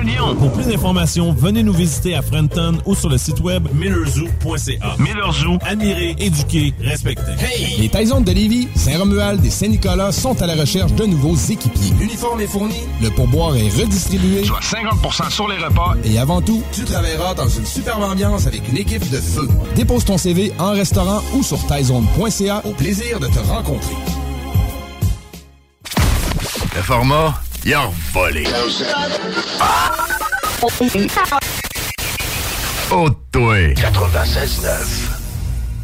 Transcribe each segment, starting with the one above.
Un lion. Pour plus d'informations, venez nous visiter à Frenton ou sur le site web millerzoo.ca. Miller Zoo. Admirer, éduquer, respecter. Hey! Les Taisons de Lévis, Saint-Romuald et Saint-Nicolas sont à la recherche de nouveaux équipiers. L'uniforme est fourni. Le pourboire est redistribué. Soit 50% sur les repas. Et avant tout, Tu travailleras dans une superbe ambiance avec une équipe de feu. dépose ton CV en restaurant ou sur taizone.ca. Au plaisir de te rencontrer. Le format, il a volé. Oh, toi. 96.9.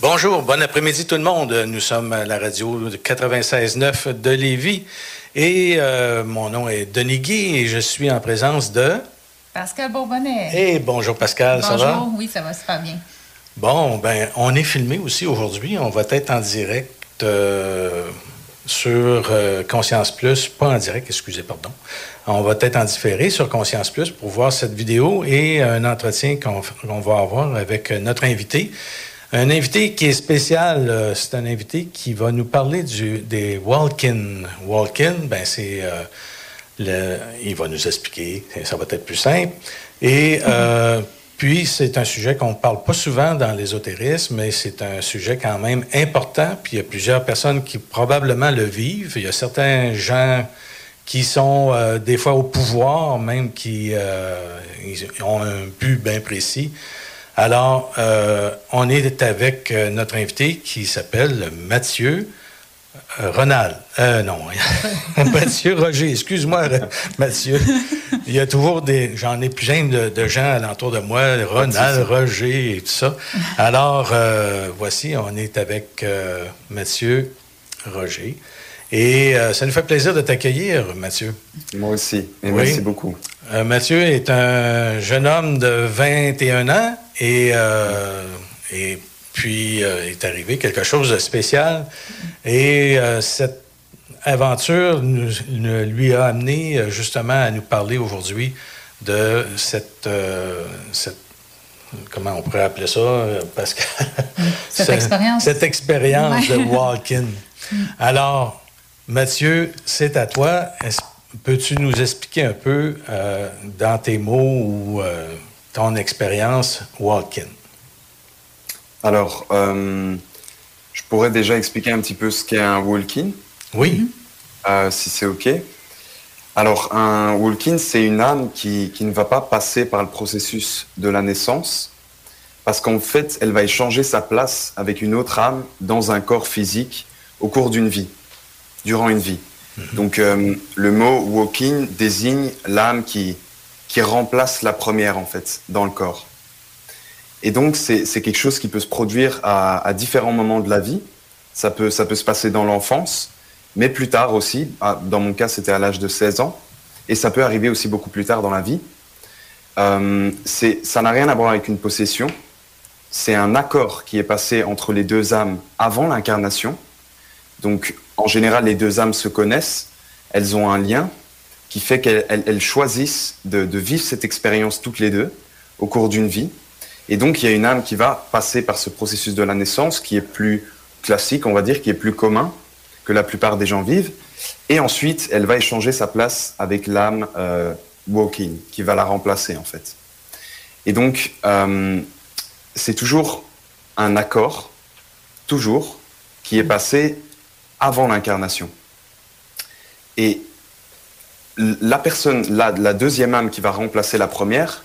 Bonjour, bon après-midi tout le monde. Nous sommes à la radio 96.9 de Lévis et euh, mon nom est Denis Guy et je suis en présence de... Pascal Bourbonnais. Et bonjour Pascal, Bonjour, ça va? oui, ça va super bien. Bon, ben, on est filmé aussi aujourd'hui. On va être en direct euh, sur euh, Conscience Plus, pas en direct, excusez, pardon. On va être en différé sur Conscience Plus pour voir cette vidéo et un entretien qu'on va avoir avec notre invité. Un invité qui est spécial, euh, c'est un invité qui va nous parler des walk-in. Walk-in, ben c'est euh, le, il va nous expliquer, ça va être plus simple. Et euh, puis c'est un sujet qu'on ne parle pas souvent dans l'ésotérisme, mais c'est un sujet quand même important. Puis il y a plusieurs personnes qui probablement le vivent. Il y a certains gens qui sont euh, des fois au pouvoir, même qui euh, ils ont un but bien précis. Alors, euh, on est avec euh, notre invité qui s'appelle Mathieu Ronald. Euh, non, Mathieu Roger, excuse-moi, Mathieu. Il y a toujours des. J'en ai plein de, de gens alentour de moi, Ronald, Roger et tout ça. Alors, euh, voici, on est avec euh, Mathieu Roger. Et euh, ça nous fait plaisir de t'accueillir, Mathieu. Moi aussi. Et Oui. merci beaucoup. Euh, Mathieu est un jeune homme de 21 ans et, euh, et puis euh, est arrivé quelque chose de spécial. Et euh, cette aventure nous- nous- lui a amené euh, justement à nous parler aujourd'hui de cette, euh, cette comment on pourrait appeler ça, parce que cette expérience, cette expérience de walk-in. Alors, Mathieu, c'est à toi. Peux-tu nous expliquer un peu euh, dans tes mots ou euh, ton expérience walk-in? Alors, je pourrais déjà expliquer un petit peu ce qu'est un walk-in. Oui. si c'est OK. Alors, un walk-in, c'est une âme qui, qui, ne va pas passer par le processus de la naissance, parce qu'en fait, elle va échanger sa place avec une autre âme dans un corps physique au cours d'une vie, durant une vie. Mhm. Donc, euh, le mot walk-in désigne l'âme qui, qui remplace la première, en fait, dans le corps. Et donc, c'est quelque chose qui peut se produire à, différents moments de la vie. Ça peut, ça peut se passer dans l'enfance, mais plus tard aussi. Dans mon cas, c'était à l'âge de 16 ans. Et ça peut arriver aussi beaucoup plus tard dans la vie. Euh, ça n'a rien à voir avec une possession. C'est un accord qui est passé entre les deux âmes avant l'incarnation. Donc, en général, les deux âmes se connaissent. Elles ont un lien qui fait qu'elles choisissent de, vivre cette expérience toutes les deux au cours d'une vie. Et donc, il y a une âme qui va passer par ce processus de la naissance qui est plus classique, on va dire, qui est plus commun, que la plupart des gens vivent. Et ensuite, elle va échanger sa place avec l'âme euh, walking, qui va la remplacer en fait. Et donc, euh, c'est toujours un accord, toujours, qui est passé avant l'incarnation. Et la personne, la, la, deuxième âme qui va remplacer la première,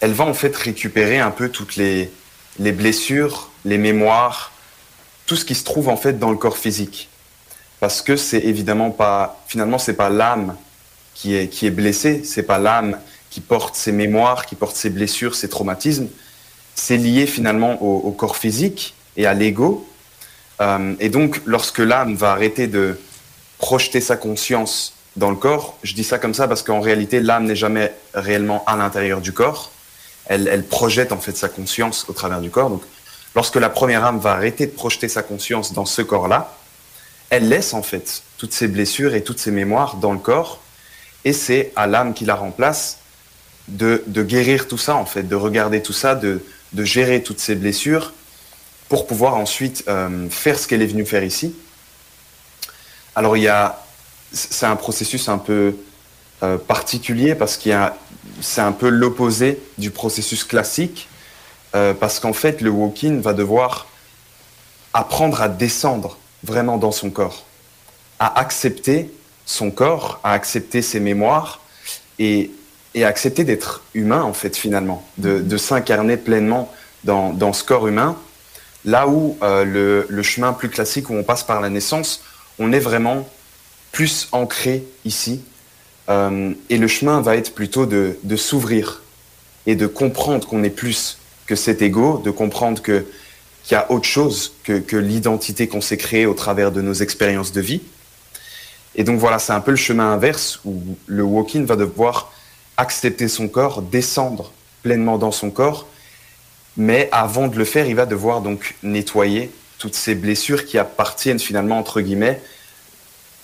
elle va en fait récupérer un peu toutes les, les blessures, les mémoires, tout ce qui se trouve en fait dans le corps physique parce que c'est évidemment pas, finalement, c'est pas l'âme qui est, qui est blessée, c'est pas l'âme qui porte ses mémoires, qui porte ses blessures, ses traumatismes. C'est lié finalement au, corps physique et à l'ego. Euh, et donc, lorsque l'âme va arrêter de projeter sa conscience dans le corps, je dis ça comme ça parce qu'en réalité, l'âme n'est jamais réellement à l'intérieur du corps. Elle, projette en fait sa conscience au travers du corps. Donc, lorsque la première âme va arrêter de projeter sa conscience dans ce corps-là, elle laisse en fait toutes ses blessures et toutes ses mémoires dans le corps, et c'est à l'âme qui la remplace de, guérir tout ça en fait, de regarder tout ça, de, gérer toutes ces blessures pour pouvoir ensuite euh, faire ce qu'elle est venue faire ici. Alors il y a, c'est un processus un peu euh, particulier parce qu'il y a, c'est un peu l'opposé du processus classique euh, parce qu'en fait le walk-in va devoir apprendre à descendre vraiment dans son corps, à accepter son corps, à accepter ses mémoires et, et accepter d'être humain, en fait, finalement, de, s'incarner pleinement dans, ce corps humain. Là où euh, le, chemin plus classique, où on passe par la naissance, on est vraiment plus ancré ici. Euh, et le chemin va être plutôt de, s'ouvrir et de comprendre qu'on est plus que cet ego, de comprendre qu'il y a autre chose que, que l'identité qu'on s'est créée au travers de nos expériences de vie. Et donc voilà, c'est un peu le chemin inverse où le walk-in va devoir accepter son corps, descendre pleinement dans son corps, mais avant de le faire, il va devoir donc nettoyer toutes ces blessures qui appartiennent finalement, entre guillemets,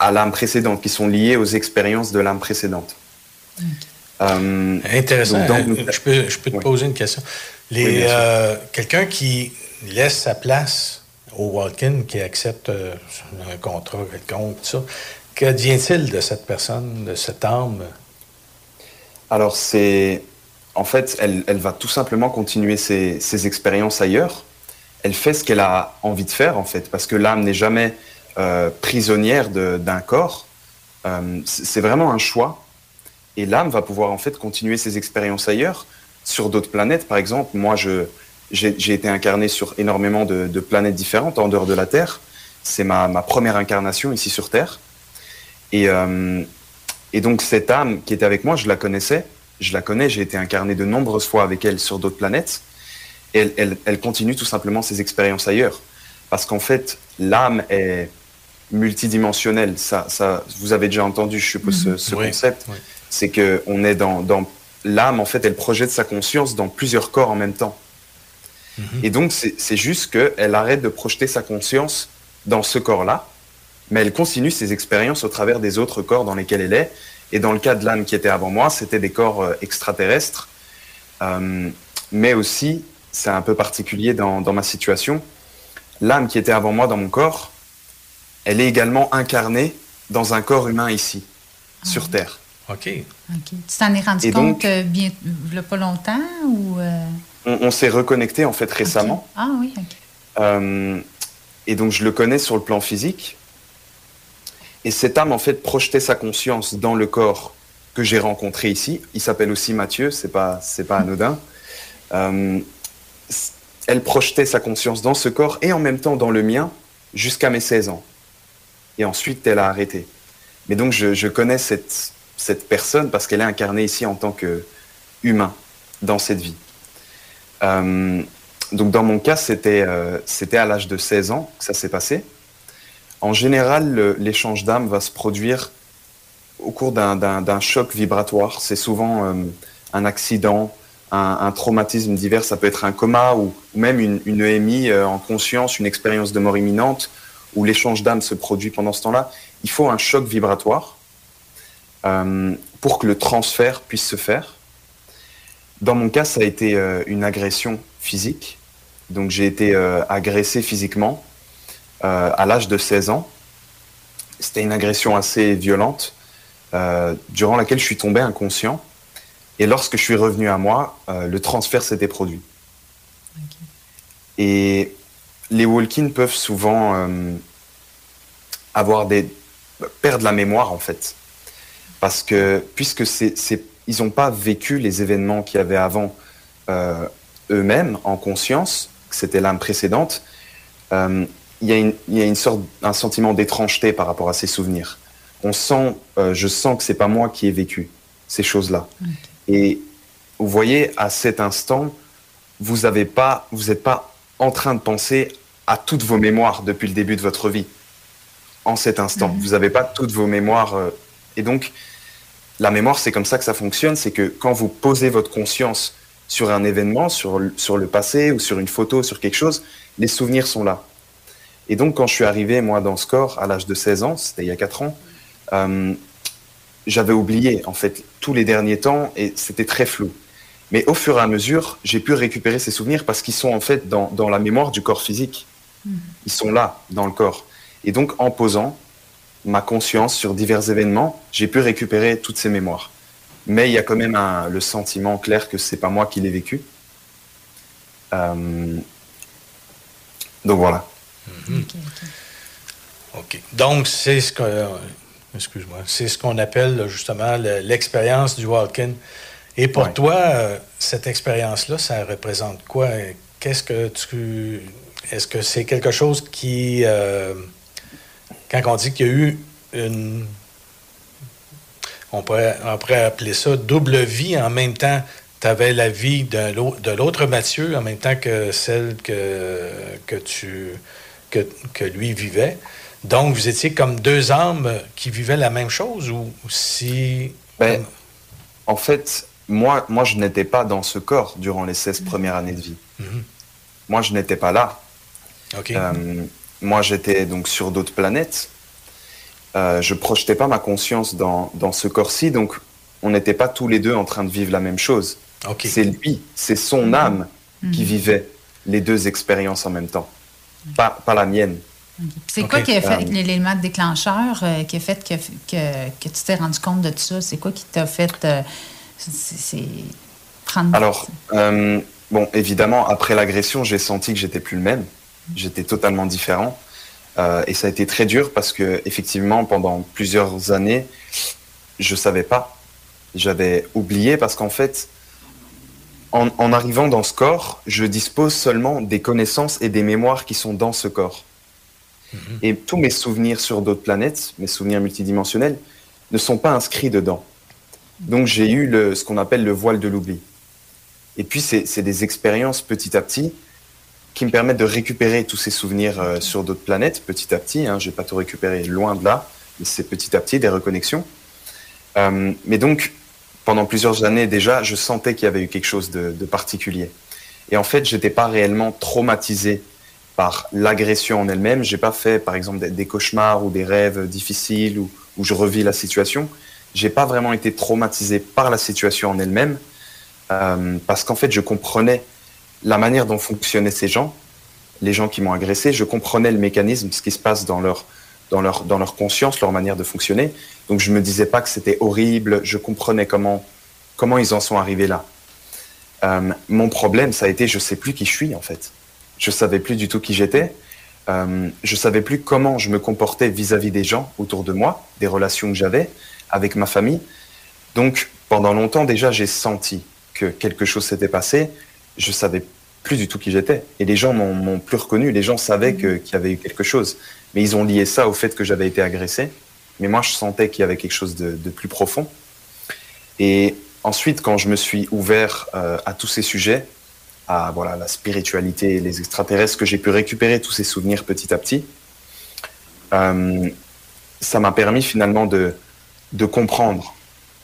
à l'âme précédente, qui sont liées aux expériences de l'âme précédente. Euh, Intéressant. Donc, je, peux, je peux te poser une question. Les, euh, quelqu'un qui laisse sa place au walk-in qui accepte euh, un contrat quelconque, tout ça. Qu'advient-il de cette personne, de cette âme? Alors, c'est. En fait, elle, elle, va tout simplement continuer ses, ses, expériences ailleurs. Elle fait ce qu'elle a envie de faire, en fait, parce que l'âme n'est jamais euh, prisonnière d'un corps. Euh, c'est vraiment un choix. Et l'âme va pouvoir, en fait, continuer ses expériences ailleurs, sur d'autres planètes. Par exemple, moi, j'ai été incarné sur énormément de, planètes différentes en dehors de la Terre. C'est ma, première incarnation ici sur Terre. Et, euh, et, donc cette âme qui était avec moi, je la connaissais, je la connais, j'ai été incarné de nombreuses fois avec elle sur d'autres planètes. Elle, continue tout simplement ses expériences ailleurs. Parce qu'en fait, l'âme est multidimensionnelle. Ça, ça, vous avez déjà entendu, je suppose, ce, ce oui, concept. Oui. C'est qu'on est dans, dans l'âme, en fait, elle projette sa conscience dans plusieurs corps en même temps. Et donc, c'est juste qu'elle arrête de projeter sa conscience dans ce corps-là, mais elle continue ses expériences au travers des autres corps dans lesquels elle est. Et dans le cas de l'âme qui était avant moi, c'était des corps euh, extraterrestres. Euh, mais aussi, c'est un peu particulier dans, dans ma situation, l'âme qui était avant moi dans mon corps, elle est également incarnée dans un corps humain ici, Ah sur Terre. OK. OK. Tu t'en es rendu Et compte donc- euh, bien, il y a pas longtemps ou... euh, On, on s'est reconnecté en fait récemment. Ah oui, OK. Euh, et donc je le connais sur le plan physique. Et cette âme en fait projetait sa conscience dans le corps que j'ai rencontré ici. Il s'appelle aussi Mathieu, c'est pas c'est pas anodin. Euh, elle projetait sa conscience dans ce corps et en même temps dans le mien jusqu'à mes 16 ans. Et ensuite elle a arrêté. Mais donc je, connais cette cette personne parce qu'elle est incarnée ici en tant que humain dans cette vie. Euh, donc dans mon cas, c'était euh, à l'âge de 16 ans que ça s'est passé. En général, l'échange d'âme va se produire au cours d'un- choc vibratoire. C'est souvent euh, un accident, un, traumatisme divers. Ça peut être un coma ou, même une, EMI euh, en conscience, une expérience de mort imminente où l'échange d'âme se produit pendant ce temps-là. Il faut un choc vibratoire euh, pour que le transfert puisse se faire. Dans mon cas, ça a été euh, une agression physique. Donc j'ai été euh, agressé physiquement à l'âge de 16 ans. C'était une agression assez violente, durant laquelle je suis tombé inconscient. Et lorsque je suis revenu à moi, le transfert s'était produit. Et les walk-ins peuvent souvent euh, avoir des perdre la mémoire en fait, parce que puisque c'est ils n'ont pas vécu les événements qu'il y avait avant euh, eux-mêmes en conscience, que c'était l'âme précédente, euh, il y a, une, il y a une sorte, un sentiment d'étrangeté par rapport à ces souvenirs. On sent, euh, je sens que c'est pas moi qui ai vécu ces choses-là. Et vous voyez, à cet instant, vous n'avez pas, vous n'êtes pas en train de penser à toutes vos mémoires depuis le début de votre vie. En cet instant, vous n'avez pas toutes vos mémoires. euh, et donc, la mémoire, c'est comme ça que ça fonctionne, c'est que quand vous posez votre conscience sur un événement, sur, le- sur le passé ou sur une photo, sur quelque chose, les souvenirs sont là. Et donc, quand je suis arrivé, moi, dans ce corps, à l'âge de 16 ans, c'était il y a 4 ans, euh, j'avais oublié, en fait, tous les derniers temps, et c'était très flou. Mais au fur et à mesure, j'ai pu récupérer ces souvenirs parce qu'ils sont, en fait, dans, dans la mémoire du corps physique. Ils sont là, dans le corps. Et donc, en posant ma conscience sur divers événements, j'ai pu récupérer toutes ces mémoires. Mais il y a quand même un- le sentiment clair que c'est pas moi qui l'ai vécu. Euh, donc voilà. OK. Donc, c'est ce que. euh, Excuse-moi. C'est ce qu'on appelle là, justement le- l'expérience du walk-in. Et pour Ouais. toi, euh, cette expérience-là, ça représente quoi? Qu'est-ce que tu. Est-ce que c'est quelque chose qui. euh, quand on dit qu'il y a eu une. On pourrait, on pourrait appeler ça double vie en même temps. Tu avais la vie de l'autre Mathieu en même temps que celle que, que, tu, que, que lui vivait. Donc, vous étiez comme deux âmes qui vivaient la même chose ou si. Ben, en fait, moi, moi je n'étais pas dans ce corps durant les 16 premières années de vie. Mhm. Moi, je n'étais pas là. OK. Euh, moi, j'étais donc sur d'autres planètes. Euh, je projetais pas ma conscience dans, dans ce corps-ci, donc on n'était pas tous les deux en train de vivre la même chose. C'est lui, c'est son âme qui vivait les deux expériences en même temps, pas, pas la mienne. C'est quoi qui a fait Euh, l'élément déclencheur euh, qui a fait que, que, que tu t'es rendu compte de tout ça? C'est quoi qui t'a fait euh, prendre. Alors, euh, bon, évidemment, après l'agression, j'ai senti que j'étais plus le même. J'étais totalement différent. Euh, et ça a été très dur parce que, effectivement, pendant plusieurs années, je savais pas. J'avais oublié parce qu'en fait, en, en arrivant dans ce corps, je dispose seulement des connaissances et des mémoires qui sont dans ce corps. Et tous mes souvenirs sur d'autres planètes, mes souvenirs multidimensionnels, ne sont pas inscrits dedans. Donc j'ai eu le, ce qu'on appelle le voile de l'oubli. Et puis c'est des expériences petit à petit qui me permettent de récupérer tous ces souvenirs euh, sur d'autres planètes petit à petit. Hein, je vais pas tout récupérer loin de là, mais c'est petit à petit des reconnexions. Euh, mais donc pendant plusieurs années déjà, je sentais qu'il y avait eu quelque chose de, particulier. Et en fait, j'étais pas réellement traumatisé par l'agression en elle-même. J'ai pas fait, par exemple, des, des cauchemars ou des rêves difficiles où, où je revis la situation. J'ai pas vraiment été traumatisé par la situation en elle-même, euh, parce qu'en fait, je comprenais la manière dont fonctionnaient ces gens, les gens qui m'ont agressé, je comprenais le mécanisme, ce qui se passe dans leur, conscience, leur manière de fonctionner. Donc je me disais pas que c'était horrible, je comprenais comment, ils en sont arrivés là. Euh, mon problème, ça a été, je sais plus qui je suis en fait. Je savais plus du tout qui j'étais. Euh, je savais plus comment je me comportais vis-à-vis des gens autour de moi, des relations que j'avais avec ma famille. Donc pendant longtemps déjà, j'ai senti que quelque chose s'était passé. Je savais plus du tout qui j'étais. Et les gens m'ont plus reconnu. Les gens savaient qu'il y avait eu quelque chose. Mais ils ont lié ça au fait que j'avais été agressé. Mais moi, je sentais qu'il y avait quelque chose de, de plus profond. Et ensuite, quand je me suis ouvert euh, à tous ces sujets, à voilà la spiritualité, les extraterrestres, que j'ai pu récupérer tous ces souvenirs petit à petit, euh, ça m'a permis finalement de, de comprendre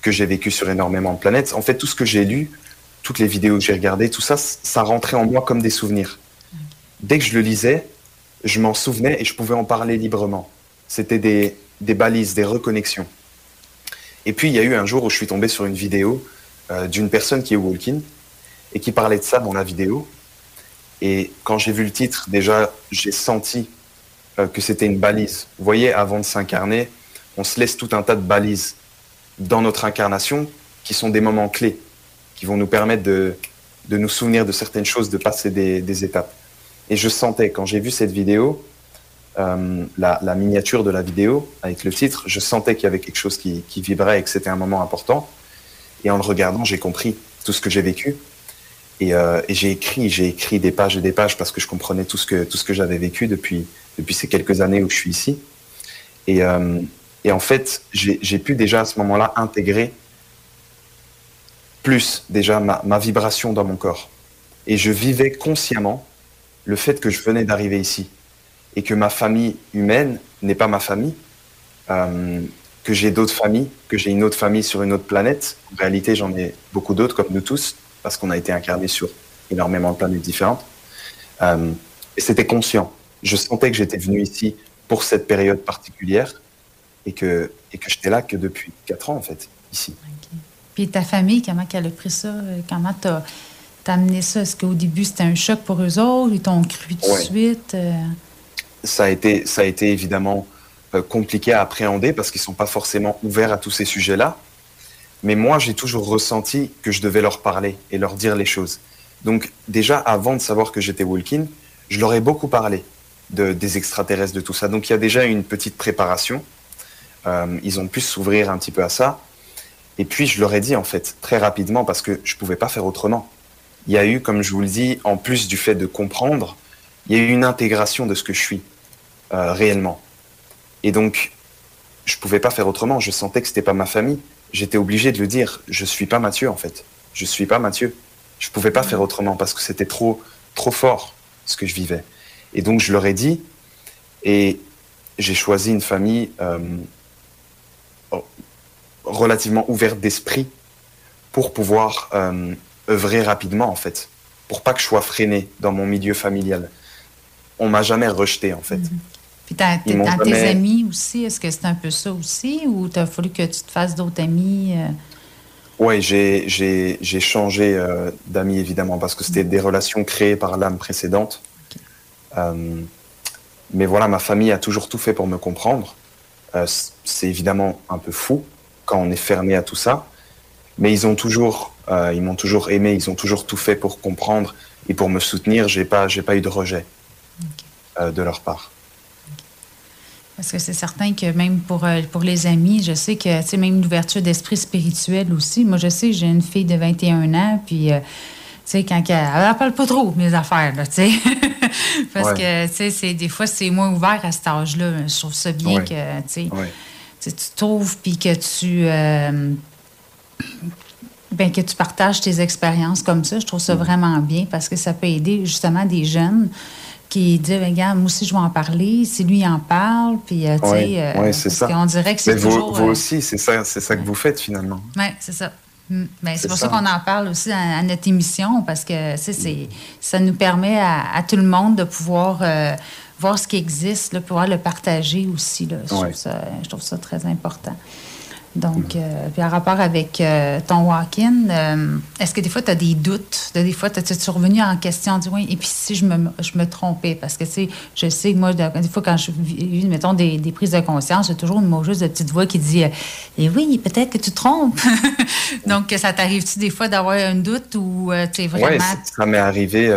que j'ai vécu sur énormément de planètes. En fait, tout ce que j'ai lu, toutes les vidéos que j'ai regardées, tout ça, ça rentrait en moi comme des souvenirs. Dès que je le lisais, je m'en souvenais et je pouvais en parler librement. C'était des, des balises, des reconnexions. Et puis, il y a eu un jour où je suis tombé sur une vidéo euh, d'une personne qui est walking et qui parlait de ça dans la vidéo. Et quand j'ai vu le titre, déjà, j'ai senti euh, que c'était une balise. Vous voyez, avant de s'incarner, on se laisse tout un tas de balises dans notre incarnation qui sont des moments clés, qui vont nous permettre de, de nous souvenir de certaines choses, de passer des, étapes. Et je sentais, quand j'ai vu cette vidéo, euh, la, miniature de la vidéo avec le titre, je sentais qu'il y avait quelque chose qui, vibrait et que c'était un moment important. Et en le regardant, j'ai compris tout ce que j'ai vécu. Et, euh, et j'ai écrit, j'ai écrit des pages et des pages parce que je comprenais tout ce que tout ce que j'avais vécu depuis depuis ces quelques années où je suis ici. Et, euh, et en fait, j'ai pu déjà à ce moment-là intégrer plus déjà ma, vibration dans mon corps. Et je vivais consciemment le fait que je venais d'arriver ici et que ma famille humaine n'est pas ma famille, euh, que j'ai d'autres familles, que j'ai une autre famille sur une autre planète. En réalité, j'en ai beaucoup d'autres, comme nous tous, parce qu'on a été incarnés sur énormément de planètes différentes. Euh, et c'était conscient. Je sentais que j'étais venu ici pour cette période particulière et que, et que j'étais là que depuis quatre ans, en fait, ici. Puis ta famille, comment elle a pris ça? Comment t'as as amené ça? Est-ce qu'au début, c'était un choc pour eux autres? Ils t'ont cru tout de Ouais. suite? Euh, ça a été, ça a été évidemment euh, compliqué à appréhender parce qu'ils sont pas forcément ouverts à tous ces sujets-là. Mais moi, j'ai toujours ressenti que je devais leur parler et leur dire les choses. Donc, déjà, avant de savoir que j'étais Walking, je leur ai beaucoup parlé de, des extraterrestres, de tout ça. Donc, il y a déjà une petite préparation. Euh, ils ont pu s'ouvrir un petit peu à ça. Et puis, je leur ai dit, en fait, très rapidement, parce que je pouvais pas faire autrement. Il y a eu, comme je vous le dis, en plus du fait de comprendre, il y a eu une intégration de ce que je suis euh, réellement. Et donc, je pouvais pas faire autrement. Je sentais que c'était pas ma famille. J'étais obligé de le dire. Je suis pas Mathieu en fait. Je suis pas Mathieu. Je pouvais pas faire autrement parce que c'était trop, trop fort ce que je vivais. Et donc, je leur ai dit. Et j'ai choisi une famille euh, relativement ouverte d'esprit pour pouvoir euh, œuvrer rapidement en fait, pour pas que je sois freiné dans mon milieu familial on m'a jamais rejeté, en fait. Mm -hmm. Puis tes jamais... amis aussi, est-ce que c'est un peu ça aussi ou t'as fallu que tu te fasses d'autres amis? Euh... Oui, j'ai changé euh, d'amis, évidemment, parce que c'était -hmm. des relations créées par l'âme précédente. Okay. Euh, mais voilà, ma famille a toujours tout fait pour me comprendre. Euh, c'est évidemment un peu fou quand on est fermé à tout ça. Mais ils ont toujours, ils m'ont toujours aimé, ils ont toujours tout fait pour comprendre et pour me soutenir. J'ai pas, j'ai pas eu de rejet. Okay. Euh, de leur part. Parce que c'est certain que même pour, euh, pour les amis, je sais que, tu sais, même l'ouverture d'esprit spirituel aussi. Moi, je sais, j'ai une fille de 21 ans, puis, euh, tu sais, quand elle, elle parle pas trop, mes affaires, là, tu sais. Parce ouais. que, tu sais, des fois, c'est moins ouvert à cet âge-là. Je trouve ça bien ouais. que, tu sais, ouais. Tu trouves, puis que tu... Euh, ben, que tu partages tes expériences comme ça, je trouve ça mmh. vraiment bien parce que ça peut aider justement des jeunes qui disent regarde moi aussi je vais en parler si lui en parle puis euh, tu sais euh, c'est ça on dirait que c'est toujours vous, vous aussi c'est ça c'est ça que vous faites finalement oui c'est ça mm. ben, c'est pour ça, ça qu'on en parle aussi à, à, notre émission parce que c'est mm. ça nous permet à, à, tout le monde de pouvoir euh, voir ce qui existe là, pouvoir le partager aussi là. Je, ouais. trouve ça, je trouve ça très important Donc, euh, puis en rapport avec euh, ton walk-in, euh, est-ce que des fois, tu as des doutes? Des fois, tu es revenu en question, dis, oui, et puis si je me, je me trompais? Parce que, tu sais, je sais que moi, des fois, quand je vis, mettons, des, des prises de conscience, j'ai toujours une juste de petite voix qui dit, eh oui, peut-être que tu te trompes. Donc, ça t'arrive-tu des fois d'avoir un doute ou tu es vraiment. Oui, ça m'est arrivé.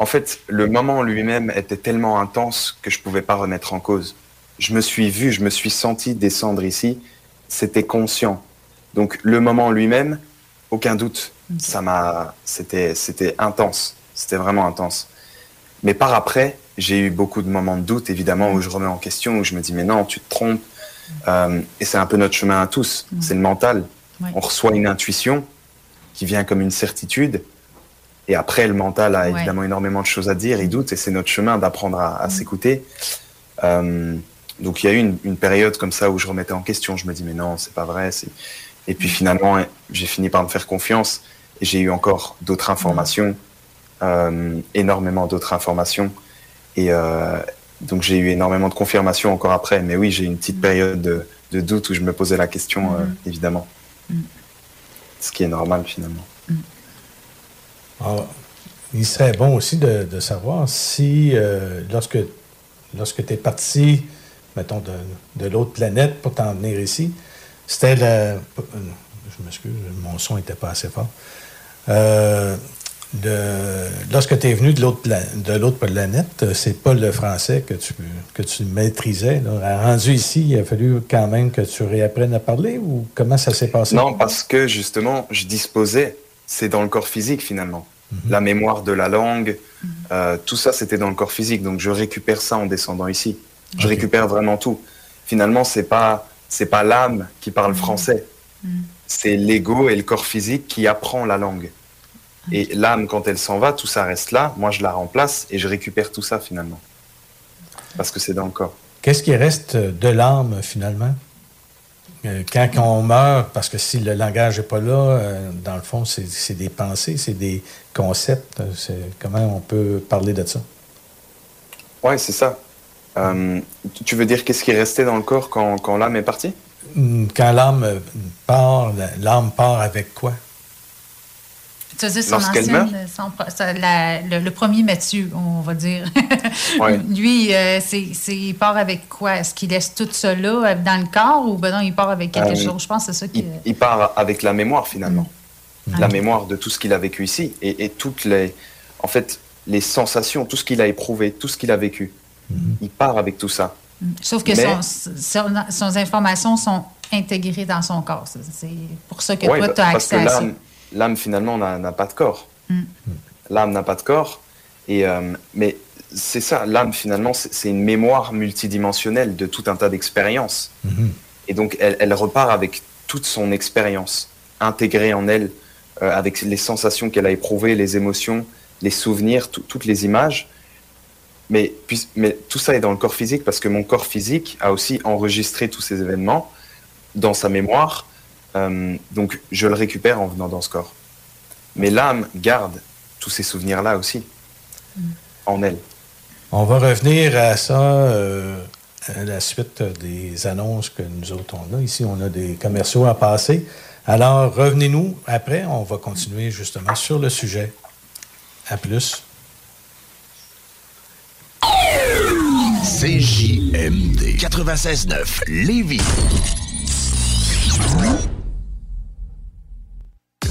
En fait, le moment lui-même était tellement intense que je pouvais pas remettre en cause. Je me suis vu, je me suis senti descendre ici c'était conscient. Donc le moment lui-même, aucun doute, ça m'a, c'était, c'était intense, c'était vraiment intense. Mais par après, j'ai eu beaucoup de moments de doute, évidemment, où je remets en question, où je me dis mais non, tu te trompes. Euh, et c'est un peu notre chemin à tous, c'est le mental. On reçoit une intuition qui vient comme une certitude, et après le mental a évidemment énormément de choses à dire, il doute, et c'est notre chemin d'apprendre à, s'écouter. Euh, donc il y a eu une, période comme ça où je remettais en question. Je me dis mais non, c'est pas vrai. Et puis finalement, j'ai fini par me faire confiance et j'ai eu encore d'autres informations, euh, énormément d'autres informations. Et euh, donc j'ai eu énormément de confirmations encore après. Mais oui, j'ai eu une petite période de, doute où je me posais la question, évidemment. Ce qui est normal finalement. Alors, il serait bon aussi de, de savoir si, lorsque, lorsque tu es parti mettons, de, l'autre planète pour t'en venir ici. C'était le. Je m'excuse, mon son n'était pas assez fort. Euh, lorsque tu es venu de l'autre, de l'autre planète, c'est pas le français que tu, que tu maîtrisais. Rendu ici, il a fallu quand même que tu réapprennes à parler ou comment ça s'est passé? Non, parce que justement, je disposais, c'est dans le corps physique finalement. Mhm. La mémoire de la langue, euh, tout ça, c'était dans le corps physique. Donc je récupère ça en descendant ici. Je récupère vraiment tout. Finalement, c'est pas c'est pas l'âme qui parle mm. français. Mm. C'est l'ego et le corps physique qui apprend la langue. Et l'âme, quand elle s'en va, tout ça reste là. Moi, je la remplace et je récupère tout ça finalement. Parce que c'est dans le corps. Qu'est-ce qui reste de l'âme finalement? Quand on meurt, parce que si le langage n'est pas là, euh, dans le fond, c'est des pensées, c'est des concepts. Comment on peut parler de ça? Oui, c'est ça. Euh, tu veux dire qu'est-ce qui est resté dans le corps quand, quand l'âme est partie? Hmm, Quand l'âme part, l'âme part avec quoi? Tu veux dire son ancienne, le, premier Mathieu, on va dire. Lui, euh, c'est, il part avec quoi? Est-ce qu'il laisse tout là euh, dans le corps ou ben non, il part avec quelque chose? Je pense que c'est ça qui... Il, part avec la mémoire finalement. Hmm. La mémoire de tout ce qu'il a vécu ici et, et, toutes les... En fait, les sensations, tout ce qu'il a éprouvé, tout ce qu'il a vécu. Il part avec tout ça. Sauf que son, informations sont intégrées dans son corps. C'est pour ça que toi, tu as accès à ça. L'âme, finalement, n'a pas de corps. Mm. L'âme n'a pas de corps. Et, euh, mais c'est ça, l'âme, finalement, c'est une mémoire multidimensionnelle de tout un tas d'expériences. Mm-hmm. Et donc, elle, repart avec toute son expérience, intégrée en elle, euh, avec les sensations qu'elle a éprouvées, les émotions, les souvenirs, toutes les images. Mais, mais tout ça est dans le corps physique parce que mon corps physique a aussi enregistré tous ces événements dans sa mémoire. Euh, donc je le récupère en venant dans ce corps. Mais l'âme garde tous ces souvenirs-là aussi en elle. On va revenir à ça euh, à la suite des annonces que nous autres on a. Ici, on a des commerciaux à passer. Alors, revenez-nous après. On va continuer justement sur le sujet. À plus. CJMD 96.9 Lévis.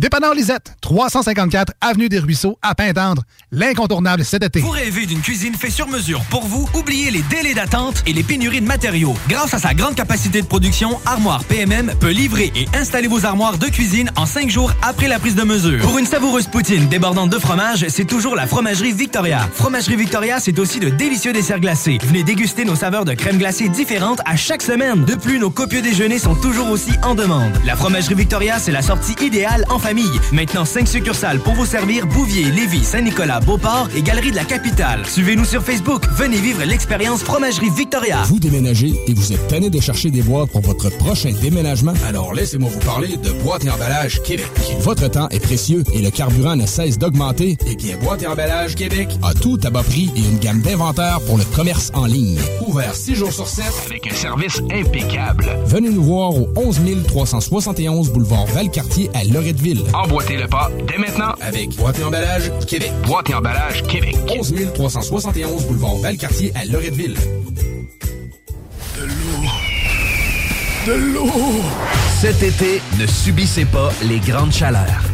Dépanneur Lisette, 354 Avenue des Ruisseaux, à Pintendre. L'incontournable cet été. Vous rêvez d'une cuisine faite sur mesure pour vous? Oubliez les délais d'attente et les pénuries de matériaux. Grâce à sa grande capacité de production, Armoire PMM peut livrer et installer vos armoires de cuisine en cinq jours après la prise de mesure. Pour une savoureuse poutine débordante de fromage, c'est toujours la Fromagerie Victoria. Fromagerie Victoria, c'est aussi de délicieux desserts glacés. Venez déguster nos saveurs de crème glacée différentes à chaque semaine. De plus, nos copieux déjeuners sont toujours aussi en demande. La Fromagerie Victoria, c'est la sortie idéale en famille. Maintenant, 5 succursales pour vous servir Bouvier, Lévis, Saint-Nicolas, Beauport et Galerie de la Capitale. Suivez-nous sur Facebook. Venez vivre l'expérience Fromagerie Victoria. Vous déménagez et vous êtes tanné de chercher des boîtes pour votre prochain déménagement? Alors laissez-moi vous parler de Boîte et Emballage Québec. Votre temps est précieux et le carburant ne cesse d'augmenter. Eh bien, Boîte et Emballage Québec a tout à bas prix et une gamme d'inventaires pour le commerce en ligne. Ouvert 6 jours sur 7 avec un service impeccable. Venez nous voir au 11 371 boulevard Valcartier à Loretteville. Emboîtez le pas dès maintenant avec Boîte et Emballage Québec. Boîte et Emballage Québec. 11 371 boulevard Valcartier à Loretteville. De l'eau. De l'eau. Cet été, ne subissez pas les grandes chaleurs.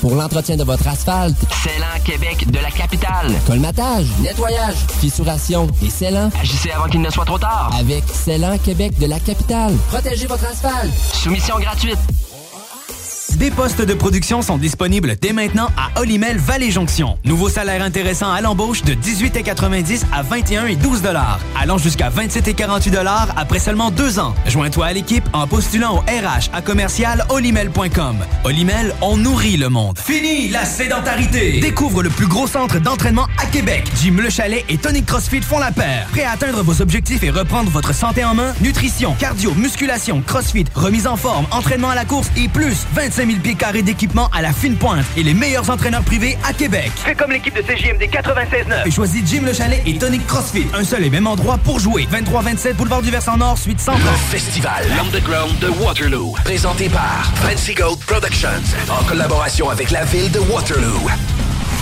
Pour l'entretien de votre asphalte, Célan Québec de la capitale. colmatage, nettoyage, fissuration et scellant. Agissez avant qu'il ne soit trop tard. Avec Célan Québec de la capitale. Protégez votre asphalte. Soumission gratuite. Des postes de production sont disponibles dès maintenant à Olimel Valley Jonction. Nouveau salaire intéressant à l'embauche de 18,90 à 21 et 12 dollars, allant jusqu'à 27 et 48 dollars après seulement deux ans. Joins-toi à l'équipe en postulant au RH à commercial olimel.com. Olimel, on nourrit le monde. Fini la sédentarité. Découvre le plus gros centre d'entraînement à Québec. Jim Le Chalet et Tonic CrossFit font la paire. Prêt à atteindre vos objectifs et reprendre votre santé en main? Nutrition, cardio, musculation, CrossFit, remise en forme, entraînement à la course et plus 25 000 pieds carrés d'équipement à la fine pointe et les meilleurs entraîneurs privés à Québec. Fais comme l'équipe de CJMD 96.9. Et choisis Jim Le Chalet et Tonic CrossFit. Un seul et même endroit pour jouer. 23-27 Boulevard du Versant Nord, suite 130. Le festival L'Underground de Waterloo, présenté par Fancy Gold Productions, en collaboration avec la ville de Waterloo.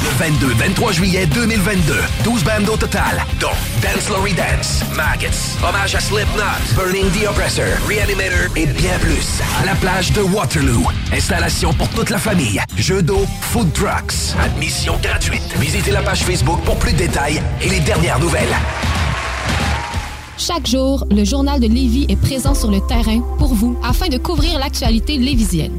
Le 22-23 juillet 2022, 12 bandes au total, dont Dance Lory Dance, Maggots, Hommage à Slipknot, Burning the Oppressor, Reanimator et bien plus. À la plage de Waterloo. Installation pour toute la famille. Jeux d'eau, food trucks. Admission gratuite. Visitez la page Facebook pour plus de détails et les dernières nouvelles. Chaque jour, le journal de Lévis est présent sur le terrain pour vous afin de couvrir l'actualité lévisienne.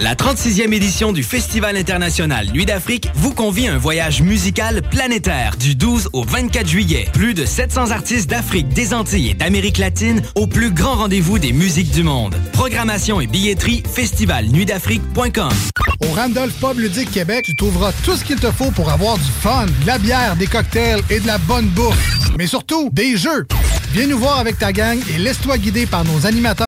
La 36e édition du Festival international Nuit d'Afrique vous convie à un voyage musical planétaire du 12 au 24 juillet. Plus de 700 artistes d'Afrique, des Antilles et d'Amérique latine au plus grand rendez-vous des musiques du monde. Programmation et billetterie festivalnuitdafrique.com. Au Randolph Pub Ludique Québec, tu trouveras tout ce qu'il te faut pour avoir du fun, de la bière, des cocktails et de la bonne bouffe. Mais surtout, des jeux. Viens nous voir avec ta gang et laisse-toi guider par nos animateurs.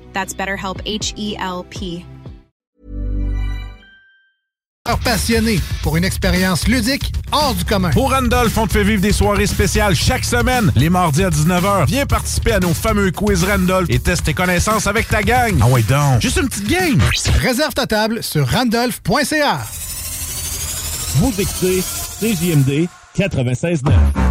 That's BetterHelp E L P. animateurs passionnés pour une expérience ludique hors du commun. Pour Randolph, on te fait vivre des soirées spéciales chaque semaine, les mardis à 19h. Viens participer à nos fameux quiz Randolph et teste tes connaissances avec ta gang. Ah ouais donc, juste une petite game. Réserve ta table sur randolph.ca. Vous écoutez CJMD 96.9.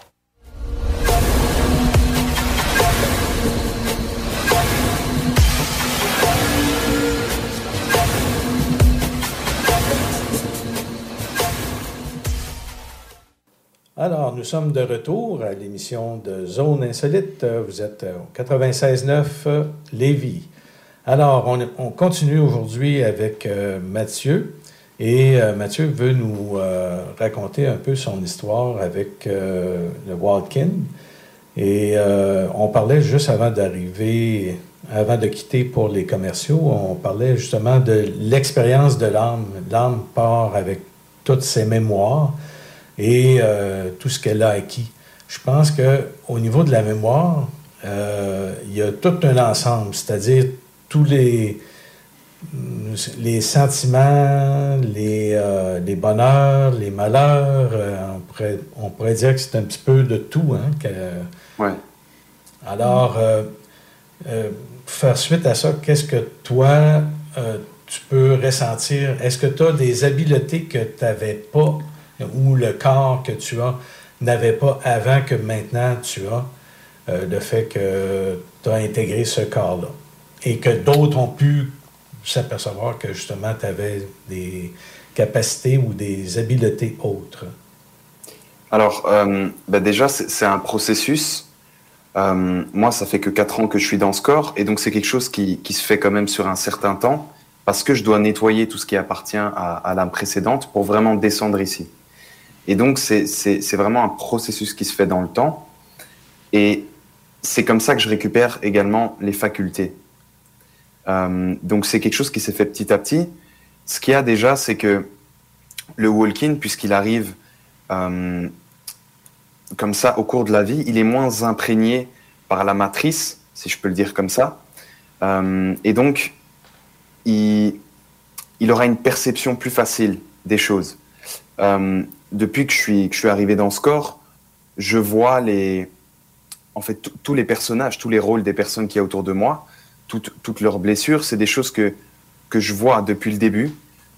Nous sommes de retour à l'émission de Zone Insolite. Vous êtes au 96.9 euh, Lévis. Alors, on, on continue aujourd'hui avec euh, Mathieu. Et euh, Mathieu veut nous euh, raconter un peu son histoire avec le Wildkin. Et on parlait juste avant d'arriver, avant de quitter pour les commerciaux, on parlait justement de l'expérience de l'âme. L'âme part avec toutes ses mémoires et euh, tout ce qu'elle a acquis. Je pense que au niveau de la mémoire, euh, il y a tout un ensemble, c'est-à-dire tous les, les sentiments, les, euh, les bonheurs, les malheurs. on, pourrait, on pourrait dire que c'est un petit peu de tout. Hein, que- Ouais. alors, pour faire suite à ça, qu'est-ce que toi, tu peux ressentir? Est-ce que tu as des habiletés que tu n'avais pas ou le corps que tu as n'avait pas avant que maintenant tu as, euh, le fait que tu as intégré ce corps-là? Et que d'autres ont pu s'apercevoir que justement tu avais des capacités ou des habiletés autres. Alors, euh, bah déjà, c'est un processus. Euh, moi, ça fait que 4 ans que je suis dans ce corps, et donc c'est quelque chose qui, qui se fait quand même sur un certain temps, parce que je dois nettoyer tout ce qui appartient à l'âme précédente pour vraiment descendre ici. Et donc, c'est vraiment un processus qui se fait dans le temps, et c'est comme ça que je récupère également les facultés. Euh, donc, c'est quelque chose qui s'est fait petit à petit. Ce qu'il y a déjà, c'est que le walk-in, puisqu'il arrive euh, comme ça au cours de la vie, il est moins imprégné par la matrice, si je peux le dire comme ça. Euh, et donc, il, il aura une perception plus facile des choses. Depuis que je, suis, que arrivé dans ce corps, je vois les, en fait, tous- les personnages, tous les rôles des personnes qui y a autour de moi, toutes, leurs blessures, c'est des choses que, que je vois depuis le début.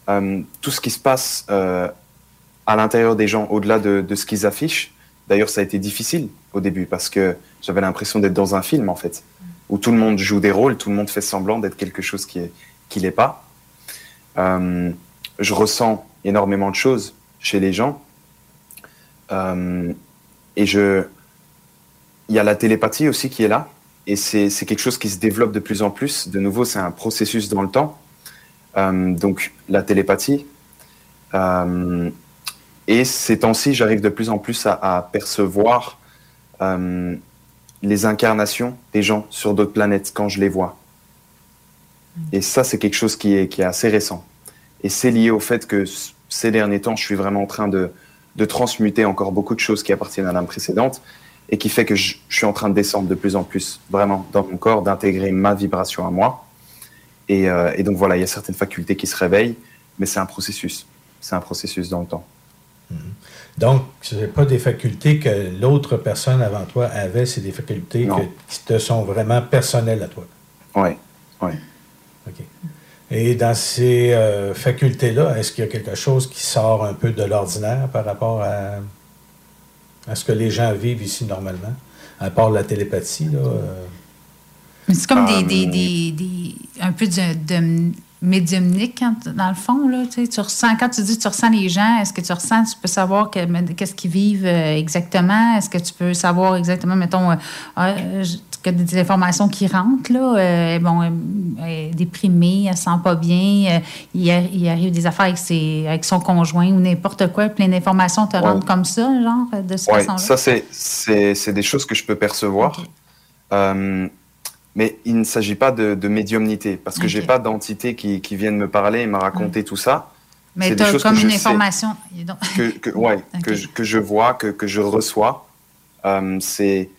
Euh, tout ce qui se passe euh, à l'intérieur des gens, au-delà de, ce qu'ils affichent. D'ailleurs, ça a été difficile au début parce que j'avais l'impression d'être dans un film, en fait, où tout le monde joue des rôles, tout le monde fait semblant d'être quelque chose qui est- qui pas. Euh, je ressens énormément de choses chez les gens. Euh, et je, il y a la télépathie aussi qui est là. Et c'est quelque chose qui se développe de plus en plus. De nouveau, c'est un processus dans le temps. Euh, donc, la télépathie. Euh, et ces temps-ci, j'arrive de plus en plus à, percevoir les incarnations des gens sur d'autres planètes quand je les vois. Et ça, c'est quelque chose qui est, assez récent. Et c'est lié au fait que ces derniers temps, je suis vraiment en train de, de transmuter encore beaucoup de choses qui appartiennent à l'âme précédente et qui fait que je, je suis en train de descendre de plus en plus, vraiment, dans mon corps, d'intégrer ma vibration à moi. Et, euh, et donc voilà, il y a certaines facultés qui se réveillent, mais c'est un processus. C'est un processus dans le temps. Donc, ce n'est pas des facultés que l'autre personne avant toi avait, c'est des facultés que- qui te sont vraiment personnelles à toi. Oui, oui. OK. Et dans ces euh, facultés-là, est-ce qu'il y a quelque chose qui sort un peu de l'ordinaire par rapport à, à ce que les gens vivent ici normalement? À part la télépathie, là. euh, Mais c'est comme des, Euh, des, des, des- un peu de, de- médiumnique, quand- dans le fond. Là, tu sais, tu ressens, quand tu dis que tu ressens les gens, est-ce que tu ressens, tu peux savoir qu'est-ce qu'ils vivent euh, exactement? Est-ce que tu peux savoir exactement, mettons, euh, ah, je- que des informations qui rentrent, là, euh, bon, euh, elle est déprimée, elle se sent pas bien, euh, il, arrive des affaires avec, ses, avec son conjoint ou n'importe quoi, plein d'informations te Ouais. rentrent comme ça, genre, de cette Ouais, façon-là? ça, c'est- des choses que je peux percevoir. Euh, mais il ne s'agit pas de, de médiumnité, parce que j'ai Ok. pas d'entité qui, qui viennent me parler et me raconter tout ça. Mais tu as comme une information. Que, que, ouais, Ok. que, je, que je vois, que, que je reçois. Euh, c'est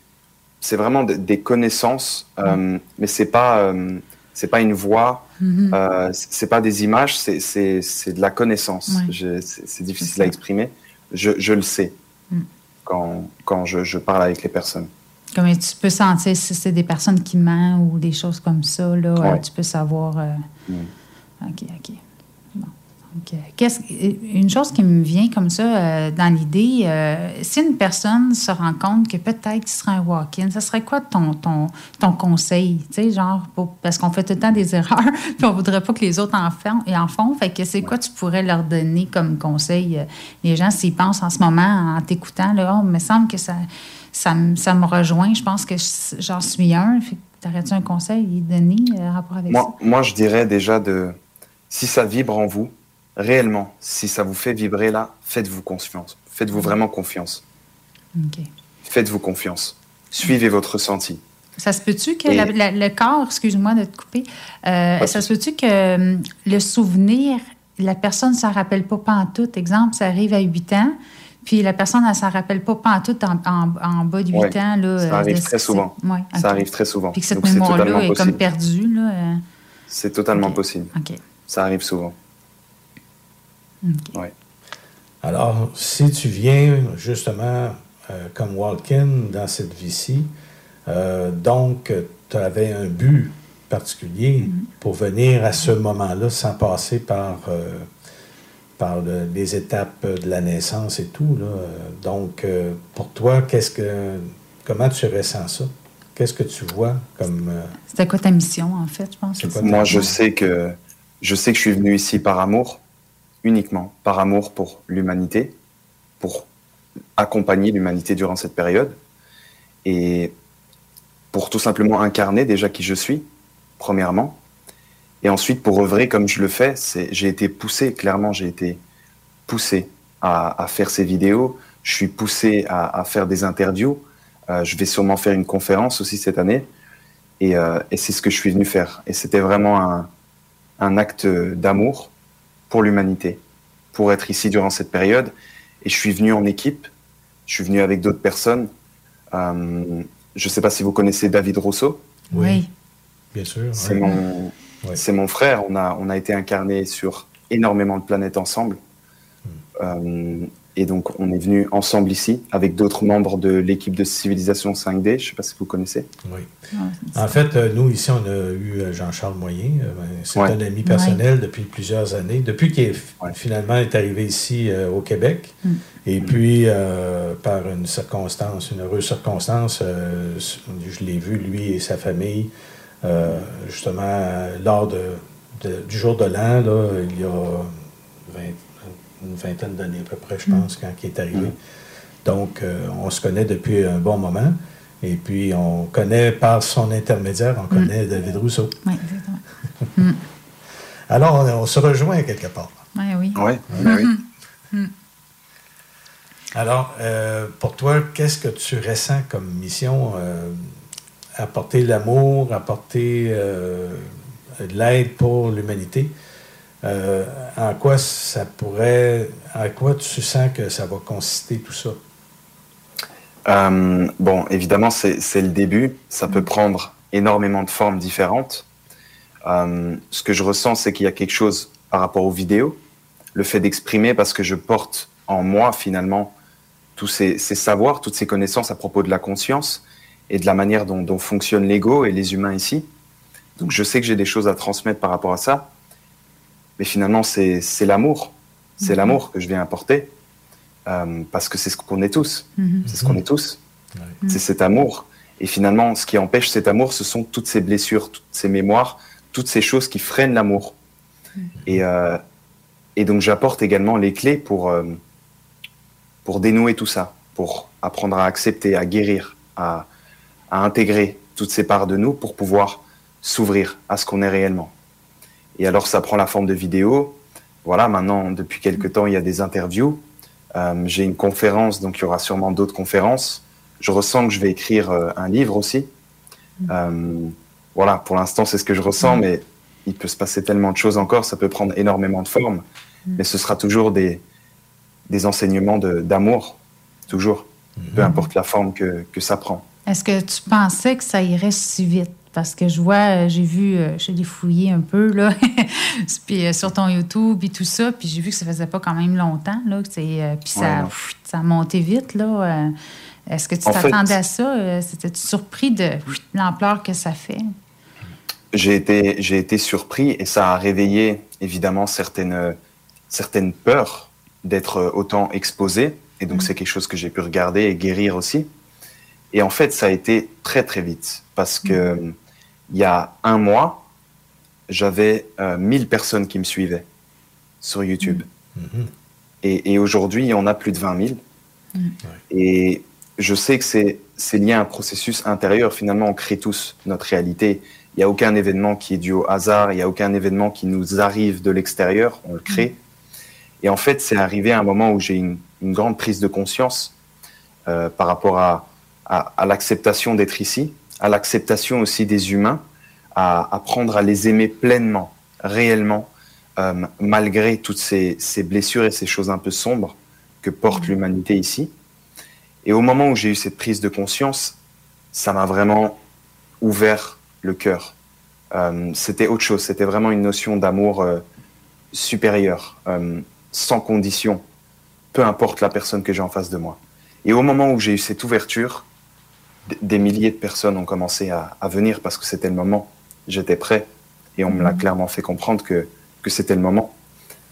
vraiment de- des connaissances, euh, mais c'est pas euh, c'est pas une voix, Mhm. euh, c'est pas des images, c'est de la connaissance. Ouais. C'est difficile à exprimer. Je, je le sais Mm. quand quand je, je parle avec les personnes. Comme tu peux sentir si c'est des personnes qui mentent ou des choses comme ça, là, euh, Ouais. tu peux savoir. euh, Mm. OK, OK. Bon. Donc, qu'est-ce- une chose qui me vient comme ça euh, dans l'idée, euh, si une personne se rend compte que peut-être qu'il serait un walk-in, ça serait quoi ton, ton, ton conseil? Tu sais, genre, pour- parce qu'on fait tout le temps des erreurs, puis on voudrait pas que les autres en font. Et en font fait que c'est quoi tu pourrais leur donner comme conseil? euh, les gens, s'ils pensent en ce moment, en t'écoutant, là, oh, il me semble que ça, ça, me- ça me rejoint, je pense que je- j'en suis un. T'aurais-tu un conseil à donner euh, en rapport avec ça? Moi, je dirais déjà de si ça vibre en vous, réellement, si ça vous fait vibrer là, faites-vous confiance. Faites-vous vraiment confiance. OK. Faites-vous confiance. Suivez votre ressenti. Ça se peut-tu que Et- la- la- le corps, excuse-moi de te couper, euh, Pas ça se peut-tu que hum, le souvenir, la personne ne s'en rappelle pas pantoute? Exemple, ça arrive à 8 ans, puis la personne, elle ne s'en rappelle pas pantoute en, en, en bas de 8 Ouais, ans. Là, ça euh, arrive de- très souvent. Ouais, Ça arrive très souvent. Puis que cette mémoire-là totalement est comme possible. perdue. Là, euh, C'est totalement possible. OK. Ça arrive souvent. Ouais. Alors, si tu viens justement euh, comme walk-in dans cette vie-ci, euh, donc tu avais un but particulier pour venir à ce moment-là sans passer par, euh, par le- les étapes de la naissance et tout. Là. Donc, euh, pour toi, qu'est-ce que, comment tu ressens ça? Qu'est-ce que tu vois comme... euh, C'était quoi ta mission, en fait, je pense? Moi, je sais que je sais que je suis venu ici par amour, uniquement par amour pour l'humanité, pour accompagner l'humanité durant cette période et pour tout simplement incarner déjà qui je suis, premièrement, et ensuite pour œuvrer comme je le fais. J'ai été poussé, clairement, j'ai été poussé à, à faire ces vidéos. Je suis poussé à, à faire des interviews. Euh, je vais sûrement faire une conférence aussi cette année. Et, euh, et c'est ce que je suis venu faire. Et c'était vraiment un, un acte d'amour pour l'humanité, pour être ici durant cette période. Et je suis venu en équipe, je suis venu avec d'autres personnes. Euh, je ne sais pas si vous connaissez David Rousseau. Oui. Bien sûr. C'est ouais. mon, Ouais. c'est mon frère. On a, on a été incarnés sur énormément de planètes ensemble. Euh, et donc, on est venu ensemble ici avec d'autres membres de l'équipe de Civilisation 5D. Je ne sais pas si vous connaissez. Oui. En fait, euh, nous, ici, on a eu euh, Jean-Charles Moyen. Ben, C'est Ouais. un ami personnel depuis plusieurs années, depuis qu'il est, finalement est arrivé ici euh, au Québec. Mm. Et puis, euh, par une circonstance, une heureuse circonstance, euh, je l'ai vu, lui et sa famille, euh, justement, lors de, de- du jour de l'an, là, il y a 20 une vingtaine d'années à peu près, je Mm. pense, quand il est arrivé. Donc, euh, on se connaît depuis un bon moment. Et puis, on connaît par son intermédiaire, on connaît David Rousseau. Oui, exactement. Mm. Alors, on, on se rejoint quelque part. Ouais, oui. Ouais, oui. Mm. Alors, euh, pour toi, qu'est-ce que tu ressens comme mission? euh, apporter l'amour, apporter euh, de l'aide pour l'humanité. Euh, en quoi ça pourrait, en quoi tu sens que ça va consister tout ça? Euh, bon, évidemment, c'est le début. Ça peut prendre énormément de formes différentes. Euh, ce que je ressens, c'est qu'il y a quelque chose par rapport aux vidéos. Le fait d'exprimer, parce que je porte en moi, finalement, tous ces savoirs, toutes ces connaissances à propos de la conscience et de la manière dont, dont fonctionne l'ego et les humains ici. Donc, je sais que j'ai des choses à transmettre par rapport à ça. Mais finalement, c'est c'est l'amour. C'est Mhm. l'amour que je viens apporter. Euh, parce que c'est ce qu'on est tous. Mhm. C'est ce qu'on est tous. C'est cet amour. Et finalement, ce qui empêche cet amour, ce sont toutes ces blessures, toutes ces mémoires, toutes ces choses qui freinent l'amour. Et, euh, et donc j'apporte également les clés pour, euh, pour dénouer tout ça, pour apprendre à accepter, à guérir, à, à intégrer toutes ces parts de nous pour pouvoir s'ouvrir à ce qu'on est réellement. Et alors ça prend la forme de vidéos. Voilà, maintenant, depuis quelques temps, il y a des interviews. Euh, J'ai une conférence, donc il y aura sûrement d'autres conférences. Je ressens que je vais écrire euh, un livre aussi. Euh, voilà, pour l'instant, c'est ce que je ressens, mais il peut se passer tellement de choses encore, ça peut prendre énormément de formes, mais ce sera toujours des, des enseignements de- d'amour, toujours, peu importe la forme que, que ça prend. Est-ce que tu pensais que ça irait si vite? Parce que je vois, euh, j'ai vu, euh, j'ai fouillé un peu, là, puis euh, sur ton YouTube et tout ça, puis j'ai vu que ça faisait pas quand même longtemps, là, que c'est, puis ça, pff, ça a monté vite, là. Est-ce que tu t'attendais à ça? C'était-tu surpris de l'ampleur que ça fait? J'ai été, j'ai été surpris et ça a réveillé évidemment certaines, certaines peurs d'être autant exposé. Et donc c'est quelque chose que j'ai pu regarder et guérir aussi. Et en fait, ça a été très très vite parce que il y a un mois, j'avais euh, 1000 personnes qui me suivaient sur YouTube. Et, et aujourd'hui, il y en a plus de 20 000. Et je sais que c'est c'est lié à un processus intérieur. Finalement, on crée tous notre réalité. Il n'y a aucun événement qui est dû au hasard. Il n'y a aucun événement qui nous arrive de l'extérieur. On le crée. Et en fait, c'est arrivé à un moment où j'ai une, une grande prise de conscience euh, par rapport à, à, à l'acceptation d'être ici, à l'acceptation aussi des humains, à apprendre à les aimer pleinement, réellement, euh, malgré toutes ces, ces blessures et ces choses un peu sombres que porte l'humanité ici. Et au moment où j'ai eu cette prise de conscience, ça m'a vraiment ouvert le cœur. Euh, c'était autre chose, c'était vraiment une notion d'amour euh, supérieur, sans condition, peu importe la personne que j'ai en face de moi. Et au moment où j'ai eu cette ouverture, des milliers de personnes ont commencé à, à venir parce que c'était le moment. J'étais prêt et on me l'a clairement fait comprendre que, que c'était le moment.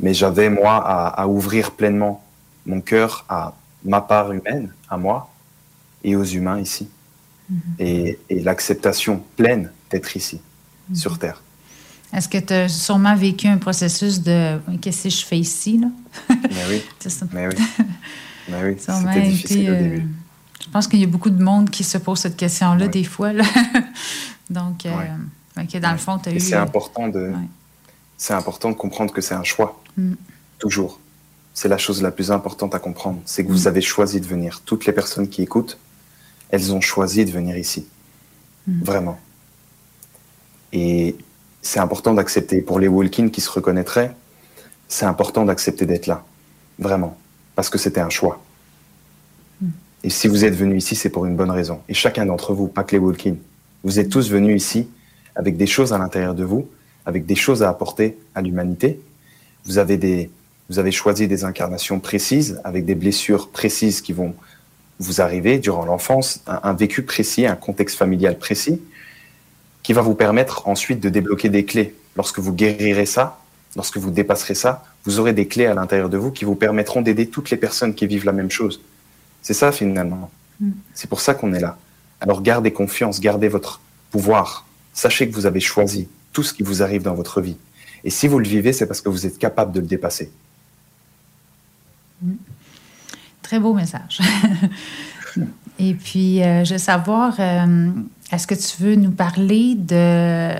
Mais j'avais, moi, à, à ouvrir pleinement mon cœur à ma part humaine, à moi, et aux humains ici. Et, et l'acceptation pleine d'être ici, sur Terre. Est-ce que tu as sûrement vécu un processus de qu'est-ce que je fais ici, là? Mais oui. Mais oui. Mais oui. C'était été, difficile au euh, début. Je pense qu'il y a beaucoup de monde qui se pose cette question-là des fois. Là. Donc, euh, dans le fond, tu as Et eu. c'est important de, c'est important de comprendre que c'est un choix, Mm. toujours. C'est la chose la plus importante à comprendre, c'est que vous avez choisi de venir. Toutes les personnes qui écoutent, elles ont choisi de venir ici, Mm. vraiment. Et c'est important d'accepter. Pour les walk-in qui se reconnaîtraient, c'est important d'accepter d'être là, vraiment, parce que c'était un choix. Et si vous êtes venu ici, c'est pour une bonne raison. Et chacun d'entre vous, pas que les walk-in, vous êtes tous venus ici avec des choses à l'intérieur de vous, avec des choses à apporter à l'humanité. Vous avez des, vous avez choisi des incarnations précises, avec des blessures précises qui vont vous arriver durant l'enfance, un vécu précis, un contexte familial précis, qui va vous permettre ensuite de débloquer des clés. Lorsque vous guérirez ça, lorsque vous dépasserez ça, vous aurez des clés à l'intérieur de vous qui vous permettront d'aider toutes les personnes qui vivent la même chose. C'est ça finalement. C'est pour ça qu'on est là. Alors gardez confiance, gardez votre pouvoir. Sachez que vous avez choisi tout ce qui vous arrive dans votre vie. Et si vous le vivez, c'est parce que vous êtes capable de le dépasser. Très beau message. Et puis, euh, je veux savoir, euh, est-ce que tu veux nous parler de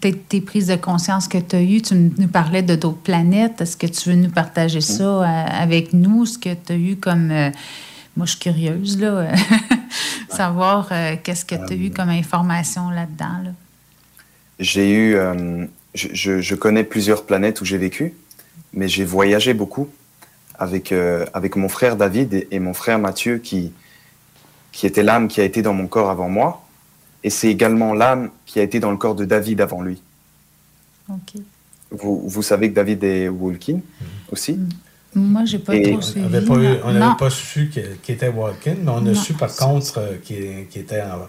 tes, tes prises de conscience que tu as eues? Tu nous parlais de d'autres planètes. Est-ce que tu veux nous partager ça euh, avec nous? Ce que tu as eu comme. euh, moi, je suis curieuse, là. euh, savoir euh, qu'est-ce que tu as eu comme information là-dedans. Là? J'ai eu, euh, je, je- je connais plusieurs planètes où j'ai vécu, mais j'ai voyagé beaucoup avec, avec mon frère David et, et mon frère Mathieu qui, qui était l'âme qui a été dans mon corps avant moi. Et c'est également l'âme qui a été dans le corps de David avant lui. Vous, vous savez que David est Walking aussi? Moi, j'ai pas Et trop On suivi. n'avait pas, eu- non. on Non. n'avait pas su qu'il était walk-in, mais on a su par contre euh, qu'il était en-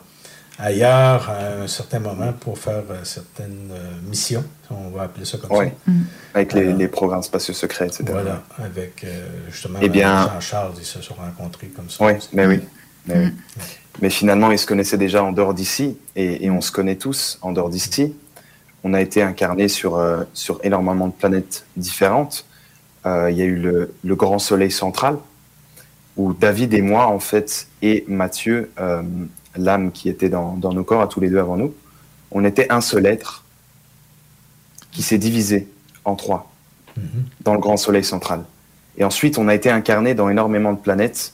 ailleurs à un certain moment pour faire euh, certaines euh, missions, on va appeler ça comme Oui, ça. avec les, les programmes spatiaux secrets, etc. Voilà, avec euh, justement Eh bien- Jean-Charles, ils se sont rencontrés comme ça. Oui, mais oui. Mais, oui. Mais finalement, ils se connaissaient déjà en dehors d'ici, et, et on se connaît tous en dehors d'ici. on a été incarné sur, euh, sur énormément de planètes différentes. Euh, il y a eu le, le, grand soleil central, où David et moi, en fait, et Mathieu, euh, l'âme qui était dans, dans, nos corps, à tous les deux avant nous, on était un seul être qui s'est divisé en trois mm -hmm. dans le grand soleil central. Et ensuite, on a été incarné dans énormément de planètes.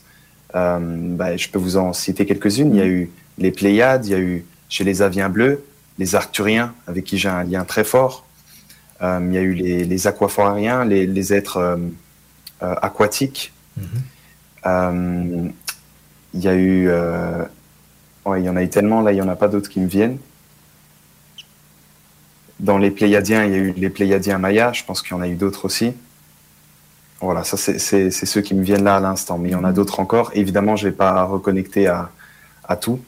Euh, bah, je peux vous en citer quelques-unes. Il y a eu les Pléiades, il y a eu chez les Aviens bleus, les Arcturiens, avec qui j'ai un lien très fort. Euh, il y a eu les, les aquaforariens, les, les êtres euh, aquatiques. Mm -hmm. il y a eu... Ouais, il y en a eu tellement, là, il n'y en a pas d'autres qui me viennent. Dans les Pléiadiens, il y a eu les Pléiadiens mayas, je pense qu'il y en a eu d'autres aussi. Voilà, ça, c'est ceux qui me viennent là à l'instant, mais il y en a d'autres encore. Évidemment, je ne vais pas reconnecter à, à tout,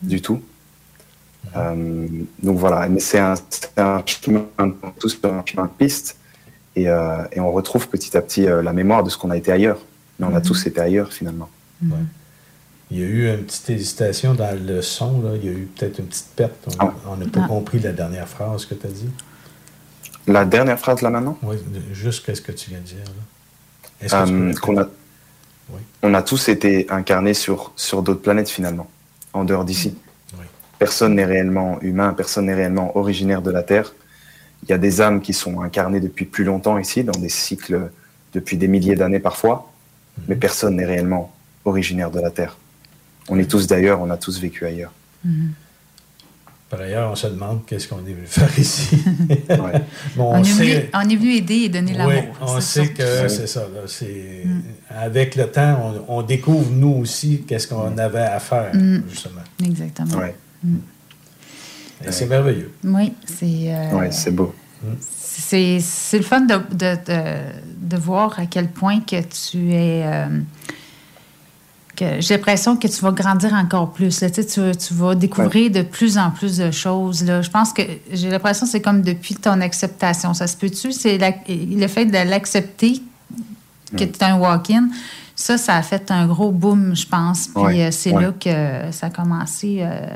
du tout. Euh, donc voilà, mais c'est un, un, chemin, tous un chemin de piste, et, euh, et, on retrouve petit à petit euh, la mémoire de ce qu'on a été ailleurs. Mais on a mm -hmm. tous été ailleurs finalement. Ouais. Il y a eu une petite hésitation dans le son, là. il y a eu peut-être une petite perte. On n'a pas ah. compris la dernière phrase que tu as dit. La dernière phrase là maintenant? Oui, juste qu'est-ce que tu viens de dire. Euh, qu a, oui. On a tous été incarnés sur, sur d'autres planètes finalement, en dehors d'ici. Oui. Personne n'est réellement humain, personne n'est réellement originaire de la Terre. Il y a des âmes qui sont incarnées depuis plus longtemps ici, dans des cycles depuis des milliers d'années parfois, mm -hmm. mais personne n'est réellement originaire de la Terre. On est tous d'ailleurs, on a tous vécu ailleurs. Mm -hmm. Par ailleurs, on se demande qu'est-ce qu'on est venu faire ici. ouais. bon, on, on, est venu, on, est venu, aider et donner l'amour. Oui, on sait ça. que c'est ça. Là, mm. Avec le temps, on, on, découvre nous aussi qu'est-ce qu'on mm. avait à faire, mm. justement. Exactement. Ouais. C'est merveilleux. Oui, c'est. Euh, oui, c'est beau. C'est le fun de, de, de, de, voir à quel point que tu es. Euh, j'ai l'impression que tu vas grandir encore plus. Là. Tu, tu, tu, vas découvrir ouais. de plus en plus de choses. Là. Je pense que j'ai l'impression que c'est comme depuis ton acceptation. Ça se peut-tu? C'est le fait de l'accepter que tu es un walk-in. Ça, ça a fait un gros boom, je pense. Puis ouais. euh, c'est là que ça a commencé. Euh,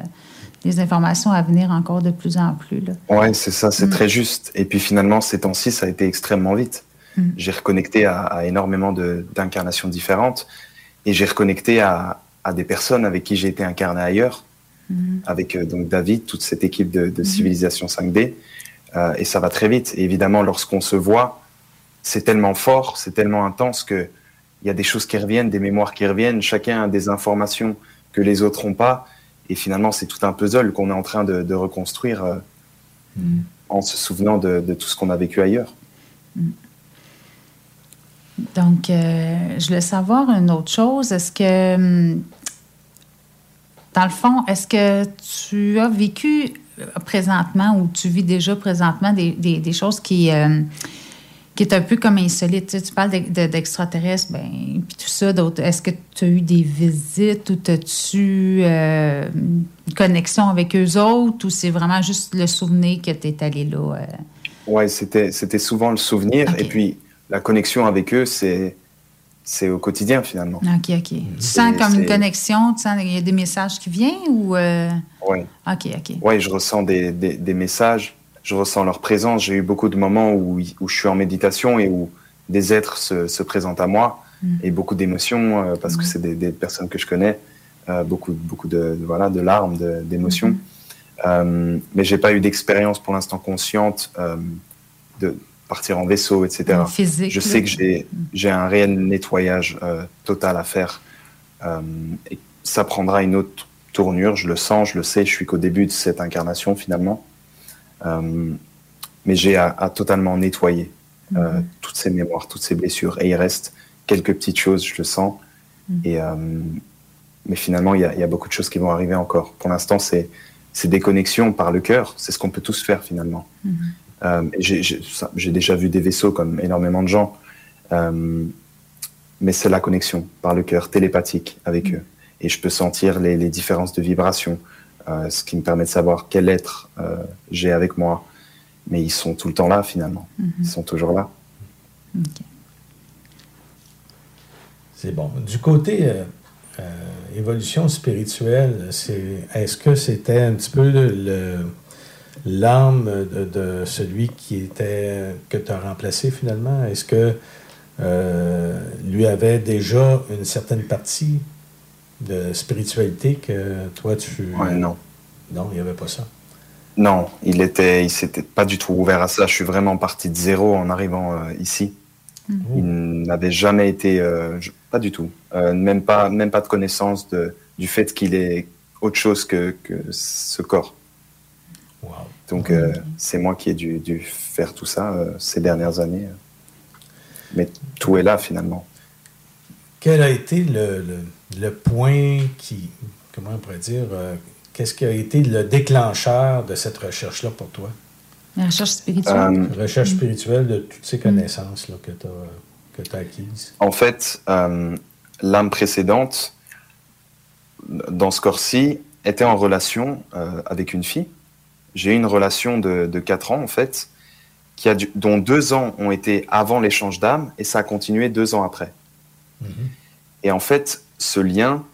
les informations à venir encore de plus en plus. Oui, c'est ça, c'est mm. très juste. Et puis finalement, ces temps-ci, ça a été extrêmement vite. Mm. J'ai reconnecté à, à énormément d'incarnations différentes. Et j'ai reconnecté à, à, des personnes avec qui j'ai été incarné ailleurs, -hmm. avec euh, donc David, toute cette équipe de, de -hmm. civilisation 5D. Euh, et ça va très vite. Et évidemment, lorsqu'on se voit, c'est tellement fort, c'est tellement intense que il y a des choses qui reviennent, des mémoires qui reviennent. Chacun a des informations que les autres n'ont pas. Et finalement, c'est tout un puzzle qu'on est en train de, de reconstruire euh, mm. en se souvenant de, de tout ce qu'on a vécu ailleurs. Donc, euh, je voulais savoir une autre chose. Est-ce que, hum, dans le fond, est-ce que tu as vécu présentement ou tu vis déjà présentement des, des, des choses qui, euh, qui est un peu comme insolite? Tu, sais, tu parles d'extraterrestres, de, de, ben, puis tout ça. Est-ce que tu as eu des visites ou as-tu euh, une connexion avec eux autres ou c'est vraiment juste le souvenir que tu es allé là? Euh? Oui, c'était souvent le souvenir. Okay. Et puis, la connexion avec eux, c'est c'est au quotidien finalement. OK, OK. Tu sens comme une connexion, tu sens qu'il y a des messages qui viennent ou... Euh... Oui. OK, OK. Oui, je ressens des, des, des, messages, je ressens leur présence. J'ai eu beaucoup de moments où, où je suis en méditation et où des êtres se, se présentent à moi mm. et beaucoup d'émotions euh, parce mm. que c'est des, des, personnes que je connais, euh, beaucoup, beaucoup de, voilà, de larmes, d'émotions. Mm. Mais j'ai pas eu d'expérience pour l'instant consciente de partir en vaisseau, etc. Physique, je sais que j'ai un réel nettoyage euh, total à faire. Euh, et ça prendra une autre tournure, je le sens, je le sais, je suis qu'au début de cette incarnation finalement. Euh, mais j'ai à, à, totalement nettoyer mm -hmm. toutes ces mémoires, toutes ces blessures. Et il reste quelques petites choses, je le sens. Mm -hmm. Et, mais finalement, il y, a, il y, a, beaucoup de choses qui vont arriver encore. Pour l'instant, c'est des connexions par le cœur. C'est ce qu'on peut tous faire finalement. Mm -hmm. Euh, J'ai déjà vu des vaisseaux comme énormément de gens, euh, mais c'est la connexion par le cœur télépathique avec mmh. eux. Et je peux sentir les, les différences de vibration, euh, ce qui me permet de savoir quel être euh, j'ai avec moi. Mais ils sont tout le temps là finalement. Mmh. Ils sont toujours là. Okay. C'est bon. Du côté euh, euh, évolution spirituelle, est-ce que c'était un petit peu le, le l'âme de, de celui qui était que tu as remplacé finalement? Est-ce que euh, lui avait déjà une certaine partie de spiritualité que toi tu. Ouais, non. Non, il n'y avait pas ça? Non, il était, il s'était pas du tout ouvert à ça. Je suis vraiment parti de zéro en arrivant euh, ici. Mhm. Il n'avait jamais été, euh, je- pas du tout, Euh, même pas, même pas de connaissance de, du fait qu'il est autre chose que, que ce corps. Donc euh, c'est moi qui ai dû, dû faire tout ça euh, ces dernières années. Mais tout est là finalement. Quel a été le, le- le point qui. Comment on pourrait dire. euh, Qu'est-ce qui a été le déclencheur de cette recherche-là pour toi? La recherche spirituelle. Euh, Recherche spirituelle de toutes ces connaissances là, que tu as, acquises. En fait, euh, l'âme précédente, dans ce corps-ci, était en relation euh, avec une fille. J'ai eu une relation de, de 4 ans, en fait, qui a dû- dont deux ans ont été avant l'échange d'âme, et ça a continué deux ans après. Et en fait, ce lien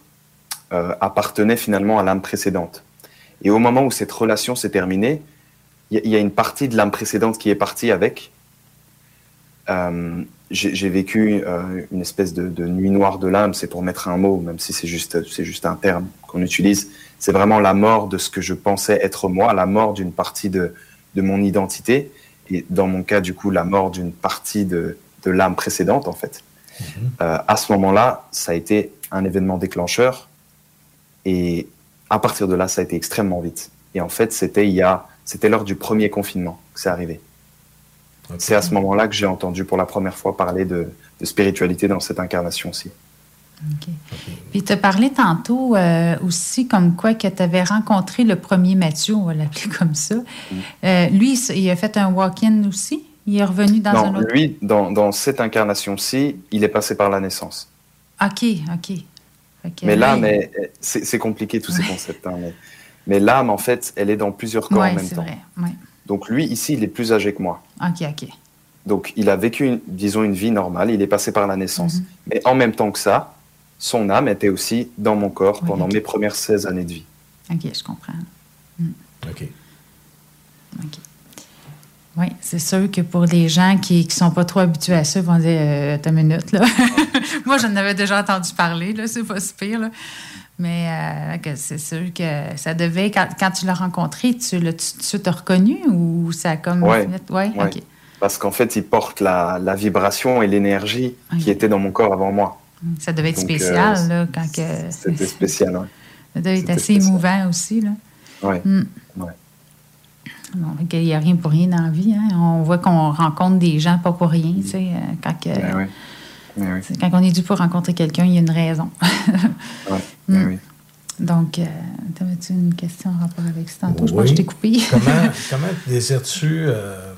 euh, appartenait finalement à l'âme précédente. Et au moment où cette relation s'est terminée, il y, a- il y a une partie de l'âme précédente qui est partie avec. Euh, J'ai vécu euh, une espèce de, de nuit noire de l'âme, c'est pour mettre un mot, même si c'est juste, c'est juste un terme qu'on utilise. C'est vraiment la mort de ce que je pensais être moi, la mort d'une partie de, de mon identité, et dans mon cas, du coup, la mort d'une partie de, de l'âme précédente, en fait. Euh, à ce moment-là, ça a été un événement déclencheur. Et à partir de là, ça a été extrêmement vite. Et en fait, c'était il y a, c'était lors du premier confinement que c'est arrivé. C'est à ce moment-là que j'ai entendu pour la première fois parler de, de spiritualité dans cette incarnation-ci. Puis tu as parlé tantôt euh, aussi comme quoi que tu avais rencontré le premier Mathieu, on va l'appeler comme ça. Mm. Euh, lui, il a fait un walk-in aussi? Il est revenu dans un non, autre. lui, dans, dans cette incarnation-ci, il est passé par la naissance. OK, OK. Que Mais là, l'âme, il- est- c'est compliqué tous ces concepts. hein, mais mais l'âme, en fait, elle est dans plusieurs corps Ouais, en même c'est temps. vrai. Ouais. Donc lui, ici, il est plus âgé que moi. OK, OK. Donc, il a vécu, une- disons, une vie normale. Il est passé par la naissance. Mhm. Mais en même temps que ça, son âme était aussi dans mon corps Oui, pendant ok. mes premières 16 années de vie. OK, je comprends. OK. Oui, c'est sûr que pour les gens qui ne sont pas trop habitués à ça, ils vont dire euh, T'as une minute, là. Moi, j'en avais déjà entendu parler, là, c'est pas si pire, là. Mais euh, que c'est sûr que ça devait, quand, quand tu l'as rencontré, tu l'as tu, reconnu ou ça a comme. Ouais, Ouais, ouais. OK. Parce qu'en fait, il porte la, la vibration et l'énergie qui était dans mon corps avant moi. Ça devait être Donc, spécial, euh, là, quand que. C'était spécial, ouais. Ça devait être assez émouvant aussi, là. Ouais. Mm. Ouais. Bon, il n'y a rien pour rien dans la vie. Hein. On voit qu'on rencontre des gens pas pour rien. tu sais, euh, Quand, que- Ben ouais. Ben oui. quand on est dû pour rencontrer quelqu'un, il y a une raison. Ouais. Mm. Ben oui. Donc, euh, t'avais-tu une question en rapport avec ça tantôt? Je crois que Oui. je t'ai coupé. comment, comment désires-tu. euh,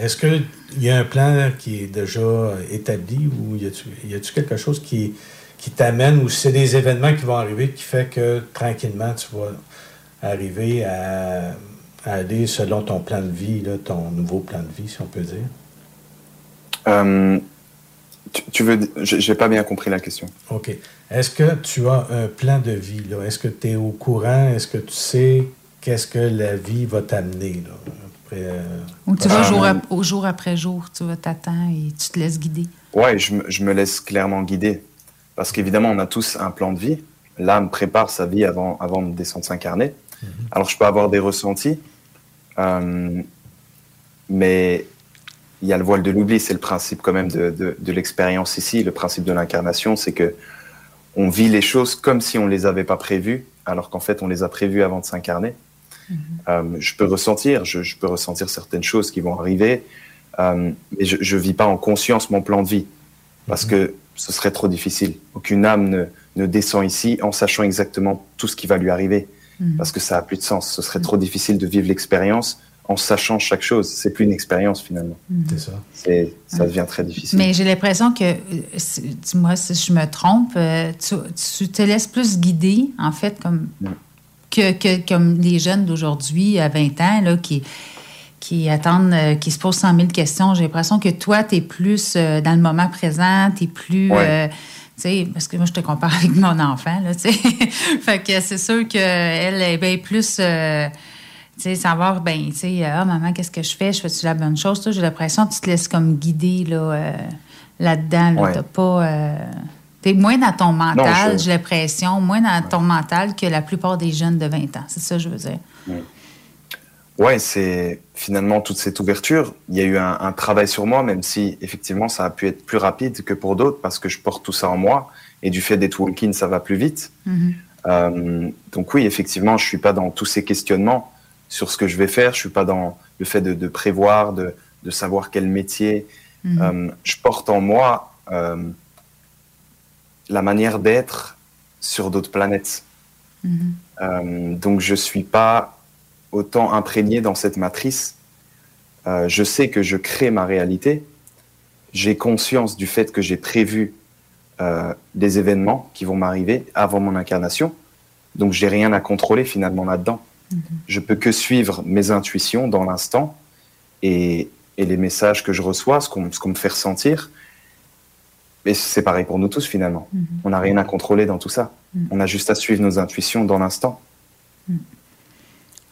Est-ce qu'il y a un plan qui est déjà établi ou y a-tu quelque chose qui, qui t'amène ou c'est des événements qui vont arriver qui fait que tranquillement tu vas arriver à, à aller selon ton plan de vie, là, ton nouveau plan de vie, si on peut dire? Euh, tu, tu veux. J'ai pas bien compris la question. OK. Est-ce que tu as un plan de vie? Est-ce que tu es au courant? Est-ce que tu sais qu'est-ce que la vie va t'amener? Euh, Ou tu vas jour, au jour après jour, tu vas t'attendre et tu te laisses guider. Ouais, je, me- je me laisse clairement guider. Parce qu'évidemment, on a tous un plan de vie. L'âme prépare sa vie avant, avant de descendre s'incarner. Alors, je peux avoir des ressentis. euh, mais il y a le voile de l'oubli. C'est le principe quand même de, de, de l'expérience ici. Le principe de l'incarnation, c'est que on vit les choses comme si on les avait pas prévues, alors qu'en fait, on les a prévues avant de s'incarner. Euh, je peux ressentir, je, je peux ressentir certaines choses qui vont arriver, euh, mais je ne vis pas en conscience mon plan de vie, parce que ce serait trop difficile. Aucune âme ne, ne descend ici en sachant exactement tout ce qui va lui arriver, Mhm. parce que ça n'a plus de sens. Ce serait trop difficile de vivre l'expérience en sachant chaque chose. C'est plus une expérience finalement. C'est ça. C'est, ça devient très difficile. Mais j'ai l'impression que, euh, dis-moi si je me trompe, tu, tu te laisses plus guider, en fait, comme, que, que- comme les jeunes d'aujourd'hui, à 20 ans, là, qui, qui attendent, euh, qui se posent 100 000 questions. J'ai l'impression que toi, tu es plus euh, dans le moment présent, tu es plus. Ouais. euh, parce que moi, je te compare avec mon enfant, là, fait que c'est sûr qu'elle est bien plus. euh, tu savoir, ben, tu sais, ah, maman, qu'est-ce que je fais? Je fais-tu la bonne chose? J'ai l'impression que tu te laisses comme guider là, là-dedans. Là, Ouais. T'as pas. T'es moins dans ton mental, j'ai l'impression, moins dans ton mental que la plupart des jeunes de 20 ans. C'est ça que je veux dire. Ouais, c'est finalement toute cette ouverture. Il y a eu un, un travail sur moi, même si effectivement ça a pu être plus rapide que pour d'autres parce que je porte tout ça en moi et du fait d'être walk-in, ça va plus vite. Euh, donc oui, effectivement, je suis pas dans tous ces questionnements sur ce que je vais faire. Je suis pas dans le fait de, de prévoir, de, de savoir quel métier. Mhm. Euh, je porte en moi euh, la manière d'être sur d'autres planètes. Euh, donc je suis pas autant imprégné dans cette matrice. Euh, je sais que je crée ma réalité. J'ai conscience du fait que j'ai prévu euh, des événements qui vont m'arriver avant mon incarnation. Donc j'ai rien à contrôler finalement là-dedans. Je peux que suivre mes intuitions dans l'instant et, et les messages que je reçois, ce qu'on ce qu'on me fait ressentir. Et c'est pareil pour nous tous finalement. On n'a rien à contrôler dans tout ça. On a juste à suivre nos intuitions dans l'instant.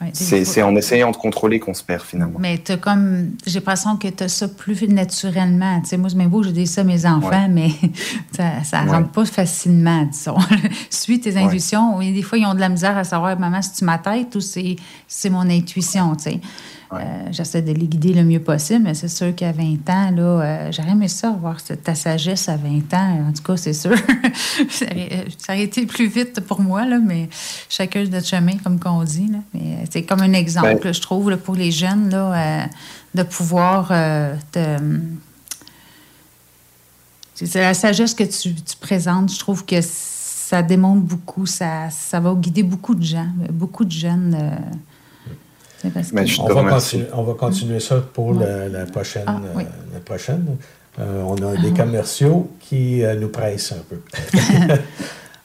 Des C'est en essayant de contrôler qu'on se perd finalement. Mais t'as comme. J'ai l'impression que tu as ça plus naturellement. Tu sais, moi, bien beau, je dis ça à mes enfants, Ouais. mais ça, ça Ouais. rentre pas facilement, disons. Suis tes intuitions. Des fois, ils ont de la misère à savoir, maman, c'est-tu ma tête ou c'est c'est mon intuition, tu sais. Euh, J'essaie de les guider le mieux possible, mais c'est sûr qu'à 20 ans, là, euh, j'aurais aimé ça, avoir cette- ta sagesse à 20 ans. En tout cas, c'est sûr. ça, aurait, ça aurait été plus vite pour moi, là, mais chacun de notre chemin, comme qu'on dit. Là. Mais euh, c'est comme un exemple, Ben- je trouve, là, pour les jeunes, là, euh, de pouvoir euh, te- C'est c'est la sagesse que tu, tu présentes. Je trouve que ça démontre beaucoup, ça, ça va guider beaucoup de gens, beaucoup de jeunes. C'est parce que- on, va continuer, on va continuer ça pour Ouais. la, la prochaine. Ah, oui. euh, la prochaine. Euh, on a des commerciaux qui euh, nous pressent un peu.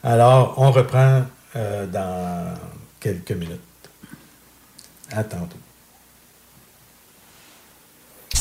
Alors, on reprend euh, dans quelques minutes. À tantôt.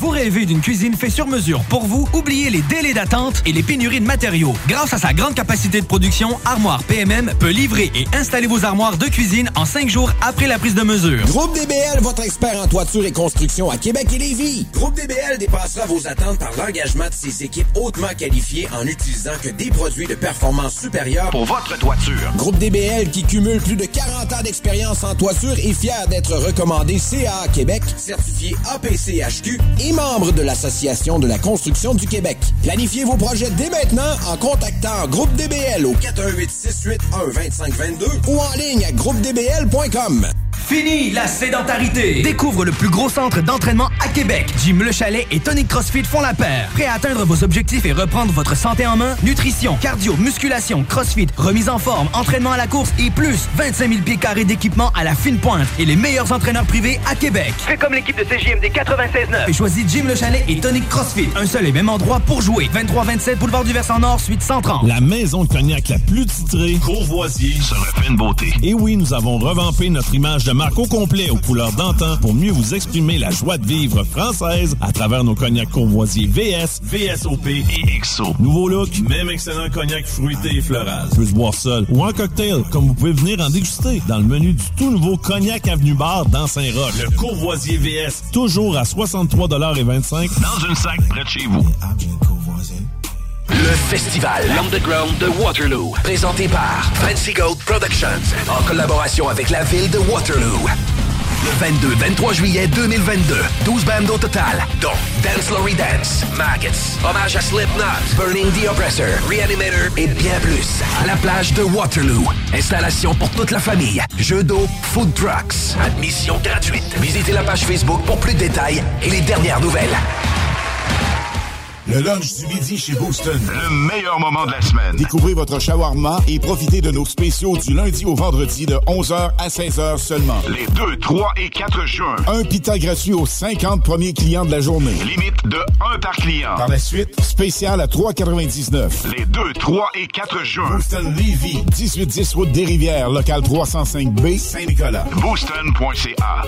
Vous rêvez d'une cuisine faite sur mesure pour vous? Oubliez les délais d'attente et les pénuries de matériaux. Grâce à sa grande capacité de production, Armoire PMM peut livrer et installer vos armoires de cuisine en cinq jours après la prise de mesure. Groupe DBL, votre expert en toiture et construction à Québec et Lévis. Groupe DBL dépassera vos attentes par l'engagement de ses équipes hautement qualifiées en utilisant que des produits de performance supérieure pour votre toiture. Groupe DBL qui cumule plus de 40 ans d'expérience en toiture est fier d'être recommandé CA Québec, certifié APCHQ et membre de l'Association de la construction du Québec. Planifiez vos projets dès maintenant en contactant Groupe DBL au 418 681 2522 ou en ligne à groupedbl.com. Fini la sédentarité! Découvre le plus gros centre d'entraînement à Québec. Jim Le Chalet et Tonic CrossFit font la paire. Prêt à atteindre vos objectifs et reprendre votre santé en main? Nutrition, cardio, musculation, CrossFit, remise en forme, entraînement à la course et plus 25 000 pieds carrés d'équipement à la fine pointe et les meilleurs entraîneurs privés à Québec. Fais comme l'équipe de CJMD 96.9. Et choisis Jim Le Chalet et Tonic CrossFit. Un seul et même endroit pour jouer. 23-27 Boulevard du Versant Nord, suite 130. La maison de cognac la plus titrée, Courvoisier, sur la pleine beauté. Et oui, nous avons revampé notre image de marque au complet aux couleurs d'antan pour mieux vous exprimer la joie de vivre française à travers nos cognacs courvoisiers VS, VSOP et XO. Nouveau look, même excellent cognac fruité et floral. Peut se boire seul ou en cocktail, comme vous pouvez venir en déguster dans le menu du tout nouveau Cognac Avenue Bar dans Saint-Roch. Le courvoisier VS, toujours à 63,25 dans une sac près de chez vous. Le festival L'Underground de Waterloo, présenté par Fancy Gold Productions, en collaboration avec la ville de Waterloo. Le 22-23 juillet 2022, 12 bandes au total, dont Dance Lory Dance, Maggots, Hommage à Slipknot, Burning the Oppressor, Reanimator et bien plus. La plage de Waterloo. Installation pour toute la famille. Jeux d'eau, food trucks. Admission gratuite. Visitez la page Facebook pour plus de détails et les dernières nouvelles. Le lunch du midi chez Booston. Le meilleur moment de la semaine. Découvrez votre shawarma et profitez de nos spéciaux du lundi au vendredi de 11h à 16h seulement. Les 2, 3 et 4 juin. Un pita gratuit aux 50 premiers clients de la journée. Limite de 1 par client. Par la suite, spécial à 3,99. Les 2, 3 et 4 juin. Booston Levy. 1810 route des Rivières, local 305B, Saint-Nicolas. Booston.ca.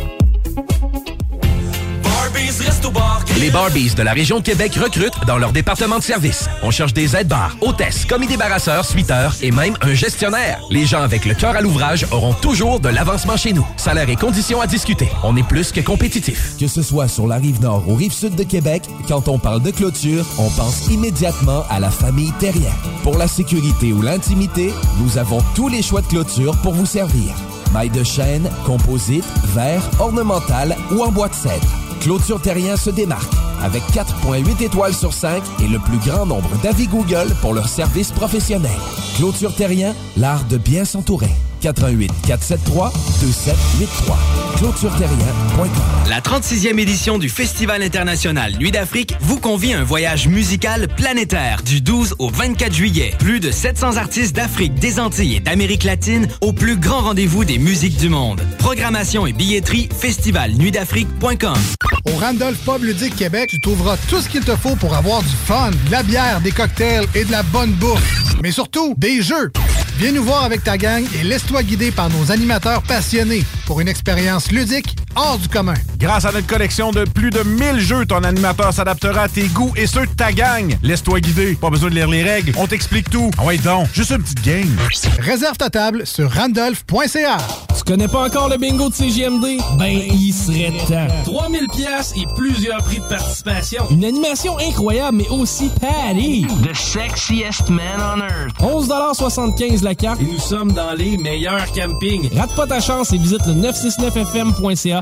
Les Barbies de la région de Québec recrutent dans leur département de service. On cherche des aides-bars, hôtesses, commis débarrasseurs, suiteurs et même un gestionnaire. Les gens avec le cœur à l'ouvrage auront toujours de l'avancement chez nous. Salaire et conditions à discuter. On est plus que compétitif. Que ce soit sur la rive nord ou rive sud de Québec, quand on parle de clôture, on pense immédiatement à la famille Terrien. Pour la sécurité ou l'intimité, nous avons tous les choix de clôture pour vous servir. Maille de chêne, composite, verre, ornemental ou en bois de cèdre. Clôture Terrien se démarque avec 4.8 étoiles sur 5 et le plus grand nombre d'avis Google pour leur service professionnel. Clôture Terrien, l'art de bien s'entourer. 88 473 2783. ClôtureTerrien.com. La 36e édition du Festival international Nuit d'Afrique vous convie à un voyage musical planétaire du 12 au 24 juillet. Plus de 700 artistes d'Afrique, des Antilles et d'Amérique latine au plus grand rendez-vous des musiques du monde. Programmation et billetterie festivalnuitdafrique.com. Au Randolph Pub Ludique Québec, tu trouveras tout ce qu'il te faut pour avoir du fun, de la bière, des cocktails et de la bonne bouffe. Mais surtout, des jeux. Viens nous voir avec ta gang et laisse-toi guider par nos animateurs passionnés pour une expérience ludique hors du commun. Grâce à notre collection de plus de 1000 jeux, ton animateur s'adaptera à tes goûts et ceux de ta gang. Laisse-toi guider. Pas besoin de lire les règles. On t'explique tout. Ah ouais, donc, juste une petite game. Réserve ta table sur randolph.ca. Tu connais pas encore le bingo de CGMD? Ben, il serait temps. 3000 pièces et plusieurs prix de participation. Une animation incroyable, mais aussi patty. The sexiest man on earth. 11,75 la carte et nous sommes dans les meilleurs campings. Rate pas ta chance et visite le 969fm.ca.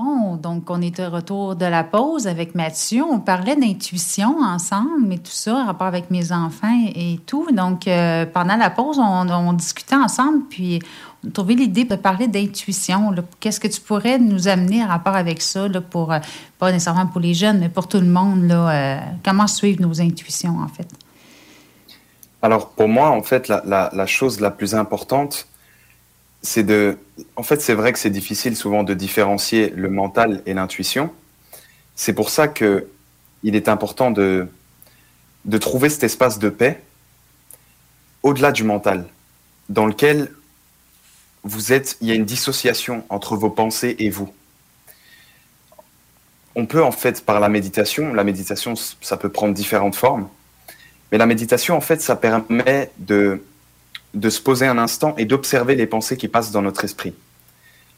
Bon, donc on est de retour de la pause avec Mathieu. On parlait d'intuition ensemble, mais tout ça, rapport avec mes enfants et tout. Donc, euh, pendant la pause, on, discutait ensemble, puis on a trouvé l'idée de parler d'intuition. Qu'est-ce que tu pourrais nous amener en rapport avec ça, pour, euh, pas nécessairement pour les jeunes, mais pour tout le monde? Euh, comment suivre nos intuitions, en fait? Alors pour moi, en fait, la- la chose la plus importante, c'est de... En fait, c'est vrai que c'est difficile souvent de différencier le mental et l'intuition. C'est pour ça que il est important de, de trouver cet espace de paix au-delà du mental, dans lequel vous êtes, il y a une dissociation entre vos pensées et vous. On peut en fait, par la méditation, la méditation, ça peut prendre différentes formes, mais la méditation, en fait, ça permet de, de se poser un instant et d'observer les pensées qui passent dans notre esprit.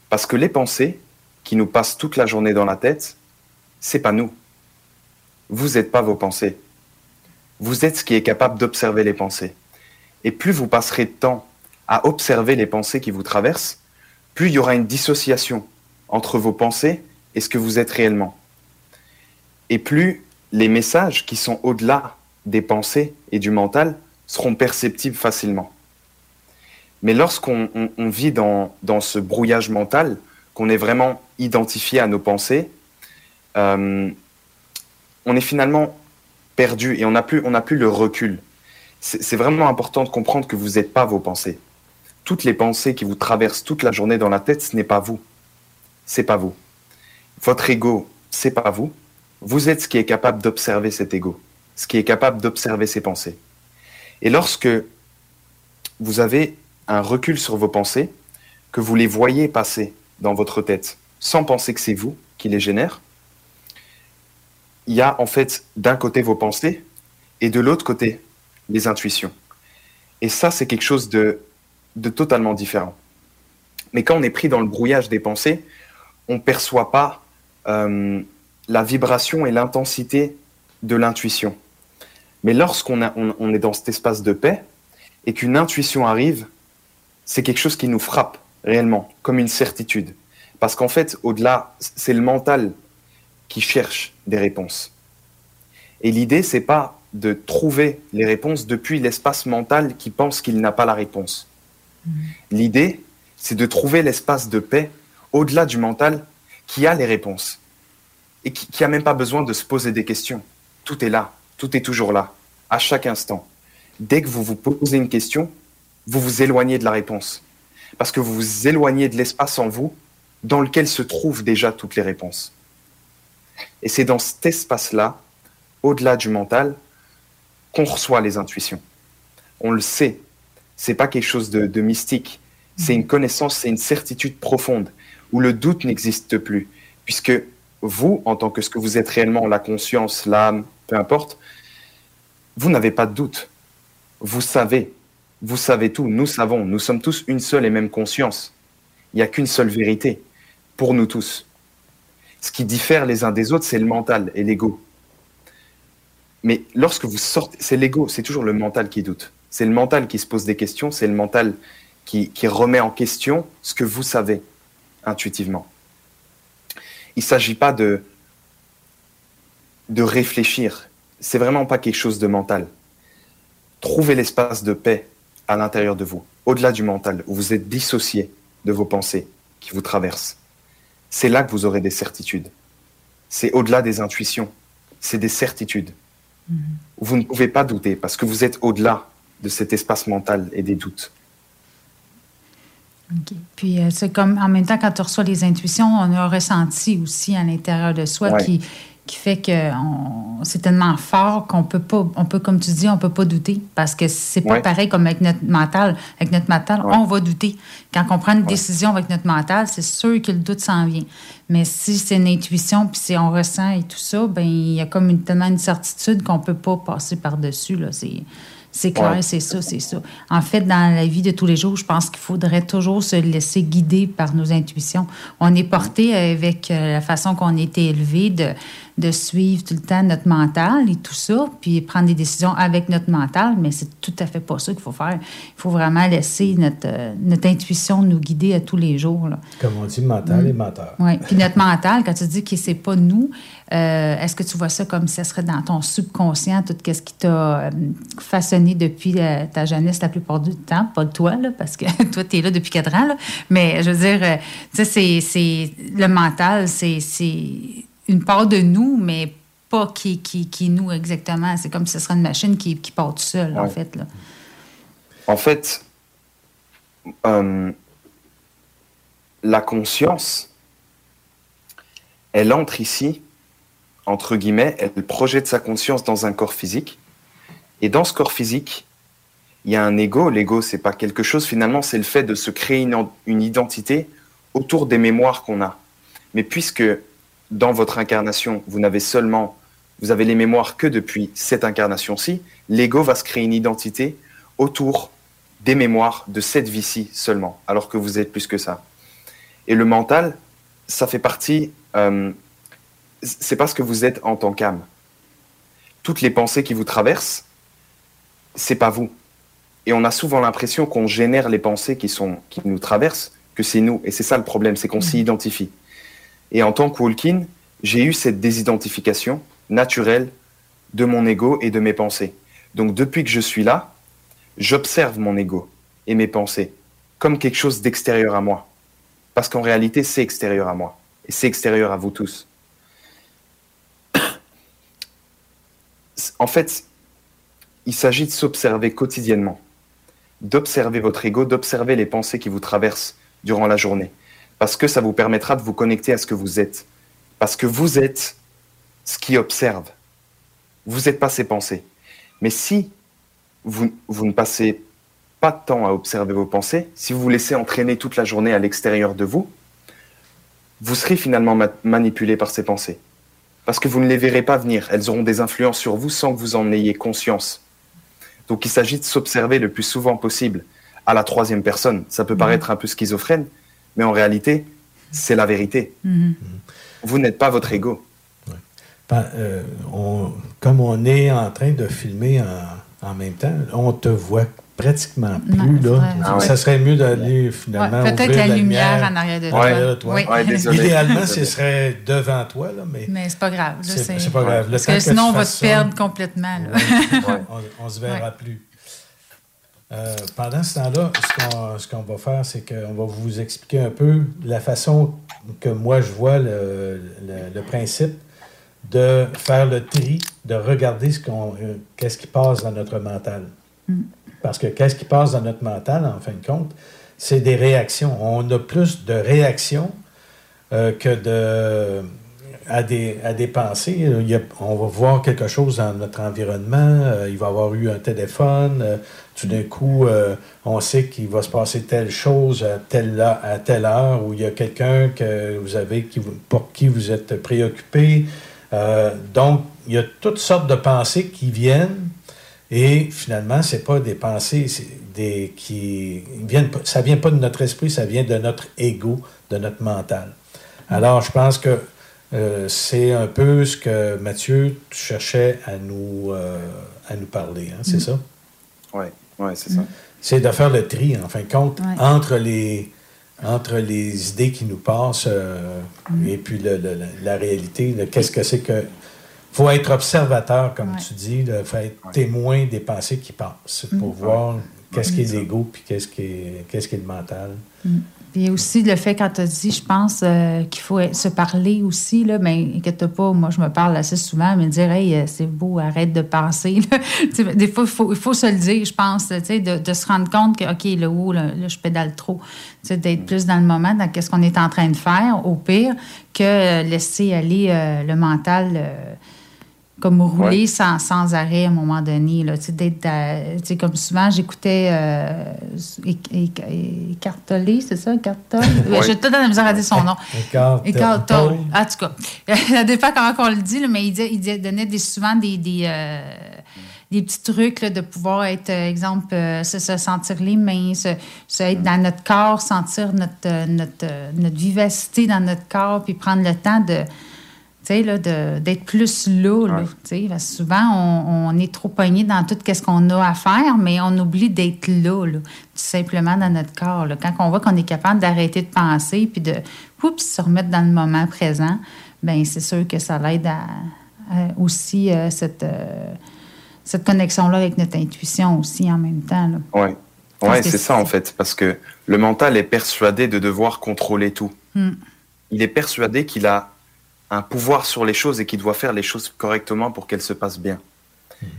Parce que les pensées qui nous passent toute la journée dans la tête, c'est pas nous. Vous n'êtes pas vos pensées. Vous êtes ce qui est capable d'observer les pensées. Et plus vous passerez de temps à observer les pensées qui vous traversent, plus il y aura une dissociation entre vos pensées et ce que vous êtes réellement. Et plus les messages qui sont au-delà des pensées et du mental seront perceptibles facilement. Mais lorsqu'on vit dans, ce brouillage mental, qu'on est vraiment identifié à nos pensées, euh, on est finalement perdu et on n'a plus, plus le recul. C'est vraiment important de comprendre que vous n'êtes pas vos pensées. Toutes les pensées qui vous traversent toute la journée dans la tête, ce n'est pas vous. C'est pas vous. Votre ego, c'est pas vous. Vous êtes ce qui est capable d'observer cet ego, ce qui est capable d'observer ses pensées. Et lorsque vous avez un recul sur vos pensées, que vous les voyez passer dans votre tête, sans penser que c'est vous qui les génère, il y a en fait d'un côté vos pensées et de l'autre côté les intuitions. Et ça, c'est quelque chose de, de totalement différent. Mais quand on est pris dans le brouillage des pensées, on ne perçoit pas euh, la vibration et l'intensité de l'intuition. Mais lorsqu'on on, est dans cet espace de paix et qu'une intuition arrive, c'est quelque chose qui nous frappe réellement, comme une certitude. Parce qu'en fait, au-delà, c'est le mental qui cherche des réponses. Et l'idée, c'est pas de trouver les réponses depuis l'espace mental qui pense qu'il n'a pas la réponse. Mm. L'idée, c'est de trouver l'espace de paix au-delà du mental qui a les réponses et qui n'a même pas besoin de se poser des questions. Tout est là, tout est toujours là, à chaque instant. Dès que vous vous posez une question, vous vous éloignez de la réponse. Parce que vous vous éloignez de l'espace en vous dans lequel se trouvent déjà toutes les réponses. Et c'est dans cet espace-là, au-delà du mental, qu'on reçoit les intuitions. On le sait. C'est pas quelque chose de, de mystique. C'est une connaissance, c'est une certitude profonde où le doute n'existe plus, puisque vous, en tant que ce que vous êtes réellement, la conscience, l'âme, peu importe, vous n'avez pas de doute. Vous savez, vous savez tout, nous savons, nous sommes tous une seule et même conscience. Il n'y a qu'une seule vérité pour nous tous. Ce qui diffère les uns des autres, c'est le mental et l'ego. Mais lorsque vous sortez, c'est l'ego, c'est toujours le mental qui doute. C'est le mental qui se pose des questions, c'est le mental qui, remet en question ce que vous savez intuitivement. Il ne s'agit pas de, de réfléchir. C'est vraiment pas quelque chose de mental. Trouvez l'espace de paix à l'intérieur de vous, au-delà du mental, où vous êtes dissocié de vos pensées qui vous traversent. C'est là que vous aurez des certitudes. C'est au-delà des intuitions. C'est des certitudes. Mm-hmm. Vous ne pouvez pas douter parce que vous êtes au-delà de cet espace mental et des doutes. Puis euh, c'est comme en même temps, quand tu reçois les intuitions, on a un ressenti aussi à l'intérieur de soi qui, qui fait que c'est tellement fort qu'on peut pas, on peut, comme tu dis, on peut pas douter parce que c'est pas pareil comme avec notre mental. Avec notre mental, on va douter. Quand on prend une décision avec notre mental, c'est sûr que le doute s'en vient. Mais si c'est une intuition puis si on ressent et tout ça, ben il y a comme une, tellement une certitude qu'on peut pas passer par-dessus. Là. C'est, c'est clair, c'est ça, c'est ça. En fait, dans la vie de tous les jours, je pense qu'il faudrait toujours se laisser guider par nos intuitions. On est porté avec euh, la façon qu'on a été élevé de, de suivre tout le temps notre mental et tout ça, puis prendre des décisions avec notre mental, mais c'est tout à fait pas ça qu'il faut faire. Il faut vraiment laisser notre, euh, notre intuition nous guider à tous les jours. Là. Comme on dit, mental et mental. Oui, puis notre mental, quand tu dis que c'est pas nous, euh, est-ce que tu vois ça comme si ça serait dans ton subconscient, tout ce qui t'a façonné depuis ta jeunesse la plupart du temps? Pas toi, là, parce que toi, tu es là depuis quatre ans, là. mais je veux dire, tu sais, c'est le mental, c'est une part de nous, mais pas qui, qui, qui nous exactement. C'est comme si ce serait une machine qui, qui part tout seul, en fait. Là. En fait, euh, la conscience, elle entre ici, entre guillemets, elle projette sa conscience dans un corps physique. Et dans ce corps physique, il y a un ego. L'ego, c'est pas quelque chose, finalement, c'est le fait de se créer une, une identité autour des mémoires qu'on a. Mais puisque dans votre incarnation, vous n'avez seulement, vous avez les mémoires que depuis cette incarnation-ci, l'ego va se créer une identité autour des mémoires de cette vie-ci seulement, alors que vous êtes plus que ça. Et le mental, ça fait partie, euh, c'est parce que vous êtes en tant qu'âme. Toutes les pensées qui vous traversent, c'est pas vous. Et on a souvent l'impression qu'on génère les pensées qui, sont, qui nous traversent, que c'est nous. Et c'est ça le problème, c'est qu'on s'y identifie. Et en tant que j'ai eu cette désidentification naturelle de mon ego et de mes pensées. Donc depuis que je suis là, j'observe mon ego et mes pensées comme quelque chose d'extérieur à moi. Parce qu'en réalité, c'est extérieur à moi. Et c'est extérieur à vous tous. En fait, il s'agit de s'observer quotidiennement, d'observer votre ego, d'observer les pensées qui vous traversent durant la journée. Parce que ça vous permettra de vous connecter à ce que vous êtes. Parce que vous êtes ce qui observe. Vous n'êtes pas ces pensées. Mais si vous, vous ne passez pas de temps à observer vos pensées, si vous vous laissez entraîner toute la journée à l'extérieur de vous, vous serez finalement manipulé par ces pensées. Parce que vous ne les verrez pas venir. Elles auront des influences sur vous sans que vous en ayez conscience. Donc il s'agit de s'observer le plus souvent possible à la troisième personne. Ça peut paraître un peu schizophrène, mais en réalité, c'est la vérité. Mhm. Vous n'êtes pas votre ego. Euh, comme on est en train de filmer en, même temps, on te voit pratiquement plus. là. Ah Ça serait mieux d'aller finalement. Ouais, Peut-être ouvrir la, lumière en arrière de Ouais, toi. ouais, Oui. Idéalement, ce serait devant toi, là, mais. Mais c'est pas grave. C'est- pas grave. Parce que sinon, on va te ça- perdre complètement. là. on, on se verra plus. Euh, pendant ce temps-là, ce qu'on, ce va faire, c'est qu'on va vous expliquer un peu la façon que moi je vois le, le- le principe de faire le tri, de regarder ce qu'on, euh, qu'est-ce qui passe dans notre mental. Mm. Parce que qu'est-ce qui passe dans notre mental, en fin de compte, c'est des réactions. On a plus de réactions euh, que de à des, à des pensées. A- on va voir quelque chose dans notre environnement. euh, il va y avoir eu un téléphone. Tout d'un coup, euh, on sait qu'il va se passer telle chose à telle, heure- à telle heure, ou il y a quelqu'un que vous avez qui vous- pour qui vous êtes préoccupé. Euh, donc, il y a toutes sortes de pensées qui viennent et finalement, c'est pas des pensées des, qui viennent, ça vient pas de notre esprit, ça vient de notre ego, de notre mental. Alors, je pense que euh, c'est un peu ce que Mathieu tu cherchais à nous, à nous parler, hein, c'est Mm. ça? Oui, ouais, c'est ça. C'est de faire le tri, en fin de compte, Ouais. entre, les, entre les idées qui nous passent euh, et puis le- le- la, la réalité. de Qu'est-ce que c'est que. faut être observateur, comme tu dis. Il faut être témoin des pensées qui passent pour Mm. voir qu'est-ce qui est l'ego puis qu'est-ce qui est, qu'est-ce qui est le mental. Mm. Puis aussi le fait, quand tu as dit, je pense, euh, qu'il faut se parler aussi, là, mais inquiète pas, moi, je me parle assez souvent, mais dire, hey, euh, c'est beau, arrête de penser. des fois, il faut, faut se le dire, je pense, de, de se rendre compte que, OK, là, où, là, là, je pédale trop. D'être plus dans le moment, dans qu'est-ce qu'on est en train de faire, au pire, que euh, laisser aller euh, le mental. euh, comme rouler sans, sans arrêt à un moment donné. Là, tu sais, d'être à- tu sais, comme souvent, j'écoutais euh, Écartolé, c'est ça, Écartol? Ouais. J'ai tout dans la misère à dire son nom. Écart- Écartol. En tout cas, ça dépend comment on le dit, là, mais il, dit- il dit- donnait des, souvent des, des, euh, des petits trucs là, de pouvoir être, euh, exemple, euh, se, se sentir les mains, se, se être dans notre corps, sentir notre, notre, notre vivacité dans notre corps, puis prendre le temps de d'être plus là. là, tu sais, parce que souvent, on, on est trop pogné dans tout ce qu'on a à faire, mais on oublie d'être là, là, tout simplement dans notre corps. là. Quand on voit qu'on est capable d'arrêter de penser puis de oups, se remettre dans le moment présent, ben c'est sûr que ça l'aide à, à aussi euh, cette, euh, cette connexion-là avec notre intuition aussi en même temps. Là. Ouais, c'est ça en fait, parce que le mental est persuadé de devoir contrôler tout. Hmm. Il est persuadé qu'il a un pouvoir sur les choses et qu'il doit faire les choses correctement pour qu'elles se passent bien.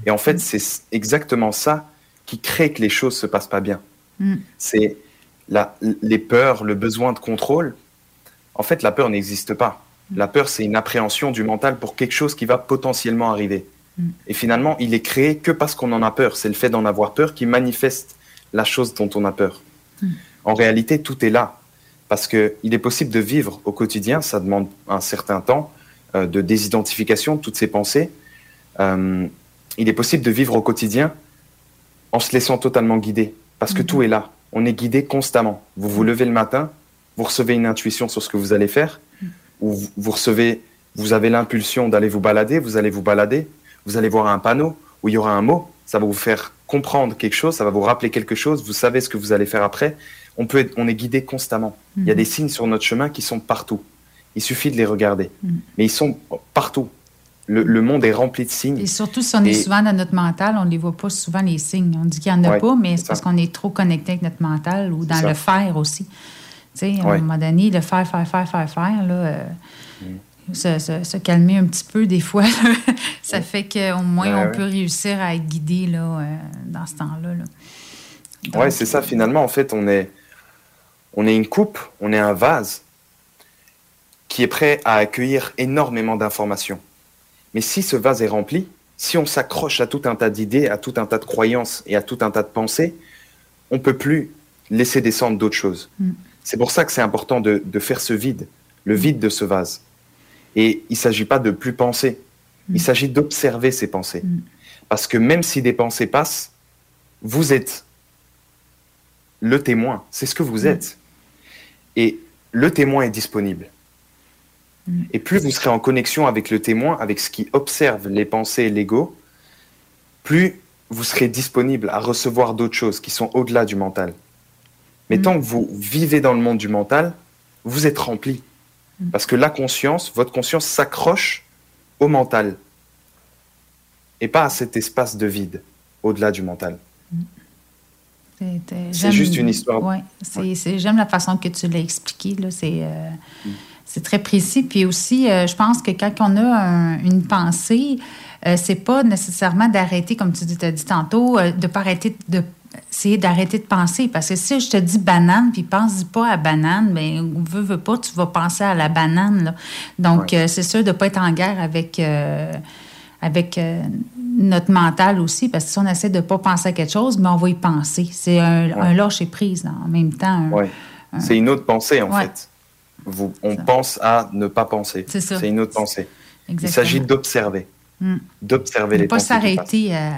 Et en fait, c'est s- exactement ça qui crée que les choses se passent pas bien. Hmm. C'est la- les peurs, le besoin de contrôle. En fait, la peur n'existe pas. La peur, c'est une appréhension du mental pour quelque chose qui va potentiellement arriver. Mm. Et finalement, il est créé que parce qu'on en a peur. C'est le fait d'en avoir peur qui manifeste la chose dont on a peur. Mm. En réalité, tout est là. Parce qu'il est possible de vivre au quotidien, ça demande un certain temps euh, de désidentification de toutes ces pensées. Euh, il est possible de vivre au quotidien en se laissant totalement guider. Parce que Mhm. tout est là. On est guidé constamment. Vous vous levez le matin, vous recevez une intuition sur ce que vous allez faire, ou vous- vous recevez, vous avez l'impulsion d'aller vous balader, vous allez vous balader, vous allez voir un panneau où il y aura un mot, ça va vous faire comprendre quelque chose, ça va vous rappeler quelque chose, vous savez ce que vous allez faire après. On, peut être- on est guidé constamment. Il y a Mhm. des signes sur notre chemin qui sont partout. Il suffit de les regarder. Mhm. Mais ils sont partout. Le, le monde est rempli de signes. Et surtout si on est souvent dans notre mental, on ne les voit pas souvent les signes. On dit qu'il n'y en a Ouais, pas, mais c'est parce qu'on est trop connecté avec notre mental ou dans le faire aussi. Tu sais, à Ouais. un moment donné, le faire, faire, faire, faire, faire, là, euh, Mm. se, se- se calmer un petit peu des fois, là, ça fait qu'au moins Ouais, on peut réussir à être guidé là, euh, dans ce temps-là. là. Ouais, c'est ça. Finalement, en fait, on est, on est une coupe, on est un vase qui est prêt à accueillir énormément d'informations. Mais si ce vase est rempli, si on s'accroche à tout un tas d'idées, à tout un tas de croyances et à tout un tas de pensées, on peut plus laisser descendre d'autres choses. Mm. C'est pour ça que c'est important de, de faire ce vide, le vide de ce vase. Et il ne s'agit pas de plus penser, il s'agit d'observer ces pensées. Parce que même si des pensées passent, vous êtes le témoin, c'est ce que vous êtes. Et le témoin est disponible. Et plus vous serez en connexion avec le témoin, avec ce qui observe les pensées et l'ego, plus vous serez disponible à recevoir d'autres choses qui sont au-delà du mental. Mais tant que vous vivez dans le monde du mental, vous êtes rempli. Parce que la conscience, votre conscience s'accroche au mental et pas à cet espace de vide au-delà du mental. C'est- juste une histoire. Ouais, c'est- j'aime la façon que tu l'as expliqué. C'est, euh, c'est très précis. Puis aussi, euh, je pense que quand on a un- une pensée, euh, c'est pas nécessairement d'arrêter, comme tu as dit tantôt, euh, de pas arrêter de essayer d'arrêter de penser. Parce que si je te dis banane, puis pense pas à banane, mais veux, veux pas, tu vas penser à la banane. là. Donc, c'est sûr de ne pas être en guerre avec, avec euh, notre mental aussi, parce que si on essaie de ne pas penser à quelque chose, mais on va y penser. C'est un, un lâcher prise en même temps. Ouais. un- C'est une autre pensée, en Ouais. fait. Vous, on pense à ne pas penser. C'est ça. C'est une autre pensée. Il s'agit d'observer. Mm. D'observer Ne les pas pensées. passent. s'arrêter à,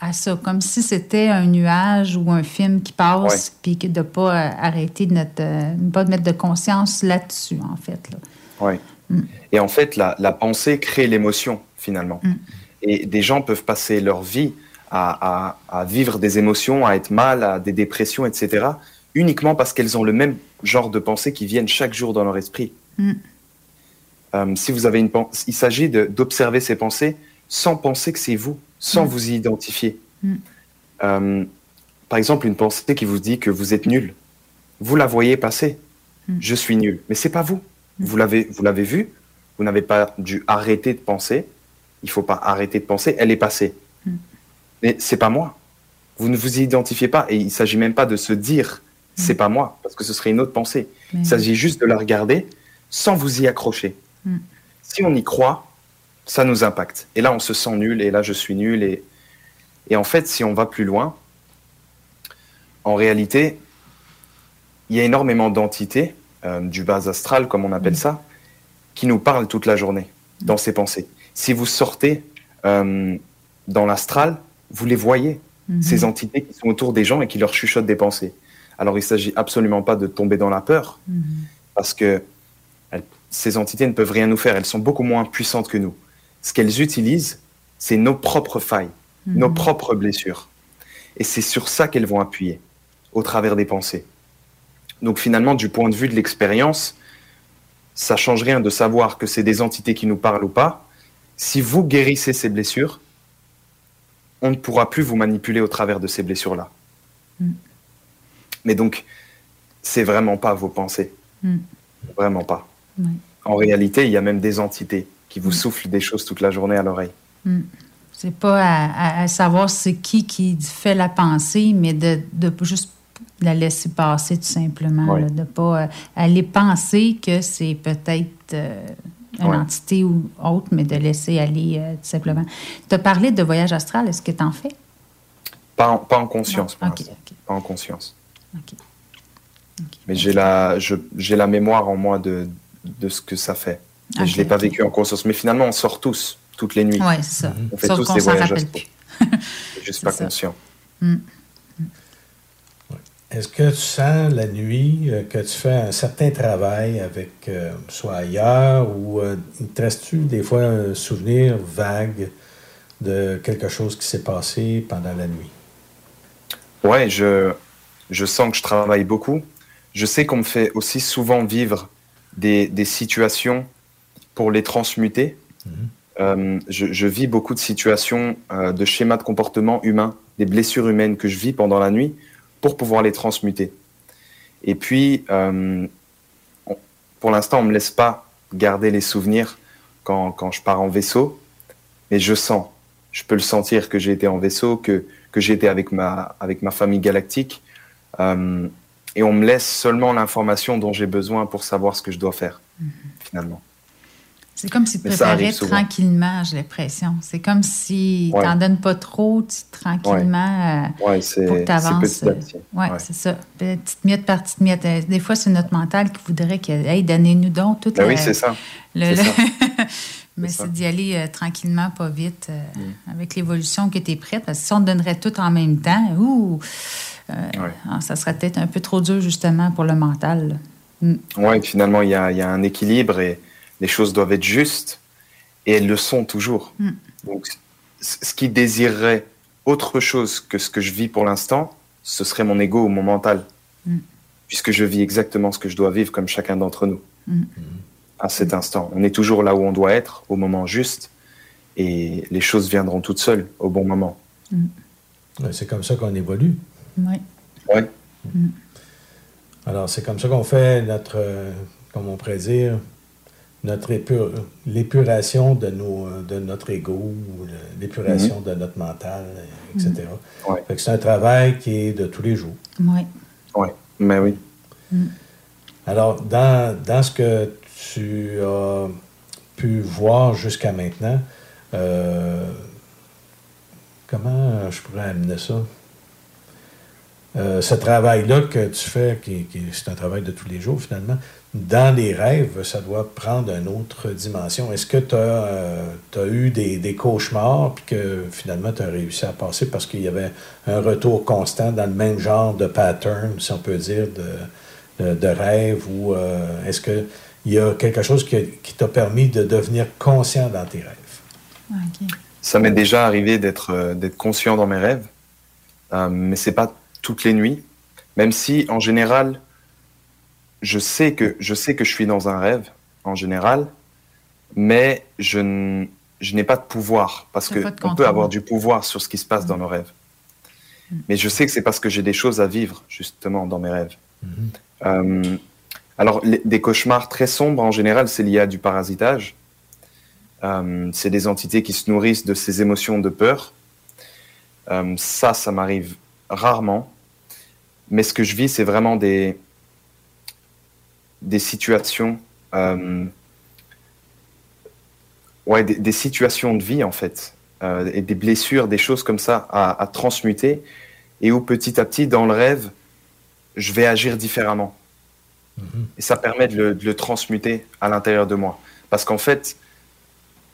à ça, comme si c'était un nuage ou un film qui passe, puis de ne pas euh, arrêter de notre, euh, pas de mettre de conscience là-dessus, en fait. Là. Ouais. Mm. Et en fait, la, la pensée crée l'émotion, finalement. Mm. Et des gens peuvent passer leur vie à, à- à vivre des émotions, à être mal, à des dépressions, etc., uniquement parce qu'elles ont le même genre de pensées qui viennent chaque jour dans leur esprit. Mm. Euh, si vous avez une il s'agit d'observer ces pensées sans penser que c'est vous, sans Mm. vous y identifier. Mm. Euh, par exemple, une pensée qui vous dit que vous êtes nul. Vous la voyez passer. Je suis nul. Mais c'est pas vous. Vous l'avez, vous l'avez vu. Vous n'avez pas dû arrêter de penser. Il faut pas arrêter de penser. Elle est passée. Mm. Mais c'est pas moi. Vous ne vous y identifiez pas. Et il s'agit même pas de se dire c'est pas moi, parce que ce serait une autre pensée. Il s'agit juste de la regarder sans vous y accrocher. Mm. Si on y croit, ça nous impacte. Et là, on se sent nul, et là, je suis nul. Et, et en fait, si on va plus loin, en réalité, il y a énormément d'entités, euh, du bas astral, comme on appelle ça, qui nous parlent toute la journée dans ces pensées. Si vous sortez euh, dans l'astral, vous les voyez, Mhm. ces entités qui sont autour des gens et qui leur chuchotent des pensées. Alors, il s'agit absolument pas de tomber dans la peur, Mhm. parce que elles- ces entités ne peuvent rien nous faire. Elles sont beaucoup moins puissantes que nous. Ce qu'elles utilisent, c'est nos propres failles, Mhm. nos propres blessures. Et c'est sur ça qu'elles vont appuyer, au travers des pensées. Donc finalement, du point de vue de l'expérience, ça change rien de savoir que c'est des entités qui nous parlent ou pas. Si vous guérissez ces blessures, on ne pourra plus vous manipuler au travers de ces blessures-là. Mm. Mais donc, c'est vraiment pas vos pensées. Mm. Vraiment pas. En réalité, il y a même des entités qui vous soufflent des choses toute la journée à l'oreille. Mm. C'est pas à, à- à savoir c'est qui qui fait la pensée, mais de, de juste la laisser passer tout simplement. Là, de ne pas euh, aller penser que c'est peut-être euh, une Ouais. entité ou autre, mais de laisser aller euh, tout simplement. Tu as parlé de voyage astral, est-ce que tu en fais? Pas en, pas en conscience. Pas en conscience. Mais j'ai la, j'ai la mémoire en moi de, de ce que ça fait. Et je ne l'ai pas vécu en conscience. Mais finalement, on sort tous, toutes les nuits. Ouais, c'est ça. On fait Sauf tous des voyages astraux. juste pas ça. conscient. Mm. Est-ce que tu sens la nuit euh, que tu fais un certain travail avec euh, soit ailleurs ou euh, te reste-tu des fois un souvenir vague de quelque chose qui s'est passé pendant la nuit? Ouais, je, je sens que je travaille beaucoup. Je sais qu'on me fait aussi souvent vivre des, des situations pour les transmuter. Euh, je, je vis beaucoup de situations, de schémas de comportement humain, des blessures humaines que je vis pendant la nuit pour pouvoir les transmuter. Et puis, euh, pour l'instant, on me laisse pas garder les souvenirs quand, quand je pars en vaisseau, mais je sens, je peux le sentir que j'ai été en vaisseau, que, que j'ai été avec ma, avec ma famille galactique, euh, et on me laisse seulement l'information dont j'ai besoin pour savoir ce que je dois faire, finalement. C'est comme si tu préparais tranquillement, j'ai l'impression. C'est comme si tu n'en donnes pas trop, tu, tranquillement, euh, Ouais, pour que tu avances. Oui, c'est ça. Petite miette par petite miette. Euh, Des fois, c'est notre mental qui voudrait que, hey, donnez-nous donc toute Ben la- oui, c'est ça. le- ça. Mais C'est d'y aller euh, tranquillement, pas vite, euh, Mm. avec l'évolution que tu es prête. Parce que si on donnerait tout en même temps, ouh, euh, ah, ça serait peut-être un peu trop dur, justement, pour le mental. Mm. Ouais, finalement, il y a, il y a un équilibre et les choses doivent être justes et elles le sont toujours. Mm. Donc, ce qui désirerait autre chose que ce que je vis pour l'instant, ce serait mon ego ou mon mental. Mm. Puisque je vis exactement ce que je dois vivre comme chacun d'entre nous Mm. à cet instant. On est toujours là où on doit être, au moment juste, et les choses viendront toutes seules au bon moment. Ouais, C'est comme ça qu'on évolue. Oui. Ouais. Alors, c'est comme ça qu'on fait notre, euh, comme on pourrait dire, notre épure- l'épuration de, nos, de notre ego, l'épuration Mhm. de notre mental, etc. Que c'est un travail qui est de tous les jours. Oui. Ouais, mais oui. Alors, dans, dans ce que tu as pu voir jusqu'à maintenant, euh, comment je pourrais amener ça? Euh, ce travail-là que tu fais, qui, qui- c'est un travail de tous les jours finalement, dans les rêves, ça doit prendre une autre dimension. Est-ce que tu as, eu des, des cauchemars puis que finalement tu as réussi à passer parce qu'il y avait un retour constant dans le même genre de pattern, si on peut dire, de, de, de rêve ou euh, est-ce qu'il y a quelque chose qui, qui t'a permis de devenir conscient dans tes rêves? Ça m'est déjà arrivé d'être euh, d'être conscient dans mes rêves, euh, mais c'est pas toutes les nuits. Même si, en général, je sais que je sais que je suis dans un rêve, en général, mais je, n- je n'ai pas de pouvoir parce que on peut avoir du pouvoir sur ce qui se passe dans nos rêves. Mais je sais que c'est parce que j'ai des choses à vivre justement dans mes rêves. Euh, alors, les- des cauchemars très sombres, en général, c'est lié à du parasitage. Euh, c'est des entités qui se nourrissent de ces émotions de peur. Euh, ça, ça m'arrive rarement. Mais ce que je vis, c'est vraiment des, des situations, euh, ouais, des, des situations de vie en fait, euh, et des blessures, des choses comme ça à, à transmuter, et où petit à petit, dans le rêve, je vais agir différemment. Et ça permet de le, de le transmuter à l'intérieur de moi. Parce qu'en fait,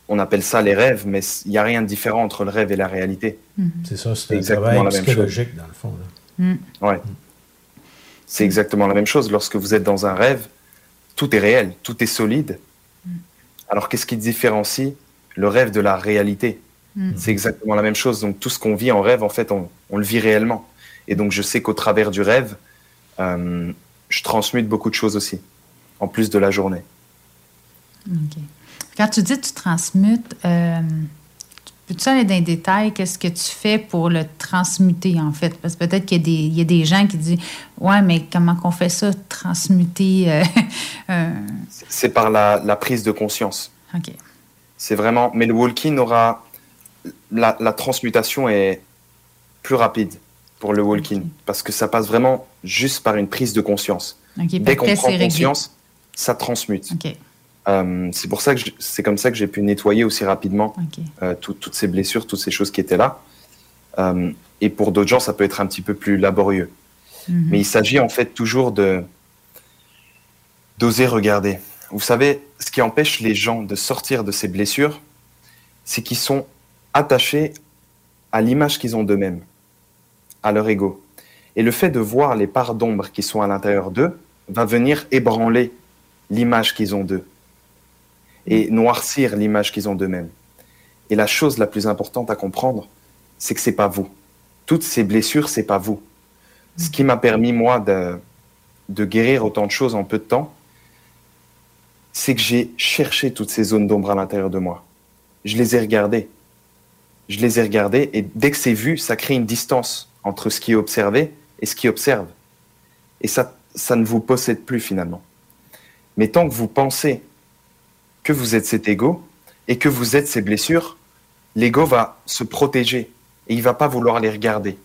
on appelle ça les rêves, mais il n'y a rien de différent entre le rêve et la réalité. C'est ça, c'est un exactement travail la même chose. psychologique dans le fond. là. Mm. Ouais. C'est exactement la même chose. Lorsque vous êtes dans un rêve, tout est réel, tout est solide. Alors qu'est-ce qui différencie le rêve de la réalité Mm. C'est exactement la même chose. Donc tout ce qu'on vit en rêve, en fait, on, on le vit réellement. Et donc je sais qu'au travers du rêve, euh, je transmute beaucoup de choses aussi, en plus de la journée. OK. Quand tu dis tu transmutes, euh, peux-tu aller dans les détails? Qu'est-ce que tu fais pour le transmuter, en fait? Parce que peut-être qu'il y, a des- il y a des gens qui disent Ouais, mais comment qu'on fait ça, transmuter? euh, euh, C'est par la, la prise de conscience. OK. C'est vraiment. Mais le walking aura. La, la transmutation est plus rapide pour le walking parce que ça passe vraiment juste par une prise de conscience. OK, puis Dès qu'on prend réglé. conscience, ça transmute. OK. Euh, c'est pour ça que c'est comme ça que j'ai pu nettoyer aussi rapidement euh, tout- toutes ces blessures, toutes ces choses qui étaient là. Euh, et pour d'autres gens, ça peut être un petit peu plus laborieux. Mhm. Mais il s'agit en fait toujours de d'oser regarder. Vous savez, ce qui empêche les gens de sortir de ces blessures, c'est qu'ils sont attachés à l'image qu'ils ont d'eux-mêmes, à leur ego. Et le fait de voir les parts d'ombre qui sont à l'intérieur d'eux va venir ébranler l'image qu'ils ont d'eux et noircir l'image qu'ils ont d'eux-mêmes. Et la chose la plus importante à comprendre, c'est que c'est pas vous. Toutes ces blessures, c'est pas vous. Ce qui m'a permis, moi, de, guérir autant de choses en peu de temps, c'est que j'ai cherché toutes ces zones d'ombre à l'intérieur de moi. je les ai regardés. Je les ai regardés et dès que c'est vu, ça crée une distance entre ce qui est observé et ce qui observe. Et ça, ça ne vous possède plus finalement. Mais tant que vous pensez que vous êtes cet ego et que vous êtes ces blessures, l'ego va se protéger et il va pas vouloir les regarder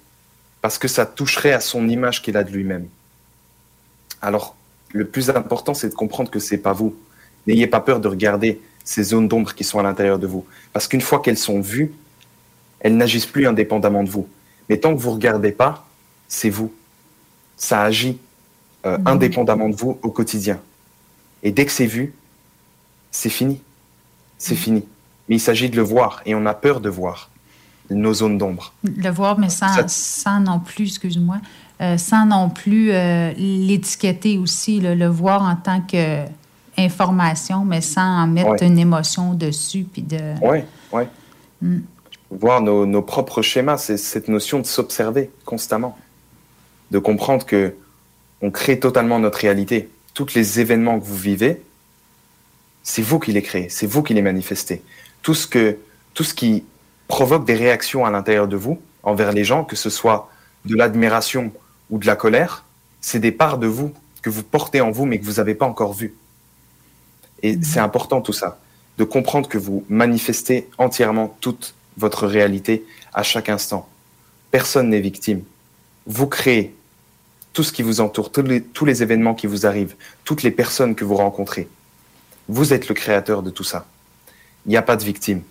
parce que ça toucherait à son image qu'il a de lui-même. Alors, le plus important, c'est de comprendre que c'est pas vous. N'ayez pas peur de regarder ces zones d'ombre qui sont à l'intérieur de vous. Parce qu'une fois qu'elles sont vues, elles n'agissent plus indépendamment de vous. Mais tant que vous ne regardez pas, c'est vous. Ça agit euh, Mhm. indépendamment de vous au quotidien. Et dès que c'est vu, c'est fini. C'est fini. Mais il s'agit de le voir et on a peur de voir nos zones d'ombre. Le voir, mais sans, Ça- sans non plus, excuse-moi, euh, sans non plus euh, l'étiqueter aussi, là, le voir en tant que information, mais sans en mettre Ouais. une émotion dessus. Puis de... Oui, oui. Mm. Voir nos, nos propres schémas, c'est cette notion de s'observer constamment, de comprendre que on crée totalement notre réalité. Tous les événements que vous vivez, c'est vous qui les créez, c'est vous qui les manifestez. Tout ce, que, tout ce qui provoque des réactions à l'intérieur de vous envers les gens, que ce soit de l'admiration ou de la colère, c'est des parts de vous que vous portez en vous mais que vous n'avez pas encore vues. Et c'est important tout ça, de comprendre que vous manifestez entièrement toute votre réalité à chaque instant. Personne n'est victime. Vous créez tout ce qui vous entoure, tous les, tous les événements qui vous arrivent, toutes les personnes que vous rencontrez. Vous êtes le créateur de tout ça. Il n'y a pas de victime.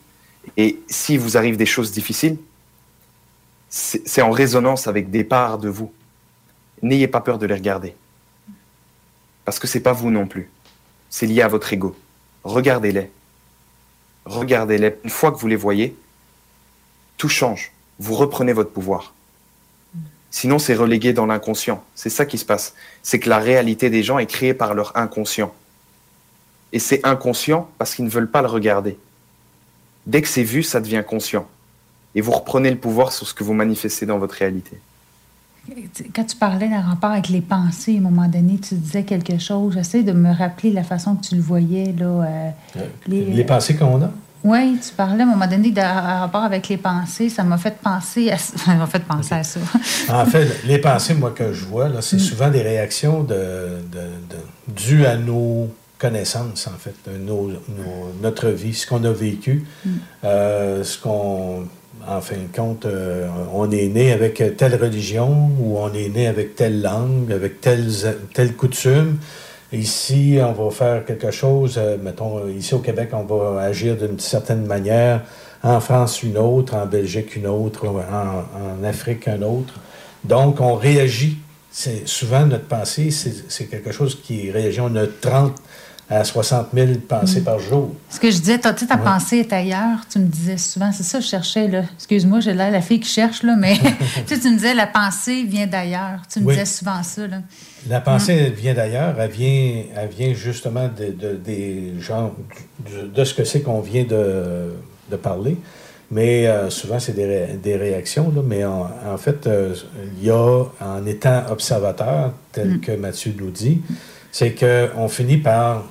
Et si vous arrive des choses difficiles, c'est en résonance avec des parts de vous. N'ayez pas peur de les regarder. Parce que c'est pas vous non plus. C'est lié à votre ego. Regardez-les. Regardez-les. Une fois que vous les voyez, tout change. Vous reprenez votre pouvoir. Sinon, c'est relégué dans l'inconscient. C'est ça qui se passe. C'est que la réalité des gens est créée par leur inconscient. Et c'est inconscient parce qu'ils ne veulent pas le regarder. Dès que c'est vu, ça devient conscient. Et vous reprenez le pouvoir sur ce que vous manifestez dans votre réalité. Quand tu parlais d'un rapport avec les pensées, à un moment donné, tu disais quelque chose. J'essaie de me rappeler la façon que tu le voyais. Là, euh, les, Les pensées qu'on a? Oui, tu parlais à un moment donné d'un rapport avec les pensées. Ça m'a fait penser à ça. M'a fait penser à ça. En fait, les pensées, moi, que je vois, là, c'est souvent des réactions de, de- de- dues à nos connaissances, en fait, de nos- nos- notre vie, ce qu'on a vécu, euh, ce qu'on. En fin de compte, euh, on est né avec telle religion ou on est né avec telle langue, avec telle, telle coutume. Ici, on va faire quelque chose, euh, mettons, ici au Québec, on va agir d'une certaine manière, en France une autre, en Belgique une autre, en, en Afrique un autre. Donc, on réagit. C'est souvent notre pensée, c'est c'est quelque chose qui réagit. On a 30 à 60 000 pensées Mm. par jour. Ce que je disais, ta Ouais. pensée est ailleurs. Tu me disais souvent, c'est ça, je cherchais, là. Excuse-moi, j'ai l'air la fille qui cherche, là, mais tu sais, tu me disais, la pensée vient d'ailleurs. Tu me Oui. disais souvent ça, là. La pensée, elle vient d'ailleurs, elle vient, elle vient justement de, de- des gens, de, de ce que c'est qu'on vient de, de parler. Mais euh, souvent, c'est des, ré- des réactions. là. mais en, en fait, euh, il y a, en étant observateur, tel Mm. que Mathieu nous dit, c'est qu'on finit par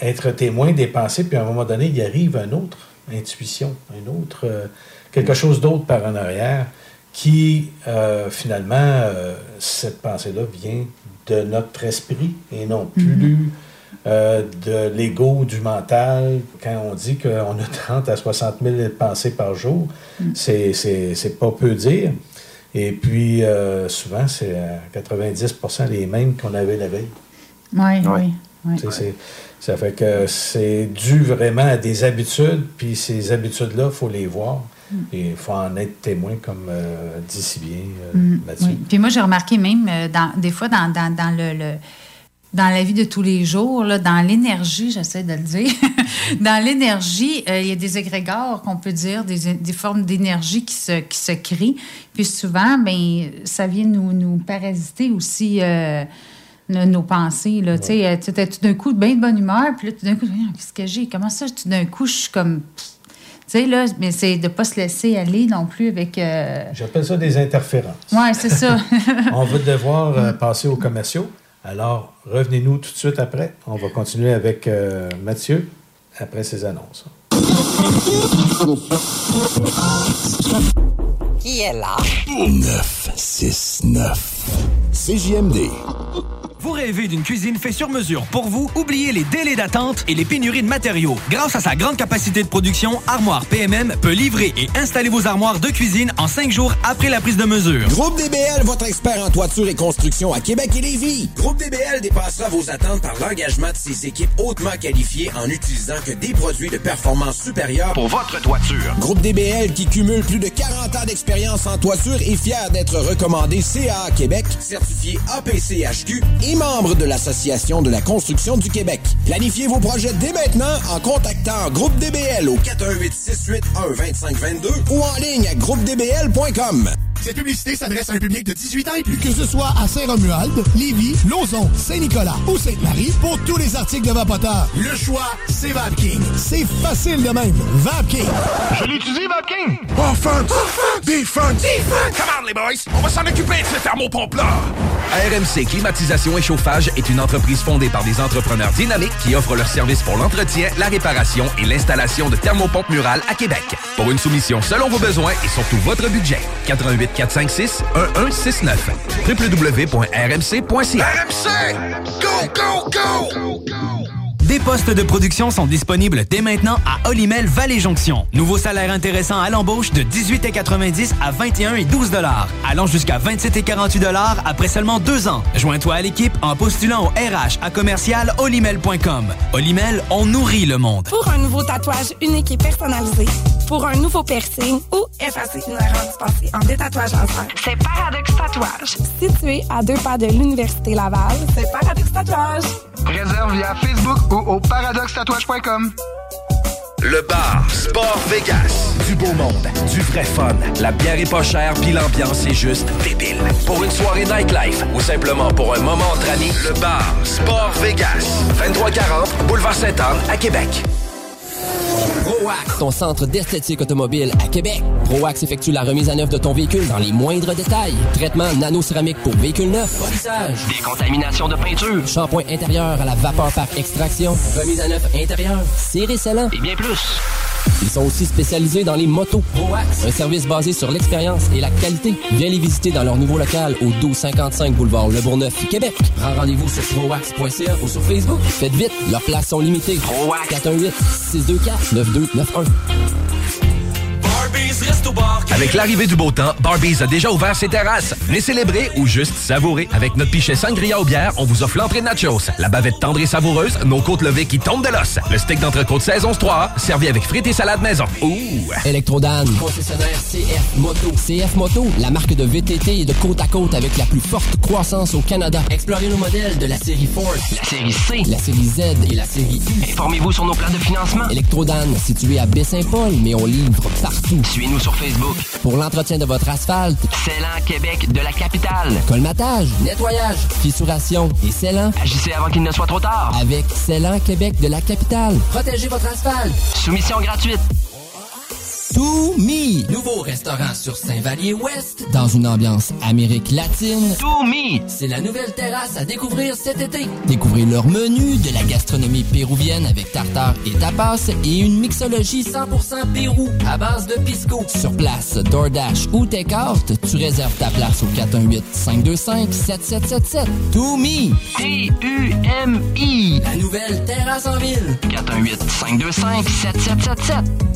être témoin des pensées, puis à un moment donné, il arrive une autre intuition, un autre, euh, quelque chose d'autre par en arrière, qui euh, finalement, euh, cette pensée-là vient de notre esprit et non plus euh, de l'ego, du mental. Quand on dit qu'on a 30 à 60 000 pensées par jour, c'est- c'est c'est pas peu dire. Et puis, euh, souvent, c'est à 90 les mêmes qu'on avait la veille. Oui, oui. Ça fait que c'est dû vraiment à des habitudes, puis ces habitudes-là, il faut les voir. Mm. Et il faut en être témoin, comme euh, dit si bien euh, Mm, Mathieu. oui. Puis moi, j'ai remarqué même, euh, dans, des fois, dans, dans, dans le, le- dans la vie de tous les jours, là, dans l'énergie, j'essaie de le dire, dans l'énergie, il y a des égrégores qu'on peut dire, des, des formes d'énergie qui se, qui se créent. Puis souvent, ben, ça vient nous, nous parasiter aussi nos, nos pensées. Là, Tu sais, euh, tu étais tout d'un coup bien de bonne humeur, puis là, tout d'un coup, Voyons, qu'est-ce que j'ai? Comment ça, tout d'un coup, je suis comme... Tu sais, là, mais c'est de ne pas se laisser aller non plus avec... euh, J'appelle ça des interférences. Ouais, c'est ça. On va devoir euh, passer aux commerciaux. Alors, revenez-nous tout de suite après. On va continuer avec euh, Mathieu après ces annonces. Qui est là? 969. CJMD. Vous rêvez d'une cuisine faite sur mesure pour vous? Oubliez les délais d'attente et les pénuries de matériaux. Grâce à sa grande capacité de production, Armoire PMM peut livrer et installer vos armoires de cuisine en cinq jours après la prise de mesure. Groupe DBL, votre expert en toiture et construction à Québec et Lévis. Groupe DBL dépassera vos attentes par l'engagement de ses équipes hautement qualifiées en utilisant que des produits de performance supérieure pour votre toiture. Groupe DBL qui cumule plus de 40 ans d'expérience en toiture est fier d'être recommandé CA Québec, certifié APCHQ et membre de l'Association de la construction du Québec. Planifiez vos projets dès maintenant en contactant Groupe DBL au 418-681-2522 ou en ligne à groupedbl.com. Cette publicité s'adresse à un public de 18 ans et plus. Que ce soit à Saint-Romuald, Lévis, Lauson, Saint-Nicolas ou Sainte-Marie, pour tous les articles de Vapoteur, le choix, c'est VapKing. C'est facile de même. VapKing. Je l'utilise, Vapking! Offense! Defense! Come on, les boys! On va s'en occuper de ce thermopompe-là! RMC Climatisation et Chauffage est une entreprise fondée par des entrepreneurs dynamiques qui offrent leurs services pour l'entretien, la réparation et l'installation de thermopompes murales à Québec. Pour une soumission selon vos besoins et surtout votre budget. 88 456 1169 www.rmc.ca RMC! Go, go, go! Des postes de production sont disponibles dès maintenant à Olimel Valley Jonction. Nouveau salaire intéressant à l'embauche de 18,90 à 21 et 12 dollars, allant jusqu'à 27 et 48 dollars après seulement deux ans. Joins-toi à l'équipe en postulant au RH à commercial olimel.com. Olimel, on nourrit le monde. Pour un nouveau tatouage unique et personnalisé, pour un nouveau piercing ou effacer une erreur dispensée en détatouage laser, c'est Paradox Tatouage. Situé à deux pas de l'Université Laval, c'est Paradox Tatouage. Réserve via Facebook ou au paradoxtatouage.com. Le bar Sport Vegas. Du beau monde, du vrai fun. La bière est pas chère, puis l'ambiance est juste débile. Pour une soirée nightlife ou simplement pour un moment entre amis, le bar Sport Vegas. 2340 Boulevard Sainte-Anne à Québec. ProAx, ton centre d'esthétique automobile à Québec. ProAx effectue la remise à neuf de ton véhicule dans les moindres détails. Traitement nano-céramique pour véhicule neuf. Polissage. Décontamination de peinture. Shampoing intérieur à la vapeur par extraction. Remise à neuf intérieure. Serré scellant. Et bien plus. Ils sont aussi spécialisés dans les motos. ProAx, un service basé sur l'expérience et la qualité. Viens les visiter dans leur nouveau local au 1255 boulevard Le Bourgneuf, Québec. Prends rendez-vous sur proax.ca ou sur Facebook. Faites vite, leurs places sont limitées. ProAx. 418 624 Left Over. Avec l'arrivée du beau temps, Barbies a déjà ouvert ses terrasses. Venez célébrer ou juste savourer. Avec notre pichet sangria aux bières, on vous offre l'entrée de nachos, la bavette tendre et savoureuse, nos côtes levées qui tombent de l'os, le steak d'entrecôte saison 3 servi avec frites et salade maison. Ouh! Electrodan, concessionnaire CF Moto. CF Moto, la marque de VTT et de côte à côte avec la plus forte croissance au Canada. Explorez nos modèles de la série Ford, La série C. la série Z et la série U. Informez-vous sur nos plans de financement. Electrodan, situé à Baie-Saint-Paul, mais on livre partout. Suivez-nous sur Facebook. Pour l'entretien de votre asphalte, Célan Québec de la capitale. colmatage, nettoyage, fissuration et scellant. Agissez avant qu'il ne soit trop tard. Avec Célan Québec de la capitale. Protégez votre asphalte. Soumission gratuite. To Me, nouveau restaurant sur Saint-Vallier-Ouest, dans une ambiance Amérique latine. To Me. C'est la nouvelle terrasse à découvrir cet été. Découvrez leur menu de la gastronomie péruvienne avec tartare et tapas et une mixologie 100% Pérou à base de pisco. Sur place, DoorDash ou Takeout, tu réserves ta place au 418-525-7777. To Me, T-U-M-I. la nouvelle terrasse en ville. 418-525-7777.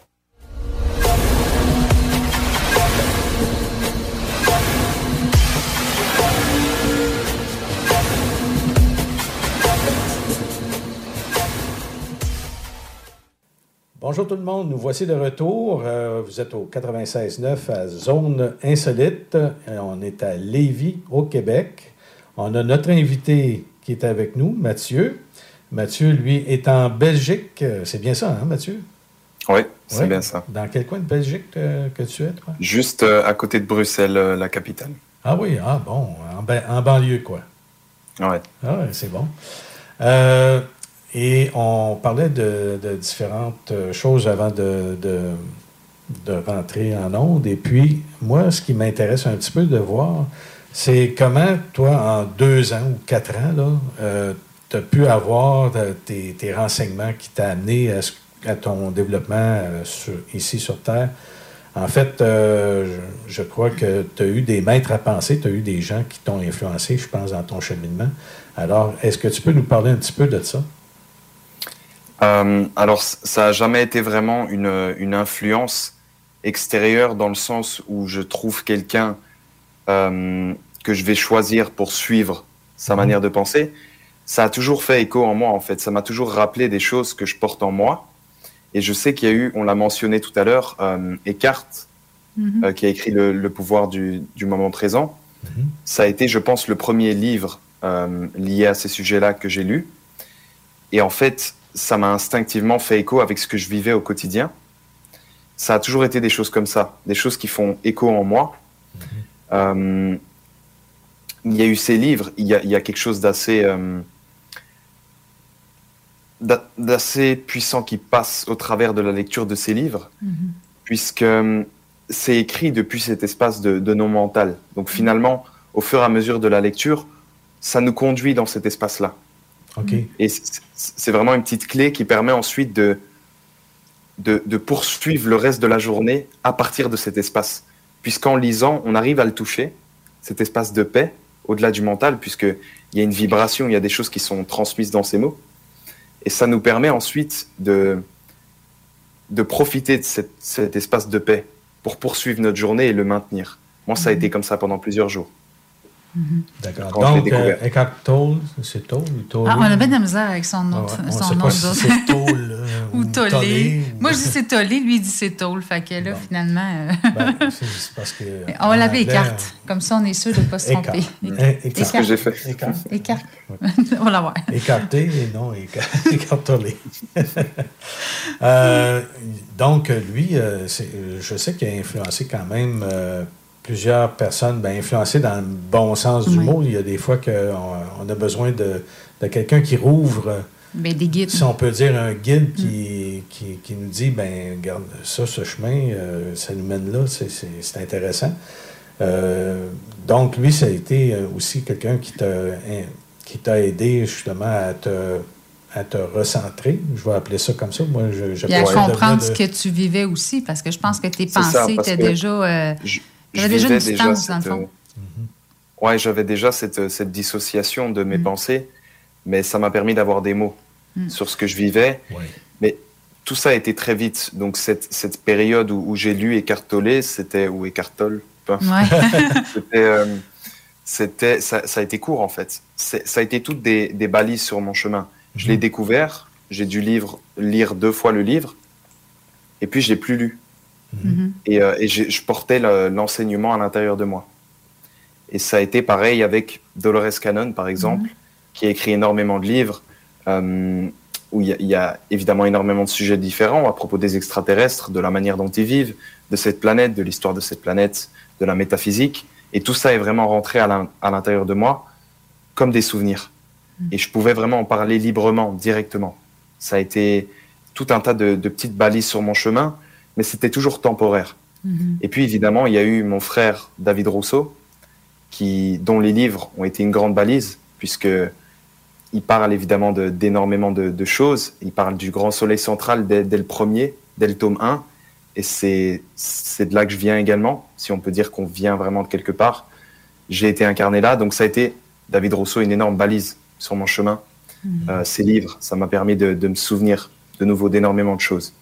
Bonjour tout le monde, nous voici de retour. Euh, vous êtes au 96.9 à Zone Insolite. Et on est à Lévis, au Québec. On a notre invité qui est avec nous, Mathieu. Mathieu, lui, est en Belgique. Euh, C'est bien ça, hein, Mathieu? Oui, c'est bien ça. Dans quel coin de Belgique euh, que tu es, toi? Juste euh, à côté de Bruxelles, euh, la capitale. Ah oui, ah bon, en, ba- en banlieue, quoi. Ouais. Ah ouais, c'est bon. Euh, et on parlait de, différentes euh, choses avant de, rentrer en onde. Et puis, moi, ce qui m'intéresse un petit peu de voir, c'est comment, toi, en deux ans ou quatre ans, tu as pu avoir euh, tes, renseignements qui t'ont amené à, ce- à ton développement euh, ici sur Terre. En fait, euh, je, je crois que tu as eu des maîtres à penser, tu as eu des gens qui t'ont influencé, je pense, dans ton cheminement. Alors, est-ce que tu peux nous parler un petit peu de ça? Euh, alors, ça n'a jamais été vraiment une, une influence extérieure dans le sens où je trouve quelqu'un euh, que je vais choisir pour suivre sa manière de penser. Ça a toujours fait écho en moi, en fait. Ça m'a toujours rappelé des choses que je porte en moi. Et je sais qu'il y a eu, on l'a mentionné tout à l'heure, euh, Eckhart, Mhm. euh, qui a écrit le, le pouvoir du, du moment présent. Ça a été, je pense, le premier livre euh, lié à ces sujets-là que j'ai lu. Et en fait, ça m'a instinctivement fait écho avec ce que je vivais au quotidien. Ça a toujours été des choses comme ça, des choses qui font écho en moi. Euh, il y a eu ces livres, il y a, il y a quelque chose d'assez euh, d'a- d'assez puissant qui passe au travers de la lecture de ces livres puisque euh, c'est écrit depuis cet espace de, de non mental. Donc finalement, au fur et à mesure de la lecture, ça nous conduit dans cet espace-là. Et c'est vraiment une petite clé qui permet ensuite de, de, de poursuivre le reste de la journée à partir de cet espace. Puisqu'en lisant, on arrive à le toucher, cet espace de paix, au-delà du mental, puisqu'il y a une vibration, il y a des choses qui sont transmises dans ces mots. Et ça nous permet ensuite de, de profiter de cette- cet espace de paix pour poursuivre notre journée et le maintenir. Moi, ça a été comme ça pendant plusieurs jours. D'accord. Je l'ai Donc, euh, Eckhart Tolle, c'est Tolle ou Tolle? Ah, on a bien de la misère avec son nom. Ah ouais, son nom si c'est Tolle euh, ou ou Tollé. Tollé, ou- Moi, je dis c'est Tollé, lui, il dit c'est Toll. Fait que là, finalement. euh, Ben, c'est parce que. on va en l'appeler anglais, Écarte. Comme ça, on est sûr de ne pas se tromper. Écart. C'est ce que j'ai fait. Écart. Écarte. on va l'avoir. Écarté et non éca- écartolé. Euh, donc, lui, euh, je sais qu'il a influencé quand même euh, plusieurs personnes, ben, influencé dans le bon sens du Oui. mot. Il y a des fois qu'on on a besoin de, de quelqu'un qui rouvre, Ben, des guides. si on peut dire un guide Mm. qui, qui, qui nous dit, ben, regarde, ça, ce chemin, euh, ça nous mène là, c'est- c'est c'est intéressant. Euh, donc, lui, ça a été euh, aussi quelqu'un qui t'a hein, qui t'a aidé justement à te, à te recentrer. Je vais appeler ça comme ça. Moi, je, je Puis à de comprendre ce que tu vivais aussi, parce que je pense que tes pensées étaient déjà. euh, je déjà une vivais distance, dans le cette, fond. euh, Ouais, j'avais déjà cette, cette dissociation de mes pensées, mais ça m'a permis d'avoir des mots Mm. sur ce que je vivais. Mais tout ça a été très vite. Donc cette, cette période où, où j'ai lu Eckhart Tolle, c'était ou. Ouais. c'était, euh, c'était, ça, ça a été court en fait. C'est- Ça a été toutes des, des balises sur mon chemin. Je l'ai découvert, j'ai dû livre, lire deux fois le livre, et puis je l'ai plus lu. Mhm. Et, euh, et je portais le- l'enseignement à l'intérieur de moi. Et ça a été pareil avec Dolores Cannon, par exemple, qui a écrit énormément de livres, euh, où il y, a- il y a évidemment énormément de sujets différents à propos des extraterrestres, de la manière dont ils vivent, de cette planète, de l'histoire de cette planète, de la métaphysique. Et tout ça est vraiment rentré à l'in- à l'intérieur de moi comme des souvenirs. Et je pouvais vraiment en parler librement, directement. Ça a été tout un tas de, de petites balises sur mon chemin, mais c'était toujours temporaire. Et puis évidemment, il y a eu mon frère David Rousseau, qui, dont les livres ont été une grande balise, puisque il parle évidemment de- d'énormément de, de choses. Il parle du grand soleil central dès, dès le premier, dès le tome 1. Et c'est de là que je viens également, si on peut dire qu'on vient vraiment de quelque part. J'ai été incarné là, donc ça a été, David Rousseau, une énorme balise sur mon chemin. Euh, ces livres, ça m'a permis de, de me souvenir de nouveau d'énormément de choses.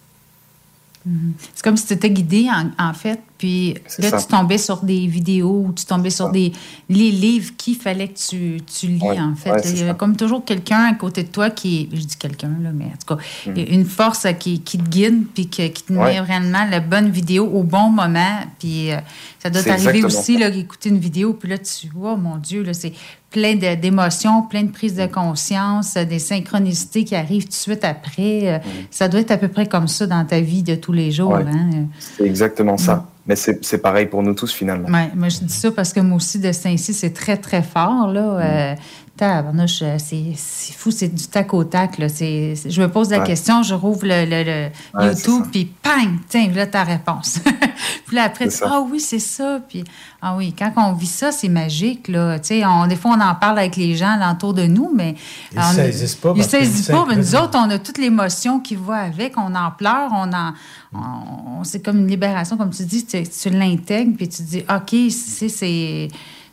Mhm. C'est comme si tu étais guidé, en, en fait, puis là, ça. tu tombais sur des vidéos ou tu tombais sur des les livres qu'il fallait que tu, tu lis, en fait. il y avait ça. comme toujours quelqu'un à côté de toi qui est, je dis quelqu'un, là, mais en tout cas, Mm. a une force qui, qui te guide, puis que- qui te met vraiment la bonne vidéo au bon moment. Puis euh, ça doit t'arriver aussi, là, d'écouter une vidéo, puis là, tu oh mon Dieu, là, c'est plein de- d'émotions, plein de prises de conscience, euh, des synchronicités qui arrivent tout de suite après. Euh, Ça doit être à peu près comme ça dans ta vie de tous les jours. Hein? C'est exactement ça. Mais c'est c'est pareil pour nous tous finalement. Ouais, moi, je dis ça parce que moi aussi, de Saint-Cy, c'est très, très fort. Là. Euh, tabarnouche, euh, c'est c'est fou, c'est du tac au tac. Là. Je me pose la Ouais. question, je rouvre le, le- le Ouais, c'est YouTube, puis pang, tiens, là, ta réponse. puis là, après, tu ah oui, c'est ça. Puis, ah oui, quand on vit ça, c'est magique. Là. Tu sais, on, des fois, on en parle avec les gens alentour de nous, mais. Ils on- saisissent pas Ils saisissent pas, mais nous autres, on a toute l'émotion qui va avec, on en pleure, on en. on- c'est comme une libération, comme tu dis, tu, tu l'intègres, puis tu te dis, OK, c'est. c'est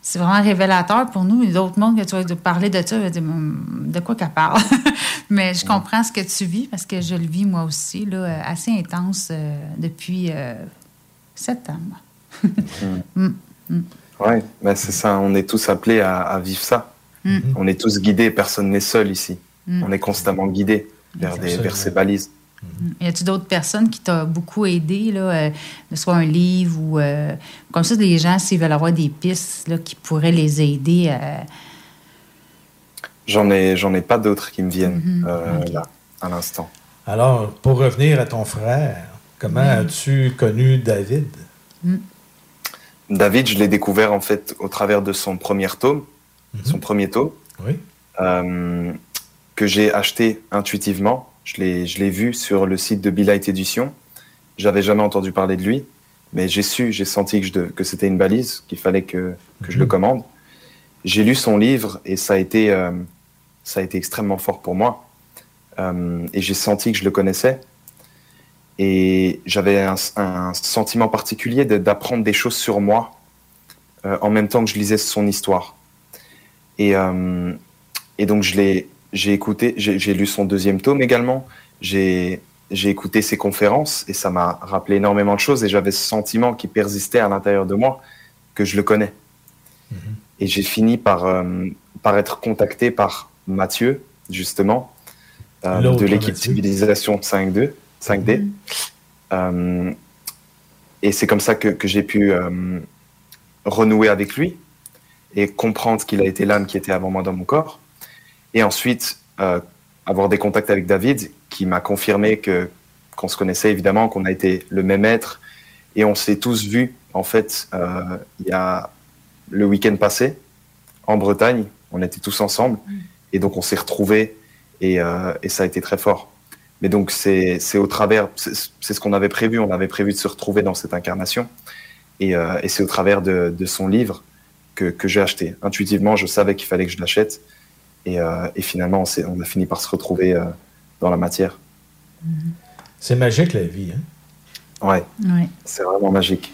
c'est vraiment révélateur pour nous. Et d'autres mondes que tu vas te parler de ça, dire, Hum, de quoi qu'elle parle? Mais je comprends ce que tu vis parce que je le vis moi aussi, là, assez intense euh, depuis euh, septembre. Mm, mm. Ouais, bah, c'est ça. On est tous appelés à, à vivre ça. Mm. On est tous guidés. Personne n'est seul ici. Mm. On est constamment guidés vers, des, vers ces balises. Y a-tu d'autres personnes qui t'ont beaucoup aidé, là, euh, soit un livre ou euh, comme ça, les gens, s'ils veulent avoir des pistes là, qui pourraient les aider à. J'en ai, j'en ai pas d'autres qui me viennent Mhm. euh, là, à l'instant. Alors, pour revenir à ton frère, comment Oui. as-tu connu David? David, je l'ai découvert en fait au travers de son premier tome, son premier tome, Oui. euh, que j'ai acheté intuitivement. Je l'ai, vu sur le site de Light Édition. J'avais jamais entendu parler de lui, mais j'ai su, j'ai senti que, je que c'était une balise, qu'il fallait que, que je le commande. J'ai lu son livre et ça a été, euh, ça a été extrêmement fort pour moi. Euh, et j'ai senti que je le connaissais. Et j'avais un, un sentiment particulier d'apprendre des choses sur moi euh, en même temps que je lisais son histoire. Et, et donc, je l'ai, j'ai écouté, j'ai lu son deuxième tome également. J'ai j'ai écouté ses conférences et ça m'a rappelé énormément de choses et j'avais ce sentiment qui persistait à l'intérieur de moi que je le connais. Et j'ai fini par, euh, par être contacté par Mathieu, justement, euh, de l'équipe. Civilisation 5.2, 5D. Euh, et c'est comme ça que, que j'ai pu euh, renouer avec lui et comprendre qu'il a été l'âme qui était avant moi dans mon corps. Et ensuite, euh, avoir des contacts avec David qui m'a confirmé que qu'on se connaissait évidemment, qu'on a été le même être. Et on s'est tous vus, en fait, euh, il y a le week-end passé, en Bretagne. On était tous ensemble. Et donc, on s'est retrouvés et, euh, et ça a été très fort. Mais donc, c'est au travers, c'est c'est ce qu'on avait prévu. On avait prévu de se retrouver dans cette incarnation. Et, euh, et c'est au travers de, de son livre que, que j'ai acheté. Intuitivement, je savais qu'il fallait que je l'achète. Et, euh, et finalement, on, a fini par se retrouver euh, dans la matière. C'est magique, la vie. Hein? Ouais, Oui. c'est vraiment magique.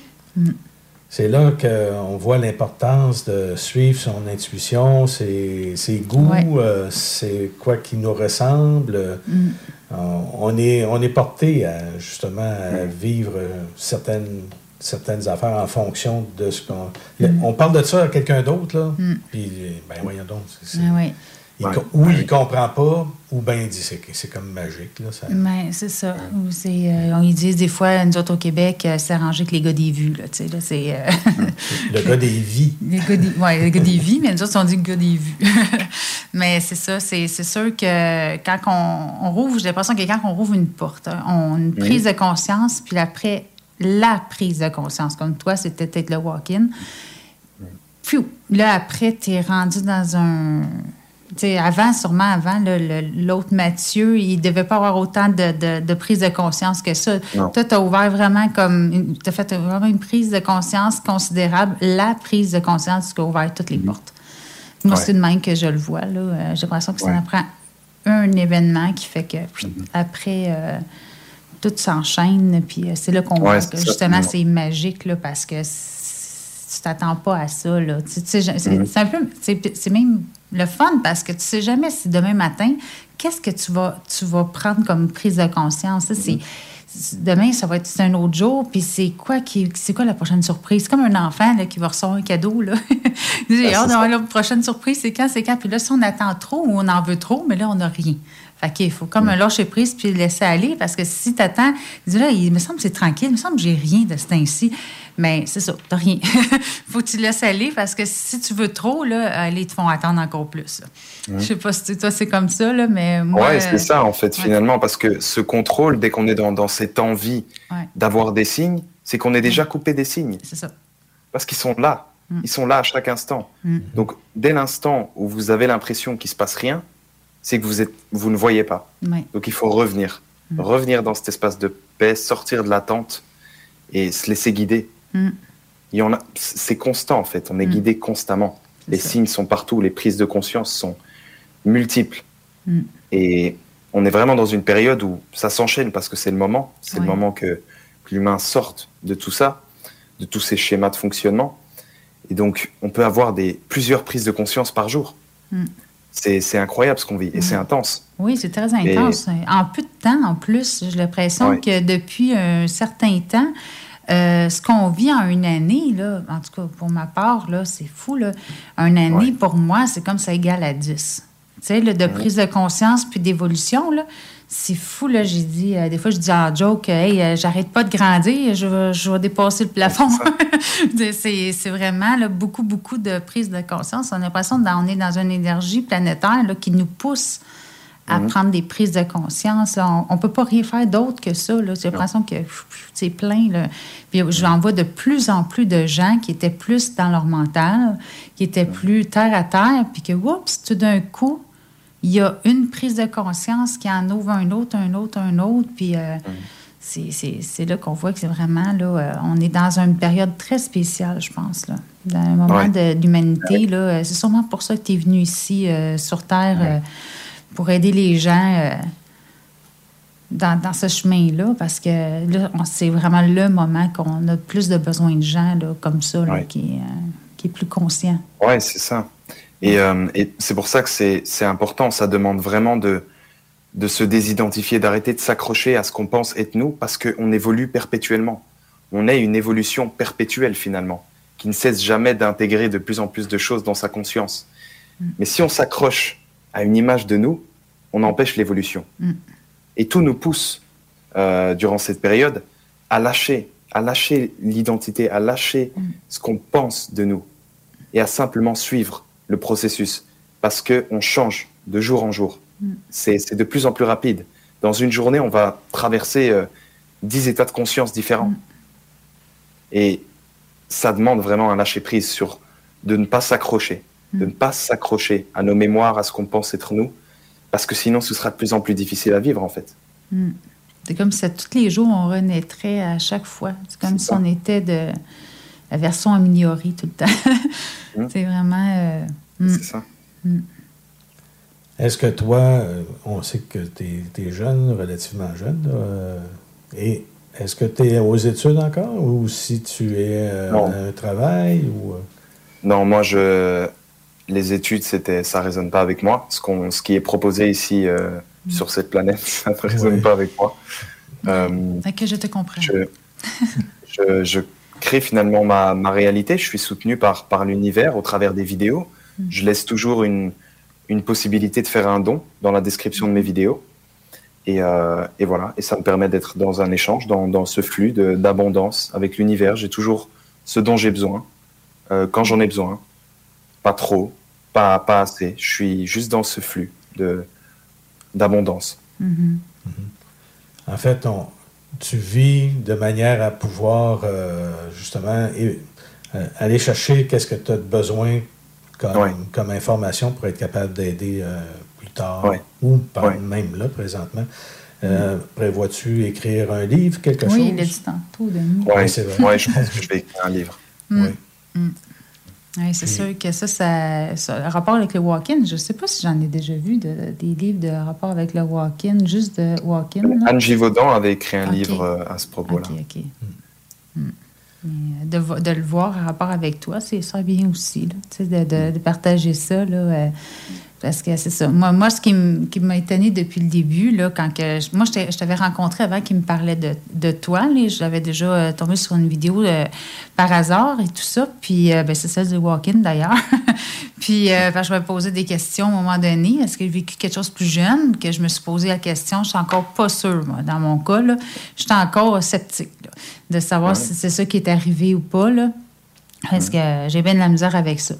C'est là qu'on voit l'importance de suivre son intuition, ses, ses goûts, Ouais. euh, c'est quoi qui nous ressemble. Mm. On, on est, on est porté à, justement à vivre euh, certaines, certaines affaires en fonction de ce qu'on. On parle de ça à quelqu'un d'autre, là, Mm. puis, ben voyons donc. c'est- Ah oui. Il il comprend pas, ou bien il dit c'est c'est comme magique. Là, ça- Mais c'est ça. Euh, on y dit des fois, nous autres au Québec, euh, c'est arrangé que les gars des vues. Là, tu sais, là, c'est, euh, Le gars des vies. les gars des, ouais, les gars des vies, mais nous autres, on dit gars des vues. mais c'est ça. C'est, c'est sûr que quand on, on rouvre, j'ai l'impression que quand on rouvre une porte, hein, on une prise de conscience, puis après, la prise de conscience, comme toi, c'était peut-être le walk-in. Pfiou! Là, après, tu es rendu dans un. Avant, sûrement avant, l'autre Mathieu, il devait pas avoir autant de, de, de prise de conscience que ça. Non. Toi, tu as ouvert vraiment comme. Tu as fait vraiment une prise de conscience considérable, la prise de conscience qui a ouvert toutes les portes. Moi, Ouais. c'est de même que je le vois. Euh, J'ai l'impression que ça Ouais. en prend un événement qui fait que puis après, euh, tout s'enchaîne. Puis euh, c'est là qu'on Ouais, voit que justement, Ouais. c'est magique là, parce que tu t'attends pas à ça. Là. Tu- tu sais, c'est c'est un peu. C'est c'est même le fun parce que tu sais jamais si demain matin, qu'est-ce que tu vas, tu vas prendre comme prise de conscience. Ça, c'est- c'est- Demain, ça va être c'est un autre jour, puis c'est quoi qui c'est quoi la prochaine surprise? C'est comme un enfant là, qui va recevoir un cadeau. Là. Ah, la prochaine surprise, c'est quand, c'est quand. Puis là, si on attend trop ou on en veut trop, mais là, on n'a rien. Fait qu'il faut comme un lâcher prise puis laisser aller parce que si tu attends, dis là, il me semble que c'est tranquille, il me semble que j'ai rien de ce temps-ci. Mais c'est ça, t'as rien. faut que tu laisses aller parce que si tu veux trop, là, ils te font attendre encore plus. Je sais pas si toi, c'est comme ça, là, mais moi. Ouais, c'est ça, en fait, finalement, parce que ce contrôle, dès qu'on est dans, dans cette envie d'avoir des signes, c'est qu'on est déjà coupé des signes. C'est ça. Parce qu'ils sont là. Mm. Ils sont là à chaque instant. Mm. Donc, dès l'instant où vous avez l'impression qu'il se passe rien, c'est que vous, êtes, vous ne voyez pas. Ouais. Donc, il faut revenir. Mm. Revenir dans cet espace de paix, sortir de l'attente et se laisser guider. Mm. Il y en a, c'est constant, en fait. On est Mm. guidé constamment. Les signes sont partout. Les prises de conscience sont multiples. Mm. Et on est vraiment dans une période où ça s'enchaîne parce que c'est le moment. C'est le moment que, que l'humain sorte de tout ça, de tous ces schémas de fonctionnement. Et donc, on peut avoir des, plusieurs prises de conscience par jour. C'est incroyable ce qu'on vit et c'est intense. Oui, c'est très intense. En peu de temps, en plus, j'ai l'impression que depuis un certain temps, euh, ce qu'on vit en une année, là, en tout cas pour ma part, là, c'est fou. Là. Une année, pour moi, c'est comme ça égale à 10. Tu sais, là, de prise de conscience puis d'évolution, là, c'est fou. Là, j'ai dit, euh, des fois, je dis en joke, hey, euh, j'arrête pas de grandir, je vais, je vais dépasser le plafond. c'est vraiment là, beaucoup, beaucoup de prise de conscience. On a l'impression qu'on est dans une énergie planétaire là, qui nous pousse à Mhm. prendre des prises de conscience. là. On ne peut pas rien faire d'autre que ça. là. J'ai l'impression que c'est plein. Là. Puis j'en vois de plus en plus de gens qui étaient plus dans leur mental, qui étaient plus terre à terre, puis que, oups, tout d'un coup, il y a une prise de conscience qui en ouvre un autre, un autre, un autre. Puis euh, c'est- là qu'on voit que c'est vraiment, là, euh, on est dans une période très spéciale, je pense. Là. Dans un moment Ouais. de- d'humanité, là, euh, c'est sûrement pour ça que tu es venu ici euh, sur Terre pour aider les gens dans, dans ce chemin-là, parce que là, c'est vraiment le moment qu'on a plus de besoin de gens là, comme ça, là, qui, est, qui est plus conscient. Ouais, c'est ça. Et, euh, et c'est pour ça que c'est important. Ça demande vraiment de, de se désidentifier, d'arrêter de s'accrocher à ce qu'on pense être nous, parce qu'on évolue perpétuellement. On est une évolution perpétuelle finalement, qui ne cesse jamais d'intégrer de plus en plus de choses dans sa conscience. Mais si on s'accroche à une image de nous, on empêche l'évolution. Mm. Et tout nous pousse, euh, durant cette période, à lâcher, à lâcher l'identité, à lâcher ce qu'on pense de nous et à simplement suivre le processus parce qu'on change de jour en jour. Mm. C'est de plus en plus rapide. Dans une journée, on va traverser euh, 10 états de conscience différents. Et ça demande vraiment un lâcher-prise sur de ne pas s'accrocher, de ne pas s'accrocher à nos mémoires, à ce qu'on pense être nous, parce que sinon ce sera de plus en plus difficile à vivre en fait. Mm. C'est comme si tous les jours, on renaîtrait à chaque fois. C'est comme si on était de la version améliorée tout le temps. C'est vraiment. euh, mm. C'est ça. Mm. Est-ce que toi, euh, on sait que tu es, jeune, relativement jeune, là, euh, et est-ce que tu es aux études encore ou si tu es euh, à un travail ou. Non, moi, je... les études, c'était, ça résonne pas avec moi. Ce, qu'on, ce qui est proposé ici euh, sur cette planète, ça ne résonne Ouais. pas avec moi. Euh, Fait que je te comprends. je, je, je crée finalement ma, ma réalité. Je suis soutenu par, par l'univers au travers des vidéos. Mm. Je laisse toujours une, une possibilité de faire un don dans la description de mes vidéos. Et, euh, et voilà, et ça me permet d'être dans un échange, dans, dans ce flux de- d'abondance avec l'univers. J'ai toujours ce dont j'ai besoin, euh, quand j'en ai besoin. Pas trop, pas, pas assez. Je suis juste dans ce flux de d'abondance. Mhm. En fait, on- tu vis de manière à pouvoir euh, justement et- euh, aller chercher qu'est-ce que tu as besoin comme, comme information pour être capable d'aider euh, plus tard ou par- même là présentement. Euh, Prévois-tu écrire un livre, quelque Oui, chose? il l'a dit tantôt de nous. Ouais, c'est vrai. ouais, je pense que je vais écrire un livre. Mm. Oui. Mm. Oui, c'est sûr que ça, ça, ça- le rapport avec le walk-in, je ne sais pas si j'en ai déjà vu de- des livres de rapport avec le walk-in, juste de walk-in. Anne Givaudan avait écrit un livre euh, à ce propos-là. OK, OK. Mm. Mais de, vo- de le voir en rapport avec toi, c'est ça bien aussi, là, tu sais, de, de- de partager ça. Là, euh, parce que c'est ça. Moi, moi ce qui m'a étonné depuis le début, là, quand que, je- moi, je t'avais rencontré avant qu'il me parlait de, de toi. Là, j'avais déjà euh, tombé sur une vidéo euh, par hasard et tout ça. Puis, euh, ben, c'est celle du walk-in d'ailleurs. Puis, je me posais des questions à un moment donné. Est-ce que j'ai vécu quelque chose de plus jeune que je me suis posé la question? Je suis encore pas sûre, moi, dans mon cas. Là. Je suis encore sceptique là, de savoir si c'est ça qui est arrivé ou pas. Là. Parce que j'ai bien de la misère avec ça.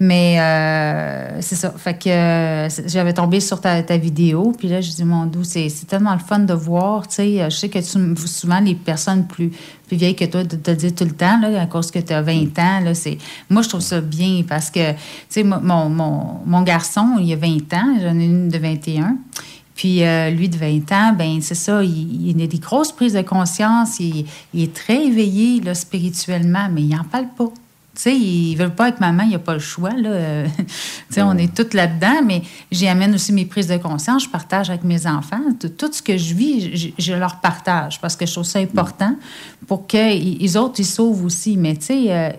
Mais euh, c'est ça. Fait que j'avais tombé sur ta, ta vidéo, puis là, je dis, mon doux, c'est tellement le fun de voir. Tu sais, je sais que souvent, les personnes plus, plus vieilles que toi te, disent tout le temps, là, à cause que tu as 20 ans, là, c'est... Moi, je trouve ça bien parce que, tu sais, mo- mon, mon, mon garçon, il a 20 ans, j'en ai une de 21. Puis euh, lui de 20 ans, ben c'est ça, il, il a des grosses prises de conscience, il, il est très éveillé là, spirituellement, mais il n'en parle pas. Tu sais, ils veulent pas avec maman, il n'y a pas le choix. Là. Tu sais, on est toutes là-dedans, mais j'y amène aussi mes prises de conscience, je partage avec mes enfants. Tout, ce que je vis, je, leur partage parce que je trouve ça important pour que les autres, ils sauvent aussi. Mais tu sais, euh,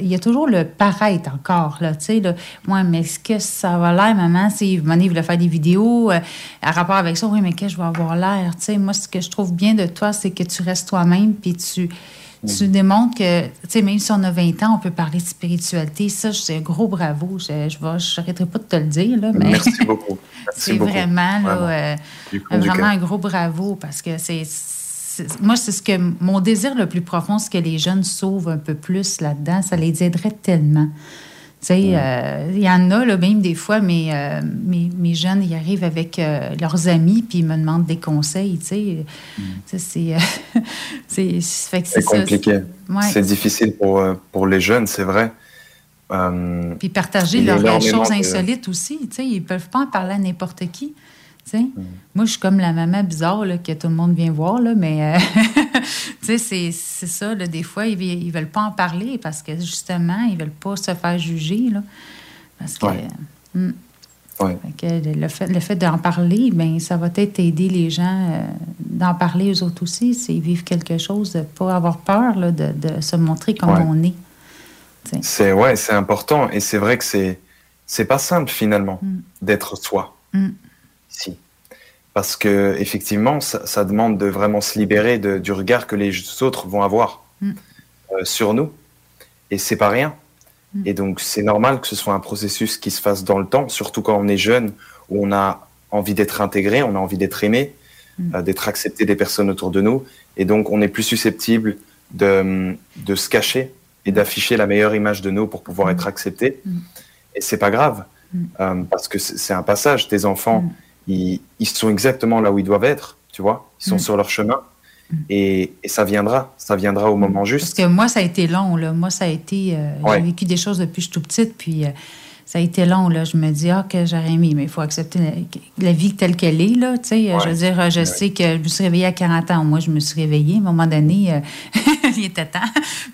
il y a toujours le paraître encore. Là, tu sais. Moi, mais est-ce que ça va l'air, maman? Si voulait faire des vidéos euh, à rapport avec ça, oui, mais qu'est-ce que je vais avoir l'air? Tu sais, moi, ce que je trouve bien de toi, c'est que tu restes toi-même puis tu tu démontres que, tu sais, même si on a 20 ans, on peut parler de spiritualité. Ça, c'est un gros bravo. Je je n'arrêterai pas de te le dire, là, mais Merci beaucoup. C'est vraiment, là, Vraiment. euh, vraiment un gros bravo parce que c'est. c'est- Moi, c'est ce que mon désir le plus profond, c'est que les jeunes sauvent un peu plus là-dedans. Ça les aiderait tellement. Tu sais, euh, il y en a, là, même des fois, mes, euh, mes, mes jeunes, ils arrivent avec euh, leurs amis, puis ils me demandent des conseils, tu sais. Sais, c'est... compliqué. Ouais. C'est difficile pour, pour les jeunes, c'est vrai. Puis partager leurs choses insolites aussi. Tu sais, ils peuvent pas en parler à n'importe qui. Mm. Moi, je suis comme la maman bizarre là, que tout le monde vient voir, là, mais euh, c'est, ça. Là, des fois, ils, ils veulent pas en parler parce que justement, ils veulent pas se faire juger. Là, parce que, Ouais. Mm. Ouais. Fait que le fait, le fait d'en parler, ben ça va peut-être aider les gens euh, d'en parler aux autres aussi. C'est vivre quelque chose, de pas avoir peur là, de, de se montrer comme Ouais. on est. c'est ouais, c'est important et c'est vrai que c'est c'est pas simple finalement Mm. d'être soi Mm. Parce que effectivement ça, ça demande de vraiment se libérer de- du regard que les autres vont avoir Mm. euh, sur nous et c'est pas rien Mm. et donc c'est normal que ce soit un processus qui se fasse dans le temps surtout quand on est jeune où on a envie d'être intégré on a envie d'être aimé Mm. euh, d'être accepté des personnes autour de nous et donc on est plus susceptible de, de se cacher et d'afficher la meilleure image de nous pour pouvoir être accepté. Et c'est pas grave, euh, parce que c'est c'est un passage. Tes enfants, ils, ils sont exactement là où ils doivent être, tu vois. Ils sont Mm. sur leur chemin. Et, et ça viendra, ça viendra au moment Parce juste. que moi, ça a été long. Là. Moi, ça a été. euh, Ouais. J'ai vécu des choses depuis que je suis toute petite, puis euh, ça a été long. Là. Je me dis, ah, que j'aurais aimé, mais il faut accepter la, la vie telle qu'elle est. Là, tu sais. Je veux dire, je sais que je me suis réveillée à 40 ans. Moi, je me suis réveillée. À un moment donné, euh, il était temps.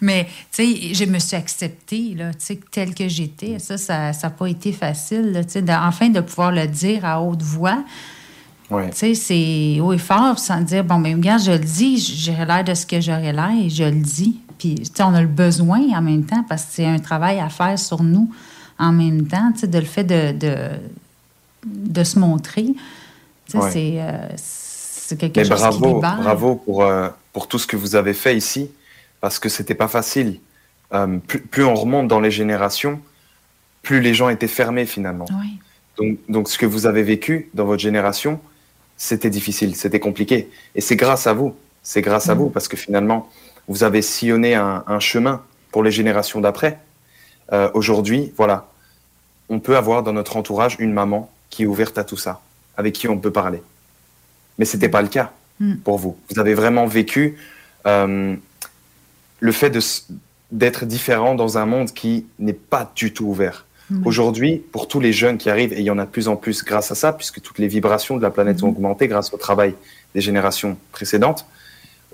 Mais, tu sais, je me suis acceptée, là, tu sais, telle que j'étais. Ça, ça n'a pas été facile, là, tu sais, de- enfin, de pouvoir le dire à haute voix. Ouais. Tu sais, c'est haut et fort sans dire, bon, mais regarde, je le dis, j'aurais l'air de ce que j'aurais l'air et je le dis. Puis, tu sais, on a le besoin en même temps parce que c'est un travail à faire sur nous en même temps, tu sais, de le fait de, de, de se montrer. Tu sais, Ouais. c'est, euh, c'est quelque Mais chose qui bravo, libère. bravo pour, euh, pour tout ce que vous avez fait ici, parce que c'était pas facile. Euh, plus, plus on remonte dans les générations, plus les gens étaient fermés finalement. Oui. Donc, donc ce que vous avez vécu dans votre génération, c'était difficile, c'était compliqué. Et c'est grâce à vous, c'est grâce à Mm. vous, parce que finalement, vous avez sillonné un, un chemin pour les générations d'après. Euh, Aujourd'hui, voilà, on peut avoir dans notre entourage une maman qui est ouverte à tout ça, avec qui on peut parler. Mais c'était pas le cas Mm. pour vous. Vous avez vraiment vécu euh, le fait d'être différent dans un monde qui n'est pas du tout ouvert. Mm. Aujourd'hui, pour tous les jeunes qui arrivent, et il y en a de plus en plus grâce à ça, puisque toutes les vibrations de la planète ont augmenté grâce au travail des générations précédentes,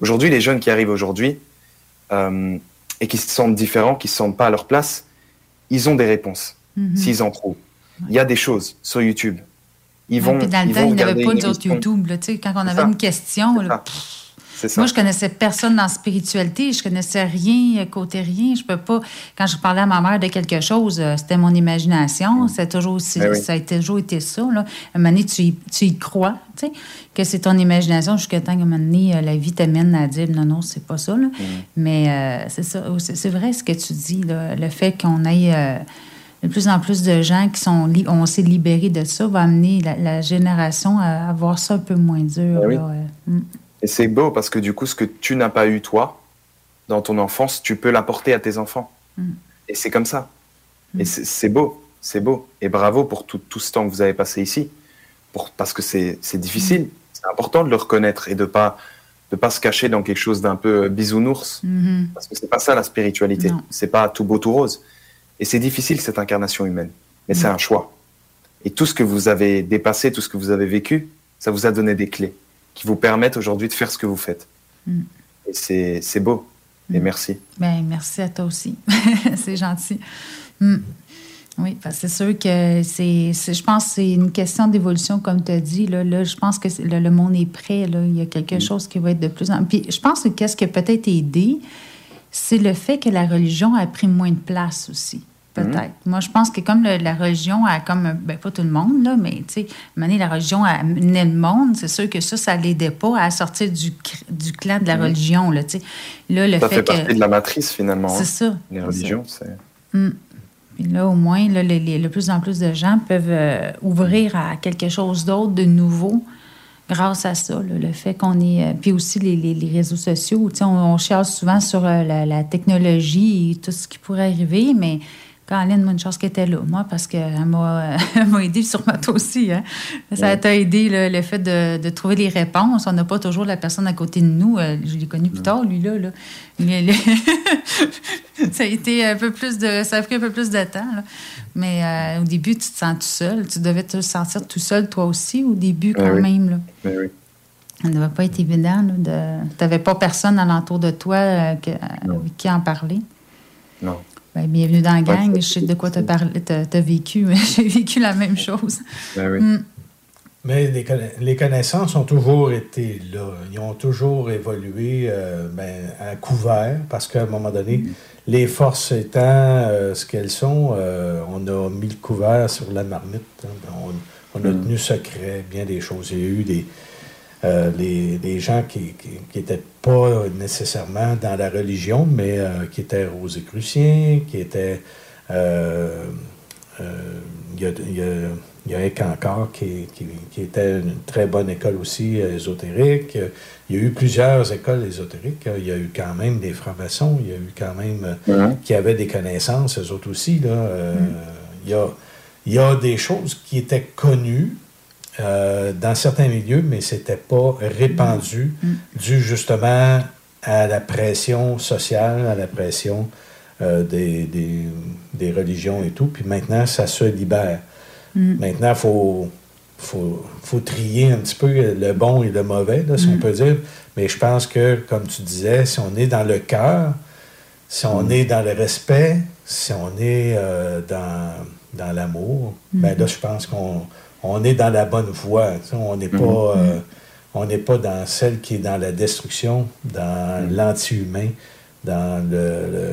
aujourd'hui, les jeunes qui arrivent aujourd'hui euh, et qui se sentent différents, qui ne se sentent pas à leur place, ils ont des réponses, Mhm. s'ils en trouvent. Il y a des choses sur YouTube. Ils vont, Ouais, puis dans le ils temps, il n'y avait pas émission. YouTube. Là, tu sais, quand on avait une question, là, pff, ça. Moi, je connaissais personne dans la spiritualité. Je connaissais rien, euh, côté rien. Je peux pas. Quand je parlais à ma mère de quelque chose, euh, c'était mon imagination. C'est toujours, aussi- Ben oui. Ça a toujours été ça. Là. À un moment donné, tu y, tu y crois, tu sais, que c'est ton imagination jusqu'à temps qu'à un moment donné, euh, la vie t'amène à dire non, non, c'est pas ça. Là. Mais euh, c'est ça. C'est c'est vrai ce que tu dis, là, le fait qu'on aille. euh, de plus en plus de gens qui sont on s'est libérés de ça va amener la, la génération à avoir ça un peu moins dur. Ah oui. là, ouais. Mm. Et c'est beau parce que du coup, ce que tu n'as pas eu toi, dans ton enfance, tu peux l'apporter à tes enfants. Mm. Et c'est comme ça. Et c'est beau, c'est beau. Et bravo pour tout, tout ce temps que vous avez passé ici. Pour, parce que c'est difficile. C'est important de le reconnaître et de pas de pas se cacher dans quelque chose d'un peu bisounours. Mhm. Parce que c'est pas ça la spiritualité. C'est pas tout beau, tout rose. Et c'est difficile cette incarnation humaine. Mais c'est Mm. un choix. Et tout ce que vous avez dépassé, tout ce que vous avez vécu, ça vous a donné des clés qui vous permettent aujourd'hui de faire ce que vous faites. Mm. Et c'est beau. Et merci. Ben, merci à toi aussi. c'est gentil. Mm. Oui, c'est sûr que c'est, je pense que c'est une question d'évolution, comme tu as dit. Là, Là, je pense que le, le monde est prêt. Là. Il y a quelque chose qui va être de plus en Puis je pense que qu'est-ce qui a peut-être aidé, c'est le fait que la religion a pris moins de place aussi. Peut-être. Moi, je pense que comme le- la religion a comme, ben pas tout le monde, là, mais tu sais, donné, la religion a amené le monde, c'est sûr que ça, ça l'aidait pas à sortir du, du clan de la Mhm. religion, là, tu sais. Là, le ça fait, fait que... partie de la matrice finalement. C'est ça. Les religions, c'est. Mm. Puis là, au moins, là, les, les- de plus en plus de gens peuvent euh, ouvrir à quelque chose d'autre, de nouveau, grâce à ça. là, le fait qu'on est. euh, puis aussi les, les- réseaux sociaux. Tu sais, On, on chiale souvent sur euh, la, la technologie et tout ce qui pourrait arriver, mais Caroline, moi, une chance qu'elle était là, moi, parce qu'elle m'a, m'a aidé, sur moi, toi aussi. Hein? Ça Ouais. t'a aidé, là, le fait de, de trouver les réponses. On n'a pas toujours la personne à côté de nous. Euh, je l'ai connu plus tard, lui, là. ça a été un peu plus de. Ça a pris un peu plus de temps. là. Mais euh, au début, tu te sens tout seul. Tu devais te sentir tout seul, toi aussi, au début, quand Eh oui. même. Là. Mais oui. Ça ne devait pas être évident. de... Tu n'avais pas personne alentour de toi euh, que- avec qui en parler. Non. Ben, bienvenue dans la gang. Je sais de quoi tu as, vécu. mais J'ai vécu la même chose. Mais oui. Mm. Mais les, conna- les connaissances ont toujours été là. Ils ont toujours évolué euh, ben, à couvert parce qu'à un moment donné, les forces étant euh, ce qu'elles sont, euh, on a mis le couvert sur la marmite. hein. On, on a tenu secret bien des choses. Il y a eu des, euh, les, des gens qui n'étaient pas nécessairement dans la religion, mais euh, qui étaient rosicruciens, qui étaient... euh, euh, il y y a- il y a EC encore qui, qui- qui était une très bonne école aussi ésotérique. Il y a eu plusieurs écoles ésotériques. Il y a eu quand même des francs-maçons. Il y a eu quand même qui avaient des connaissances, eux autres aussi. Là. Euh, il, y a, il y a des choses qui étaient connues euh, dans certains milieux, mais c'était pas répandu, dû justement à la pression sociale, à la pression euh, des, des- des religions et tout. Puis maintenant, ça se libère. Mm. Maintenant, il faut, faut, faut trier un petit peu le bon et le mauvais, là, si on Mm. peut dire. Mais je pense que, comme tu disais, si on est dans le cœur, si on est dans le respect, si on est euh, dans, dans l'amour, ben là, je pense qu'on on est dans la bonne voie. On n'est pas, euh, on n'est pas dans celle qui est dans la destruction, dans l'anti-humain, dans le- le,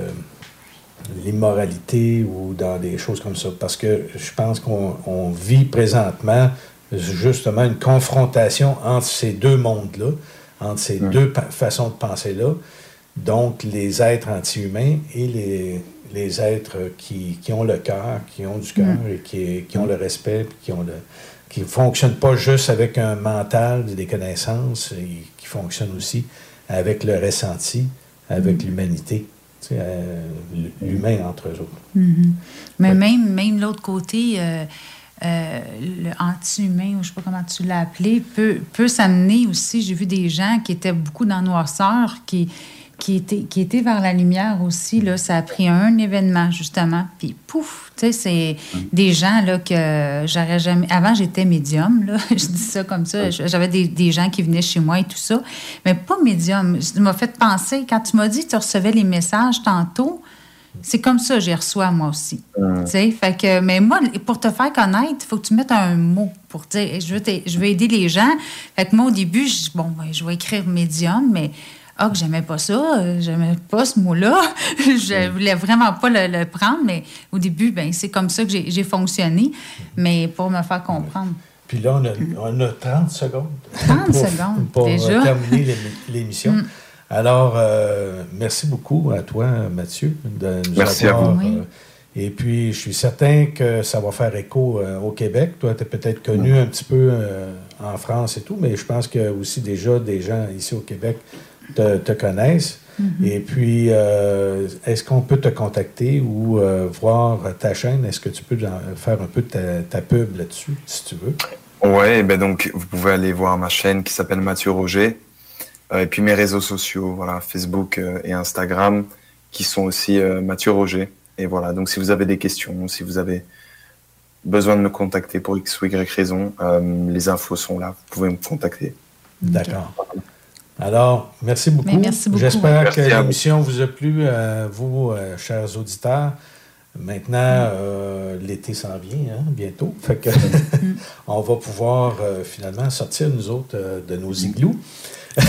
l'immoralité ou dans des choses comme ça. Parce que je pense qu'on on vit présentement justement une confrontation entre ces deux mondes-là, entre ces deux pa- façons de penser-là. Donc, les êtres anti-humains et les, les êtres qui, qui ont le cœur, qui ont du cœur Mm. et qui, qui ont le respect, puis qui ont le qui ne fonctionnent pas juste avec un mental, des connaissances, et qui fonctionnent aussi avec le ressenti, avec l'humanité, tu sais, euh, l'humain entre eux autres. Mhm. Mais même, même l'autre côté, euh, euh, le anti-humain, ou je ne sais pas comment tu l'as appelé, peut, peut s'amener aussi. J'ai vu des gens qui étaient beaucoup dans noirceur, qui, qui, étaient, qui étaient vers la lumière aussi. Là. Ça a pris un événement, justement. Puis pouf, tu sais, c'est des gens là, que j'aurais jamais. Avant, j'étais médium, là. je dis ça comme ça. J'avais des, des gens qui venaient chez moi et tout ça, mais pas médium. Tu m'as fait penser, quand tu m'as dit que tu recevais les messages tantôt, c'est comme ça que j'ai reçois moi aussi. Mm. Tu sais, fait que, mais moi, pour te faire connaître, il faut que tu mettes un mot pour dire je veux, je veux aider les gens. Fait que moi, au début, je bon, ben, je vais écrire médium, mais ah, que j'aimais pas ça, euh, j'aimais pas ce mot-là. je voulais vraiment pas le, le prendre, mais au début, ben, c'est comme ça que j'ai j'ai fonctionné, mais pour me faire comprendre. Puis là, on a, on a 30 secondes. 30 pour, secondes, pour déjà. terminer l'émi- l'émission. Mm. Alors, euh, merci beaucoup à toi, Mathieu, de nous Merci à avoir vous. euh, Et puis, je suis certain que ça va faire écho euh, au Québec. Toi, tu es peut-être connu un petit peu euh, en France et tout, mais je pense que aussi déjà des gens ici au Québec te, te connaissent. Mhm. Et puis, euh, est-ce qu'on peut te contacter ou euh, voir ta chaîne? Est-ce que tu peux faire un peu ta, ta pub là-dessus, si tu veux? Ouais, ben donc vous pouvez aller voir ma chaîne qui s'appelle Mathieu Roger. Euh, et puis mes réseaux sociaux, voilà, Facebook et Instagram, qui sont aussi euh, Mathieu Roger. Et voilà, donc si vous avez des questions, si vous avez besoin de me contacter pour X ou Y raison, euh, les infos sont là, vous pouvez me contacter. D'accord. Alors, merci beaucoup. Mais merci beaucoup. J'espère Merci que l'émission vous a plu, euh, vous, euh, chers auditeurs. Maintenant, euh, l'été s'en vient, hein, bientôt. Fait que on va pouvoir euh, finalement sortir, nous autres, euh, de nos igloos.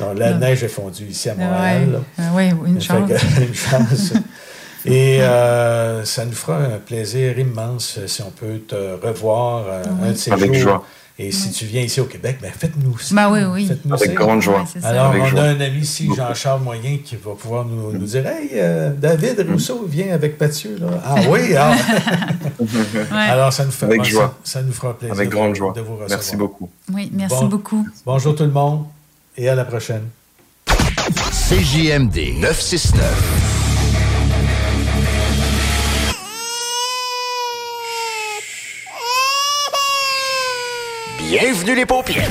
Non, la Non. neige est fondue ici à Montréal. là. Ah ouais, une Fait chance. que- une chance. Et euh, ça nous fera un plaisir immense si on peut te revoir euh, un de ces Avec jours. joie. Et si tu viens ici au Québec, ben faites-nous ça. Ben oui, oui. Faites-nous Avec grande joie. Alors, Avec on joie. a un ami ici, Jean-Charles Moyen, qui va pouvoir nous, nous dire Hey, euh, David Rousseau vient avec Mathieu. Là. Ah oui, ah. Alors, ça nous, fait, Avec ça- joie. ça nous fera plaisir Avec grande de, joie. de vous recevoir. Merci beaucoup. Oui, merci Bon. beaucoup. Bonjour tout le monde et à la prochaine. CJMD 969. Bienvenue les paupières.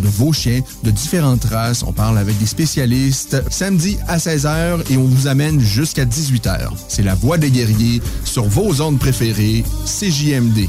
de vos chiens, de différentes races, on parle avec des spécialistes. Samedi à 16h et on vous amène jusqu'à 18h. C'est La Voix des guerriers sur vos ondes préférées, CJMD.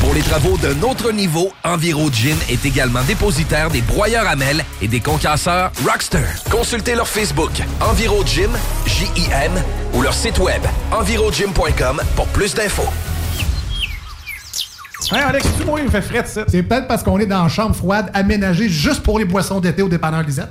Pour les travaux d'un autre niveau, Enviro Gin est également dépositaire des broyeurs à mêles et des concasseurs Rockster. Consultez leur Facebook Enviro Gym, J-I-M, ou leur site web envirogym.com pour plus d'infos. Hey Alex, tu moi, il me fait frais ça. C'est peut-être parce qu'on est dans une chambre froide aménagée juste pour les boissons d'été au dépanneur Lisette.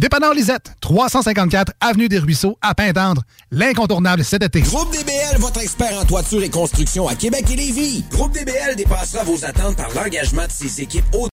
Dépanneur Lisette, 354 Avenue des Ruisseaux, à Pintendre. L'incontournable cet été. Groupe DBL, votre expert en toiture et construction à Québec et Lévis. Groupe DBL dépassera vos attentes par l'engagement de ses équipes hautement